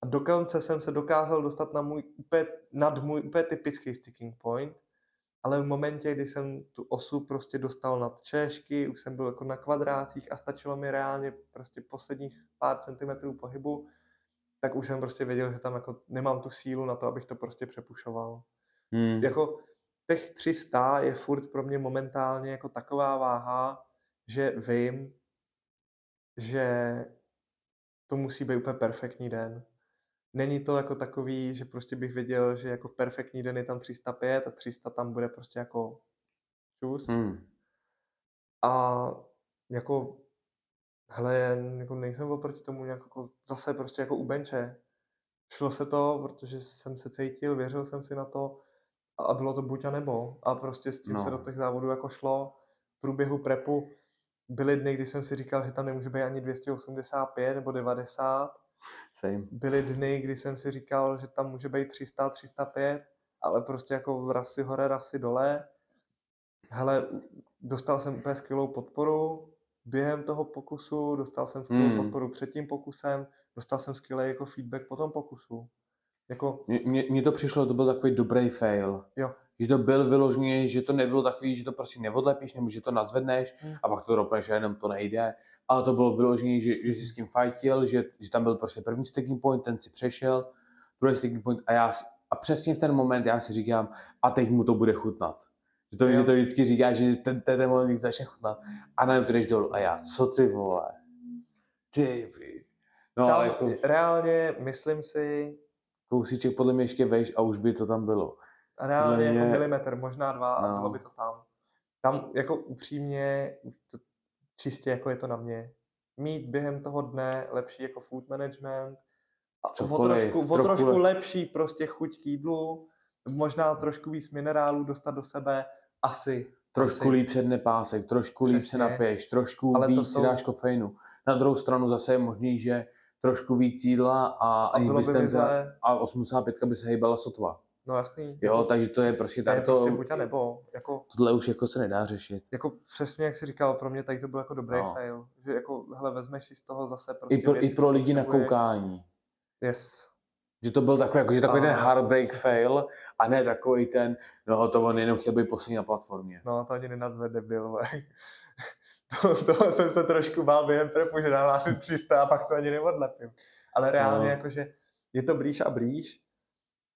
A do konce jsem se dokázal dostat na můj, úplně, nad můj úplně typický sticking point, ale v momentě, kdy jsem tu osu prostě dostal nad češky, už jsem byl jako na kvadrácích a stačilo mi reálně prostě posledních pár centimetrů pohybu, tak už jsem prostě věděl, že tam jako nemám tu sílu na to, abych to prostě přepušoval. Hmm. Jako těch 300 je furt pro mě momentálně jako taková váha, že vím, že to musí být úplně perfektní den. Není to jako takový, že prostě bych věděl, že jako perfektní den je tam 305 a 300 tam bude prostě jako čus. Hmm. A jako, hele, jako nejsem oproti tomu nějak jako, zase prostě jako u benče. Šlo se to, protože jsem se cítil, věřil jsem si na to a bylo to buď a nebo. A prostě s tím no. se do těch závodů jako šlo. V průběhu prepu byly dny, kdy jsem si říkal, že tam nemůže být ani 285 nebo 90. Same. Byly dny, kdy jsem si říkal, že tam může být 300, 305, ale prostě jako rasy hore, rasy dole. Hele, dostal jsem úplně skvělou podporu během toho pokusu, dostal jsem skvělou mm. podporu před tím pokusem, dostal jsem skvělý jako feedback po tom pokusu. Jako, Mně to přišlo, to byl takový dobrý fail. Jo. Že to byl vyloženě, že to nebylo takový, že to prostě neodlepíš, nebo že to nazvedneš hmm. a pak to dopneš a jenom to nejde. Ale to bylo vyloženě, že, že jsi s tím fightil, že, že tam byl prostě první sticking point, ten si přešel, druhý sticking point a já a přesně v ten moment já si říkám, a teď mu to bude chutnat. Že to, že to vždycky říká, že ten, ten, ten moment začne chutnat. A najednou ty jdeš dolů. A já, co ty vole? Ty No, tam, ale jako... Reálně, myslím si... Kousíček podle mě ještě vejš a už by to tam bylo. A reálně jako milimetr, možná dva no. a bylo by to tam. Tam jako upřímně, to, čistě jako je to na mě. Mít během toho dne lepší jako food management, a o trošku, o trošku lep... lepší prostě chuť k jídlu, možná trošku víc minerálů dostat do sebe, asi. Trošku asi. líp předne pásek, trošku Přesně. líp se napiješ, trošku Ale víc jsou... si dáš kofeinu. Na druhou stranu zase je možný, že trošku víc jídla a, a, bylo by zle... a 85 by se hýbala sotva. No jasný. Jo, takže to je prostě tak to... Prostě buď a nebo. Jako, tohle už jako se nedá řešit. Jako přesně jak jsi říkal, pro mě tady to byl jako dobrý no. fail. Že jako, hele, vezmeš si z toho zase prostě I pro, věci, i pro lidi na koukání. Yes. Že to byl takový, jako, že takový a... ten heartbreak fail a ne takový ten, no to on jenom chtěl být poslední na platformě. No to ani nenazve debil, to, to, jsem se trošku bál během prepu, že dám asi 300 a pak to ani neodlepím. Ale reálně no. jakože je to blíž a blíž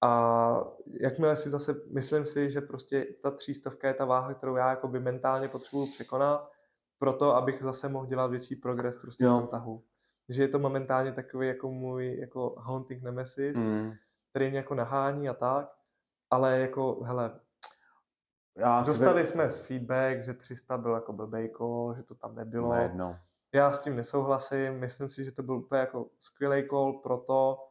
a jakmile si zase, myslím si, že prostě ta třístovka je ta váha, kterou já jako by mentálně potřebuju překonat, proto, abych zase mohl dělat větší progres prostě v tom tahu že je to momentálně takový jako můj jako haunting nemesis, mm. který mě jako nahání a tak, ale jako, hele, já dostali vě... jsme z feedback, že 300 byl jako blbej že to tam nebylo. Najednou. Já s tím nesouhlasím, myslím si, že to byl úplně jako skvělý call pro to,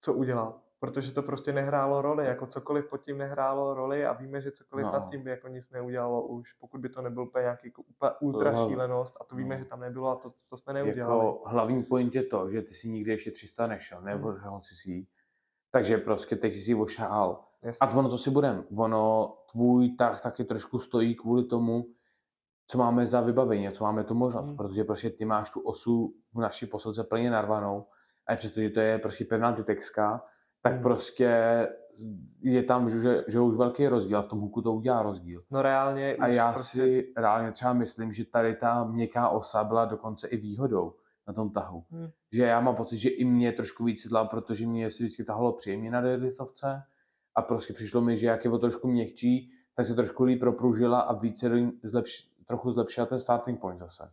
co udělat protože to prostě nehrálo roli, jako cokoliv pod tím nehrálo roli a víme, že cokoliv no. nad tím by jako nic neudělalo už, pokud by to nebyl úplně nějaký jako úplně ultra to, šílenost a to víme, no. že tam nebylo a to, to jsme neudělali. Jako hlavní point je to, že ty si nikdy ještě 300 nešel, nevožhal hmm. si si takže prostě teď jsi si ošahal. Yes. A ono, co si budem, ono, tvůj tak taky trošku stojí kvůli tomu, co máme za vybavení a co máme tu možnost, hmm. protože prostě ty máš tu osu v naší posilce plně narvanou a přestože to je prostě pevná titexka, tak hmm. prostě je tam, že, že už velký rozdíl a v tom huku to udělá rozdíl. No reálně. A já prostě... si reálně třeba myslím, že tady ta měkká osa byla dokonce i výhodou na tom tahu. Hmm. Že já mám pocit, že i mě trošku víc sedla, protože mě se vždycky tahalo příjemně na deadliftovce a prostě přišlo mi, že jak je o trošku měkčí, tak se trošku líp propružila a více zlepš, trochu zlepšila ten starting point zase.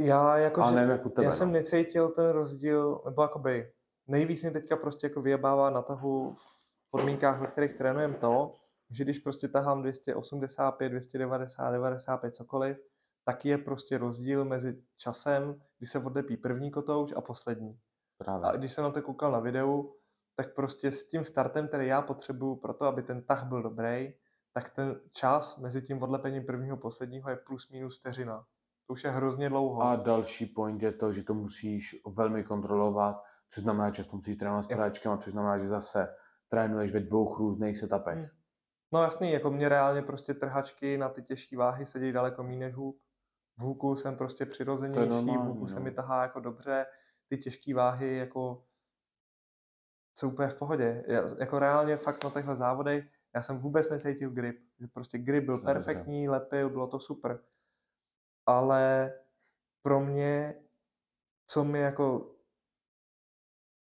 Já jako, že, nevím, jak tebe, já no. jsem necítil ten rozdíl, nebo jakoby nejvíc mě teďka prostě jako vyjebává na tahu v podmínkách, ve kterých trénujeme to, že když prostě tahám 285, 290, 95, cokoliv, tak je prostě rozdíl mezi časem, kdy se odlepí první kotouč a poslední. Právě. A když jsem na to koukal na videu, tak prostě s tím startem, který já potřebuju pro to, aby ten tah byl dobrý, tak ten čas mezi tím odlepením prvního a posledního je plus minus vteřina. To už je hrozně dlouho. A další point je to, že to musíš velmi kontrolovat, což znamená, že často musíš trénovat s tráčkem, což znamená, že zase trénuješ ve dvou různých setupech. Hmm. No jasný, jako mě reálně prostě trhačky na ty těžké váhy sedí daleko méně než hůk. V hůku jsem prostě přirozenější, normální, v hůku no. se mi tahá jako dobře, ty těžké váhy jako jsou úplně v pohodě. Já, jako reálně fakt na těchto závodech já jsem vůbec necítil grip. Že prostě grip byl perfektní, lepil, bylo to super. Ale pro mě, co mi jako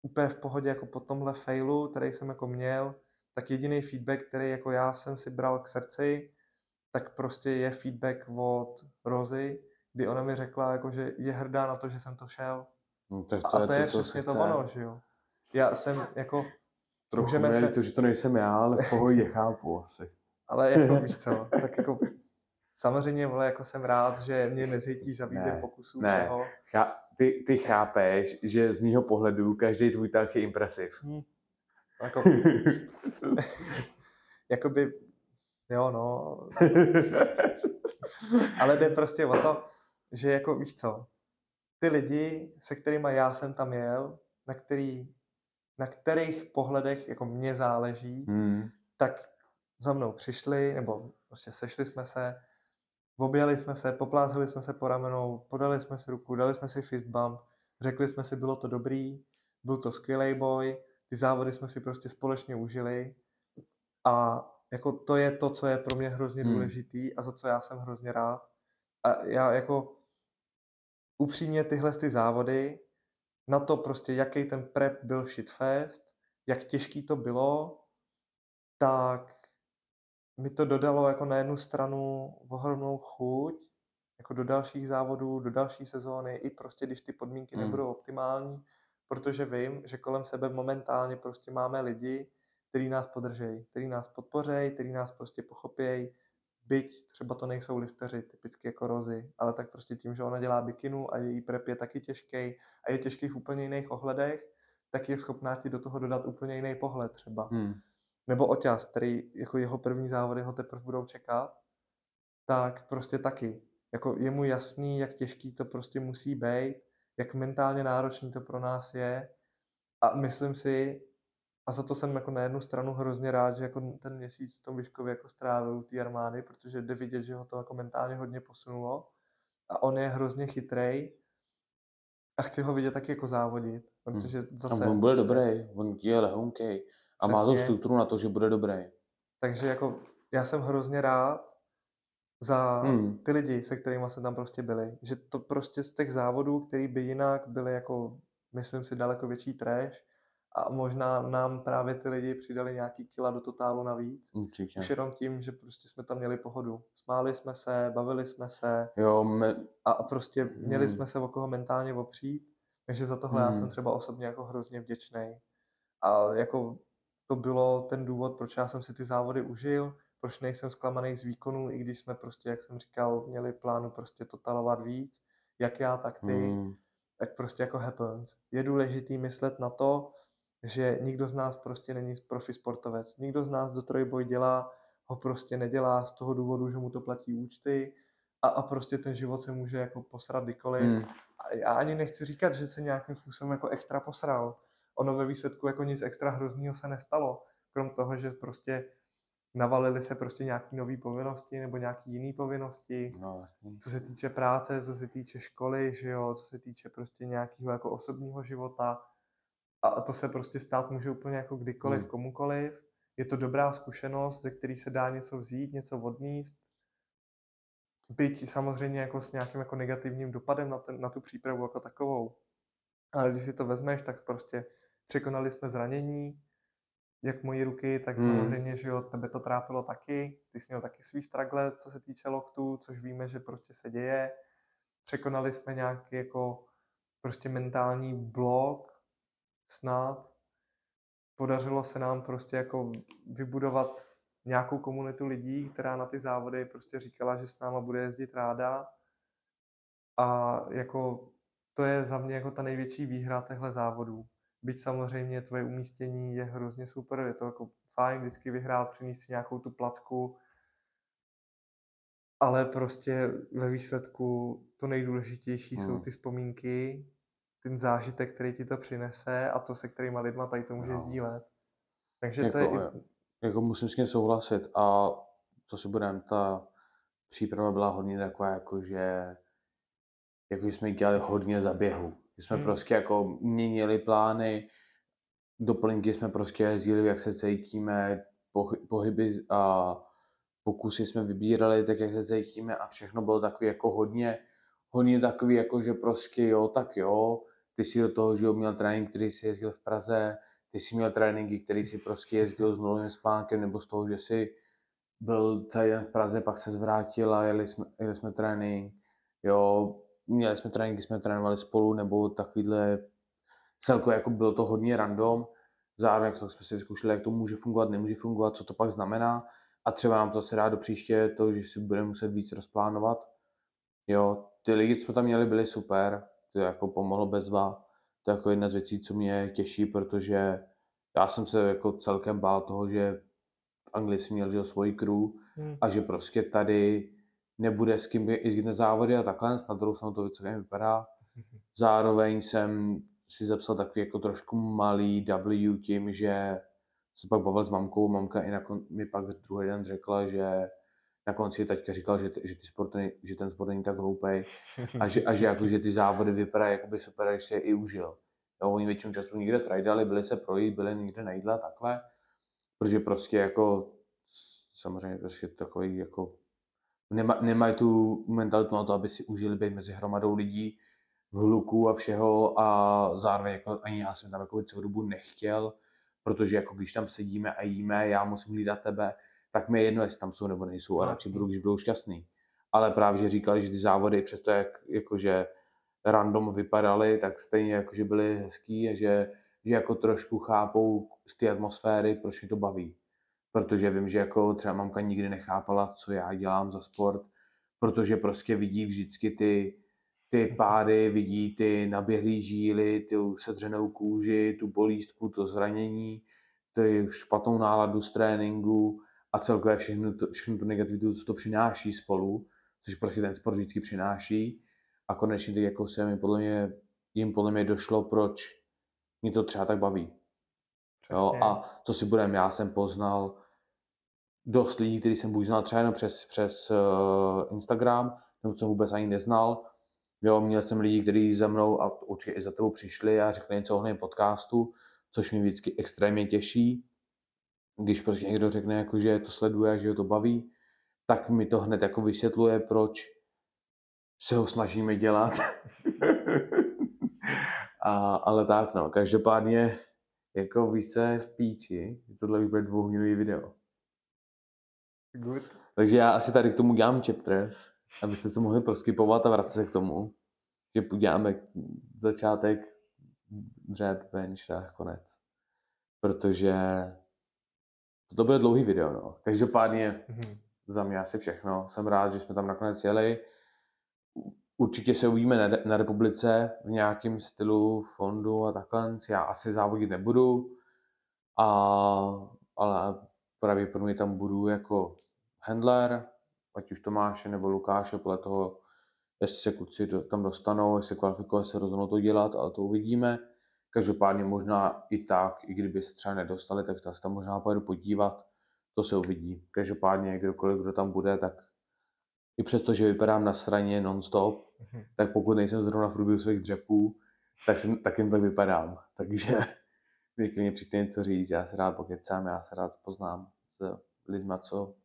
úplně v pohodě jako po tomhle failu, který jsem jako měl, tak jediný feedback, který jako já jsem si bral k srdci, tak prostě je feedback od Rozy, kdy ona mi řekla, jako, že je hrdá na to, že jsem to šel. No, tak to a je to je to, přesně to ono, že jo. Já jsem jako... Trochu můžeme se... to, že to nejsem já, ale v pohodě chápu asi. ale jako víš co, tak jako samozřejmě, vole, jako jsem rád, že mě nezjítí za výběr ne, pokusů ne. všeho. Chá- ty, ty chápeš, že z mýho pohledu každý tvůj tah je impresiv. Hmm. Jako, jakoby, jo no. Ale jde prostě o to, že jako víš co, ty lidi, se kterými já jsem tam jel, na, který, na kterých pohledech jako mě záleží, hmm. tak za mnou přišli, nebo prostě sešli jsme se, Objali jsme se, poplázeli jsme se po ramenou, podali jsme si ruku, dali jsme si fist bump, řekli jsme si, bylo to dobrý, byl to skvělý boj ty závody jsme si prostě společně užili a jako to je to, co je pro mě hrozně Hmm. důležitý a za co já jsem hrozně rád. A já jako upřímně tyhle ty závody, na to prostě, jaký ten prep byl shitfest, jak těžký to bylo, tak mi to dodalo jako na jednu stranu ohromnou chuť, jako do dalších závodů, do další sezóny, i prostě když ty podmínky Hmm. nebudou optimální, protože vím, že kolem sebe momentálně prostě máme lidi, který nás podržejí, který nás podpořejí, který nás prostě pochopějí, byť třeba to nejsou lifteři, typicky jako Rozy, ale tak prostě tím, že ona dělá bikinu a její prep je taky těžký a je těžký v úplně jiných ohledech, tak je schopná ti do toho dodat úplně jiný pohled třeba. Hmm. Nebo Oťas, který jako jeho první závody ho teprve budou čekat, tak prostě taky. Jako je mu jasný, jak těžký to prostě musí být, jak mentálně náročný to pro nás je. A myslím si, a za to jsem jako na jednu stranu hrozně rád, že jako ten měsíc v tom Vyškově jako strávil u té armády, protože jde vidět, že ho to jako mentálně hodně posunulo. A on je hrozně chytrej a chci ho vidět taky jako závodit, protože zase... A on bude prostě- dobrý, on je lehonkej. A má to Přesně. strukturu na to, že bude dobrý. Takže jako já jsem hrozně rád za Hmm. ty lidi, se kterými jsme tam prostě byli. Že to prostě z těch závodů, který by jinak byly jako, myslím si, daleko větší trash a možná nám právě ty lidi přidali nějaký kila do totálu navíc. Určitě. Už jenom tím, že prostě jsme tam měli pohodu. Smáli jsme se, bavili jsme se Jo, me, a, a prostě měli Hmm. jsme se o koho mentálně opřít. Takže za tohle já jsem Hmm. třeba osobně jako hrozně vděčný. A jako to bylo ten důvod, proč já jsem si ty závody užil, proč nejsem zklamaný z výkonů, i když jsme prostě, jak jsem říkal, měli plánu prostě totalovat víc, jak já, tak ty, hmm, tak prostě jako happens. Je důležitý myslet na to, že nikdo z nás prostě není profi sportovec. Nikdo z nás do trojboj dělá, ho prostě nedělá z toho důvodu, že mu to platí účty a, a prostě ten život se může jako posrat kdykoliv. hmm, A já ani nechci říkat, že se nějakým způsobem jako extra posral. Ono ve výsledku jako nic extra hroznýho se nestalo. Krom toho, že prostě navalily se prostě nějaké nové povinnosti nebo nějaké jiné povinnosti, no, co se týče práce, co se týče školy, že jo, co se týče prostě nějakého jako osobního života. A to se prostě stát může úplně jako kdykoliv, Hmm. komukoliv. Je to dobrá zkušenost, ze který se dá něco vzít, něco odníst. Byť samozřejmě jako s nějakým jako negativním dopadem na, ten, na tu přípravu jako takovou. Ale když si to vezmeš, tak prostě překonali jsme zranění, jak moji ruky, tak Hmm. samozřejmě, že jo, tebe to trápilo taky. Ty jsi měl taky svý struggle, co se týče loktů, což víme, že prostě se děje. Překonali jsme nějaký jako prostě mentální blok snad. Podařilo se nám prostě jako vybudovat nějakou komunitu lidí, která na ty závody prostě říkala, že s náma bude jezdit ráda. A jako to je za mě jako ta největší výhra těchto závodů. Byť samozřejmě tvoje umístění je hrozně super, je to jako fajn vždycky vyhrát, přinést si nějakou tu placku, ale prostě ve výsledku to nejdůležitější hmm. jsou ty vzpomínky, ten zážitek, který ti to přinese a to, se kterýma lidma tady to může No. sdílet. Takže Jako, to je i, Jako musím s tím souhlasit a co si budeme, ta příprava byla hodně taková, jako že jako jsme dělali hodně zaběhu. Jsme Hmm. prostě jako měnili plány, doplňky jsme prostě jezdili, jak se cítíme, pohy- pohyby a pokusy jsme vybírali tak, jak se cítíme a všechno bylo takový jako hodně, hodně takový jako, že prostě jo, tak jo, ty si do toho, že jo, měl trénink, který si jezdil v Praze, ty si měl tréninky, který si prostě jezdil s nulovým spánkem, nebo z toho, že si byl celý den v Praze, pak se zvrátil a jeli jsme, jeli jsme trénink, jo, měli jsme tréninky, jsme trénovali spolu, nebo takovýhle, celkově jako bylo to hodně random, zároveň tak jsme si vyzkoušeli, jak to může fungovat, nemůže fungovat, co to pak znamená a třeba nám to se dá do příště to, že si budeme muset víc rozplánovat. Jo, ty lidi, co tam měli, byli super, to jako pomohlo bezva. To je jako jedna z věcí, co mě těší, protože já jsem se jako celkem bál toho, že v Anglii jsem měl že svoji crew hm, a že prostě tady nebude s kým jezdit na závody a takhle, na druhou stranu to celkem vypadá. Zároveň jsem si zapsal takový jako trošku malý W tím, že se pak bavil s mamkou, mamka i mi pak druhý den řekla, že na konci taťka říkal, že, že, ty sporty, že ten sport není tak hloupej a že, a že, jako, že ty závody vypadají jakoby super, když si je i užil. Jo, oni většinu času někde trajdali, byli se projít, byli někde na jídle, takhle. Protože prostě jako, samozřejmě prostě takový jako, nema, nemají tu mentalitu na to, aby si užili být mezi hromadou lidí v hluku a všeho a zároveň jako ani já jsem tam jako celou dobu nechtěl, protože jako když tam sedíme a jíme, já musím hlídat tebe, tak mi je jedno, jestli tam jsou nebo nejsou a radši budu, když budou šťastný. Ale právě, že říkali, že ty závody, přesto jak jakože random vypadaly, tak stejně jakože byly hezký a že, že jako trošku chápou z té atmosféry, proč mi to baví. Protože vím, že jako třeba mamka nikdy nechápala, co já dělám za sport, protože prostě vidí vždycky ty, ty pády, vidí ty naběhlý žíly, tu sedřenou kůži, tu bolístku, to zranění, tu špatnou náladu z tréninku a celkově všechno, to, všechno tu negativitu, co to přináší spolu, což prostě ten sport vždycky přináší. A konečně teď jako se mi podle mě, jim podle mě došlo, proč mě to třeba tak baví. Jo, a co si budem, já jsem poznal dost lidí, který jsem buď znal třeba jenom přes, přes uh, Instagram, nebo jsem vůbec ani neznal. Jo, měl jsem lidi, kteří za mnou a určitě i za tebou přišli a řekli něco o podcastu, což mě vždycky extrémně těší. Když prostě někdo řekne, jako, že to sleduje, že ho to baví, tak mi to hned jako vysvětluje, proč se ho snažíme dělat. a, ale tak no, každopádně jako více v píči, tohle už bude dvouhodinový video. Good. Takže já asi tady k tomu dělám chapters, abyste se mohli proskypovat a vracet se k tomu, že uděláme začátek, dřep, bench a konec. Protože to bude dlouhý video, no. Každopádně mm-hmm. za mě asi všechno. Jsem rád, že jsme tam nakonec jeli. Určitě se uvidíme na, na republice v nějakém stylu fondu a takhle. Já asi závodit nebudu, a, ale pravděpodobně tam budu jako handler, ať už Tomáše nebo Lukáše, podle toho, jestli se kluci tam dostanou, jestli kvalifikovat se rozhodnou to dělat, ale to uvidíme. Každopádně možná i tak, i kdyby se třeba nedostali, tak to tam možná pojedu podívat, to se uvidí. Každopádně kdokoliv, kdo tam bude, tak i přesto, že vypadám na straně non-stop, mm-hmm. tak pokud nejsem zrovna v průběhu svých dřepů, tak, jsem, tak jim tak vypadám. Takže mě klidně přijďte něco říct, já se rád pokecám, já se rád poznám s lidma, co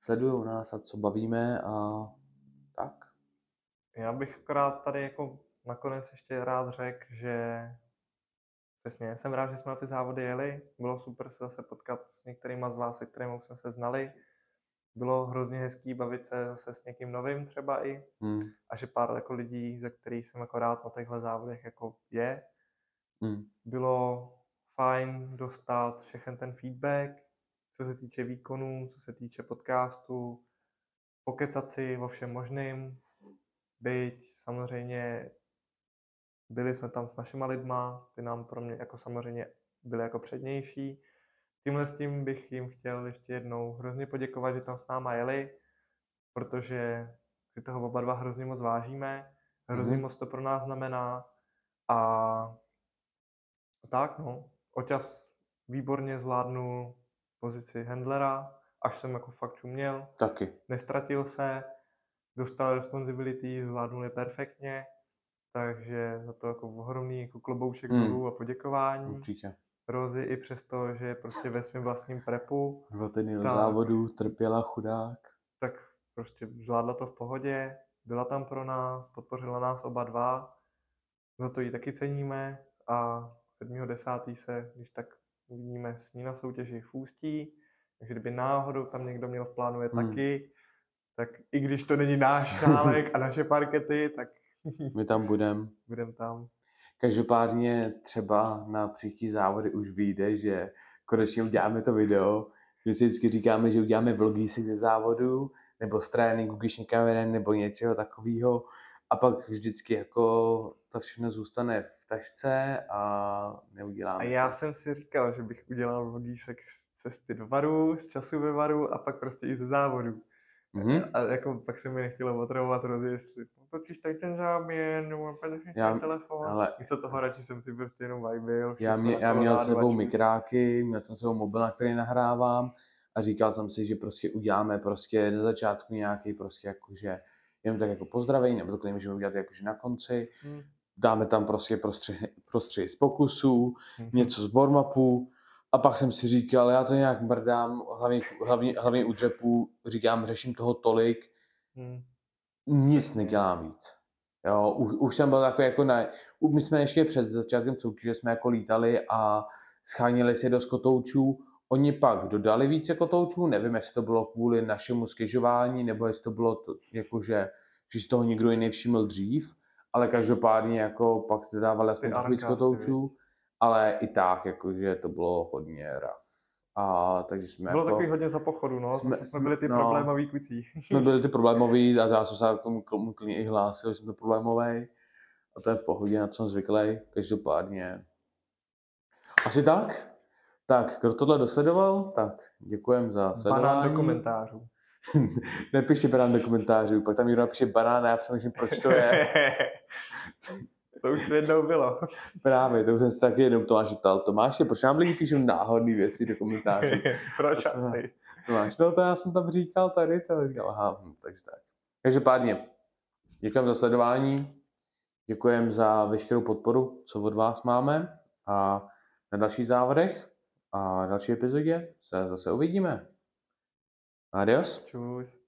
sledují nás a co bavíme a tak. Já bych akorát tady jako nakonec ještě rád řekl, že přesně jsem rád, že jsme na ty závody jeli. Bylo super se zase potkat s některýma z vás, se kterými jsme se znali. Bylo hrozně hezký bavit se zase s někým novým třeba i. Hmm. A že pár jako lidí, ze kterých jsem jako rád na těchto závodech jako je. Hmm. Bylo fajn dostat všechen ten feedback, co se týče výkonů, co se týče podcastu, pokecat si o všem možným, byť samozřejmě byli jsme tam s našima lidma, ty nám pro mě jako samozřejmě byly jako přednější. Tímhle s tím bych jim chtěl ještě jednou hrozně poděkovat, že tam s náma jeli, protože si toho oba dva hrozně moc vážíme, hrozně mm-hmm. moc to pro nás znamená a tak no, Oťas výborně zvládnul pozici handlera, až jsem jako fakt čuměl. Taky. Nestratil se, dostal responsibility, zvládnul je perfektně, takže za to jako ohromný jako klobouček hmm. a poděkování. Určitě. Rozy i přesto, že je prostě ve svém vlastním prepu. Dva týdny do závodu, trpěla chudák. Tak prostě zvládla to v pohodě, byla tam pro nás, podpořila nás oba dva, za to ji taky ceníme a 7.10. se, když tak uvidíme s ní na soutěži v Ústí, takže kdyby náhodou tam někdo měl v plánu je hmm. taky, tak i když to není náš šálek a naše parkety, tak my tam budeme. Budeme tam. Každopádně třeba na příští závody už vyjde, že konečně uděláme to video. My si vždycky říkáme, že uděláme vlogísek ze závodu, nebo z tréninku, když někam nebo něčeho takového. A pak vždycky jako to všechno zůstane v tašce a neuděláme. A já to. jsem si říkal, že bych udělal vlogísek z cesty do varu, z času ve varu a pak prostě i ze závodu. Mm-hmm. A jako pak se mi nechtělo otravovat rozjezdy. Tady ten záběr, nebo já, telefon. Ale, Místo toho radši jsem si prostě jenom vibil. Já, mě, já měl s sebou mikráky, měl jsem sebou mobil, na který nahrávám a říkal jsem si, že prostě uděláme prostě na začátku nějaký prostě jakože jenom tak jako pozdravení, nebo to klidně můžeme udělat jakože na konci. Hmm dáme tam prostě prostřih z pokusů, Mhm. něco z warm-upu a pak jsem si říkal, já to nějak mrdám, hlavně, hlavně, hlavně u dřepů, říkám, řeším toho tolik, Hmm. Nic nedělám víc. Jo, už, už jsem byl takový jako na, my jsme ještě před začátkem soutěže jsme jako lítali a scháněli si do skotoučů, oni pak dodali více kotoučů, nevím, jestli to bylo kvůli našemu skežování, nebo jestli to bylo to, jako, že, že si toho nikdo jiný všiml dřív, ale každopádně jako pak dodávali aspoň Ty trochu víc kotoučů, ale i tak, jakože to bylo hodně rough. A takže jsme Bylo jako, takový hodně za pochodu, no. jsme- Zase jsme byli ty no. problémoví kluci. jsme byli ty problémový a já jsem se jako mu kl- mu klidně i hlásil, že jsem to problémový. A to je v pohodě, na co jsem zvyklý. Každopádně. Asi tak. Tak, kdo tohle dosledoval, tak děkujem za sledování. Banán do komentářů. Nepište banán do komentářů, pak tam někdo napíše banán a já přemýšlím, proč to je. to už jednou bylo. Právě, to už jsem se taky jenom Tomáše ptal. Tomáše, proč nám lidi píšou náhodné věci do komentářů? Proč asi? Tomáš, no to já jsem tam říkal tady, to říkal, aha, hm, takže tak. Každopádně, děkujeme za sledování, děkujeme za veškerou podporu, co od vás máme a na dalších závodech a další epizodě se zase uvidíme. Adios. Čus.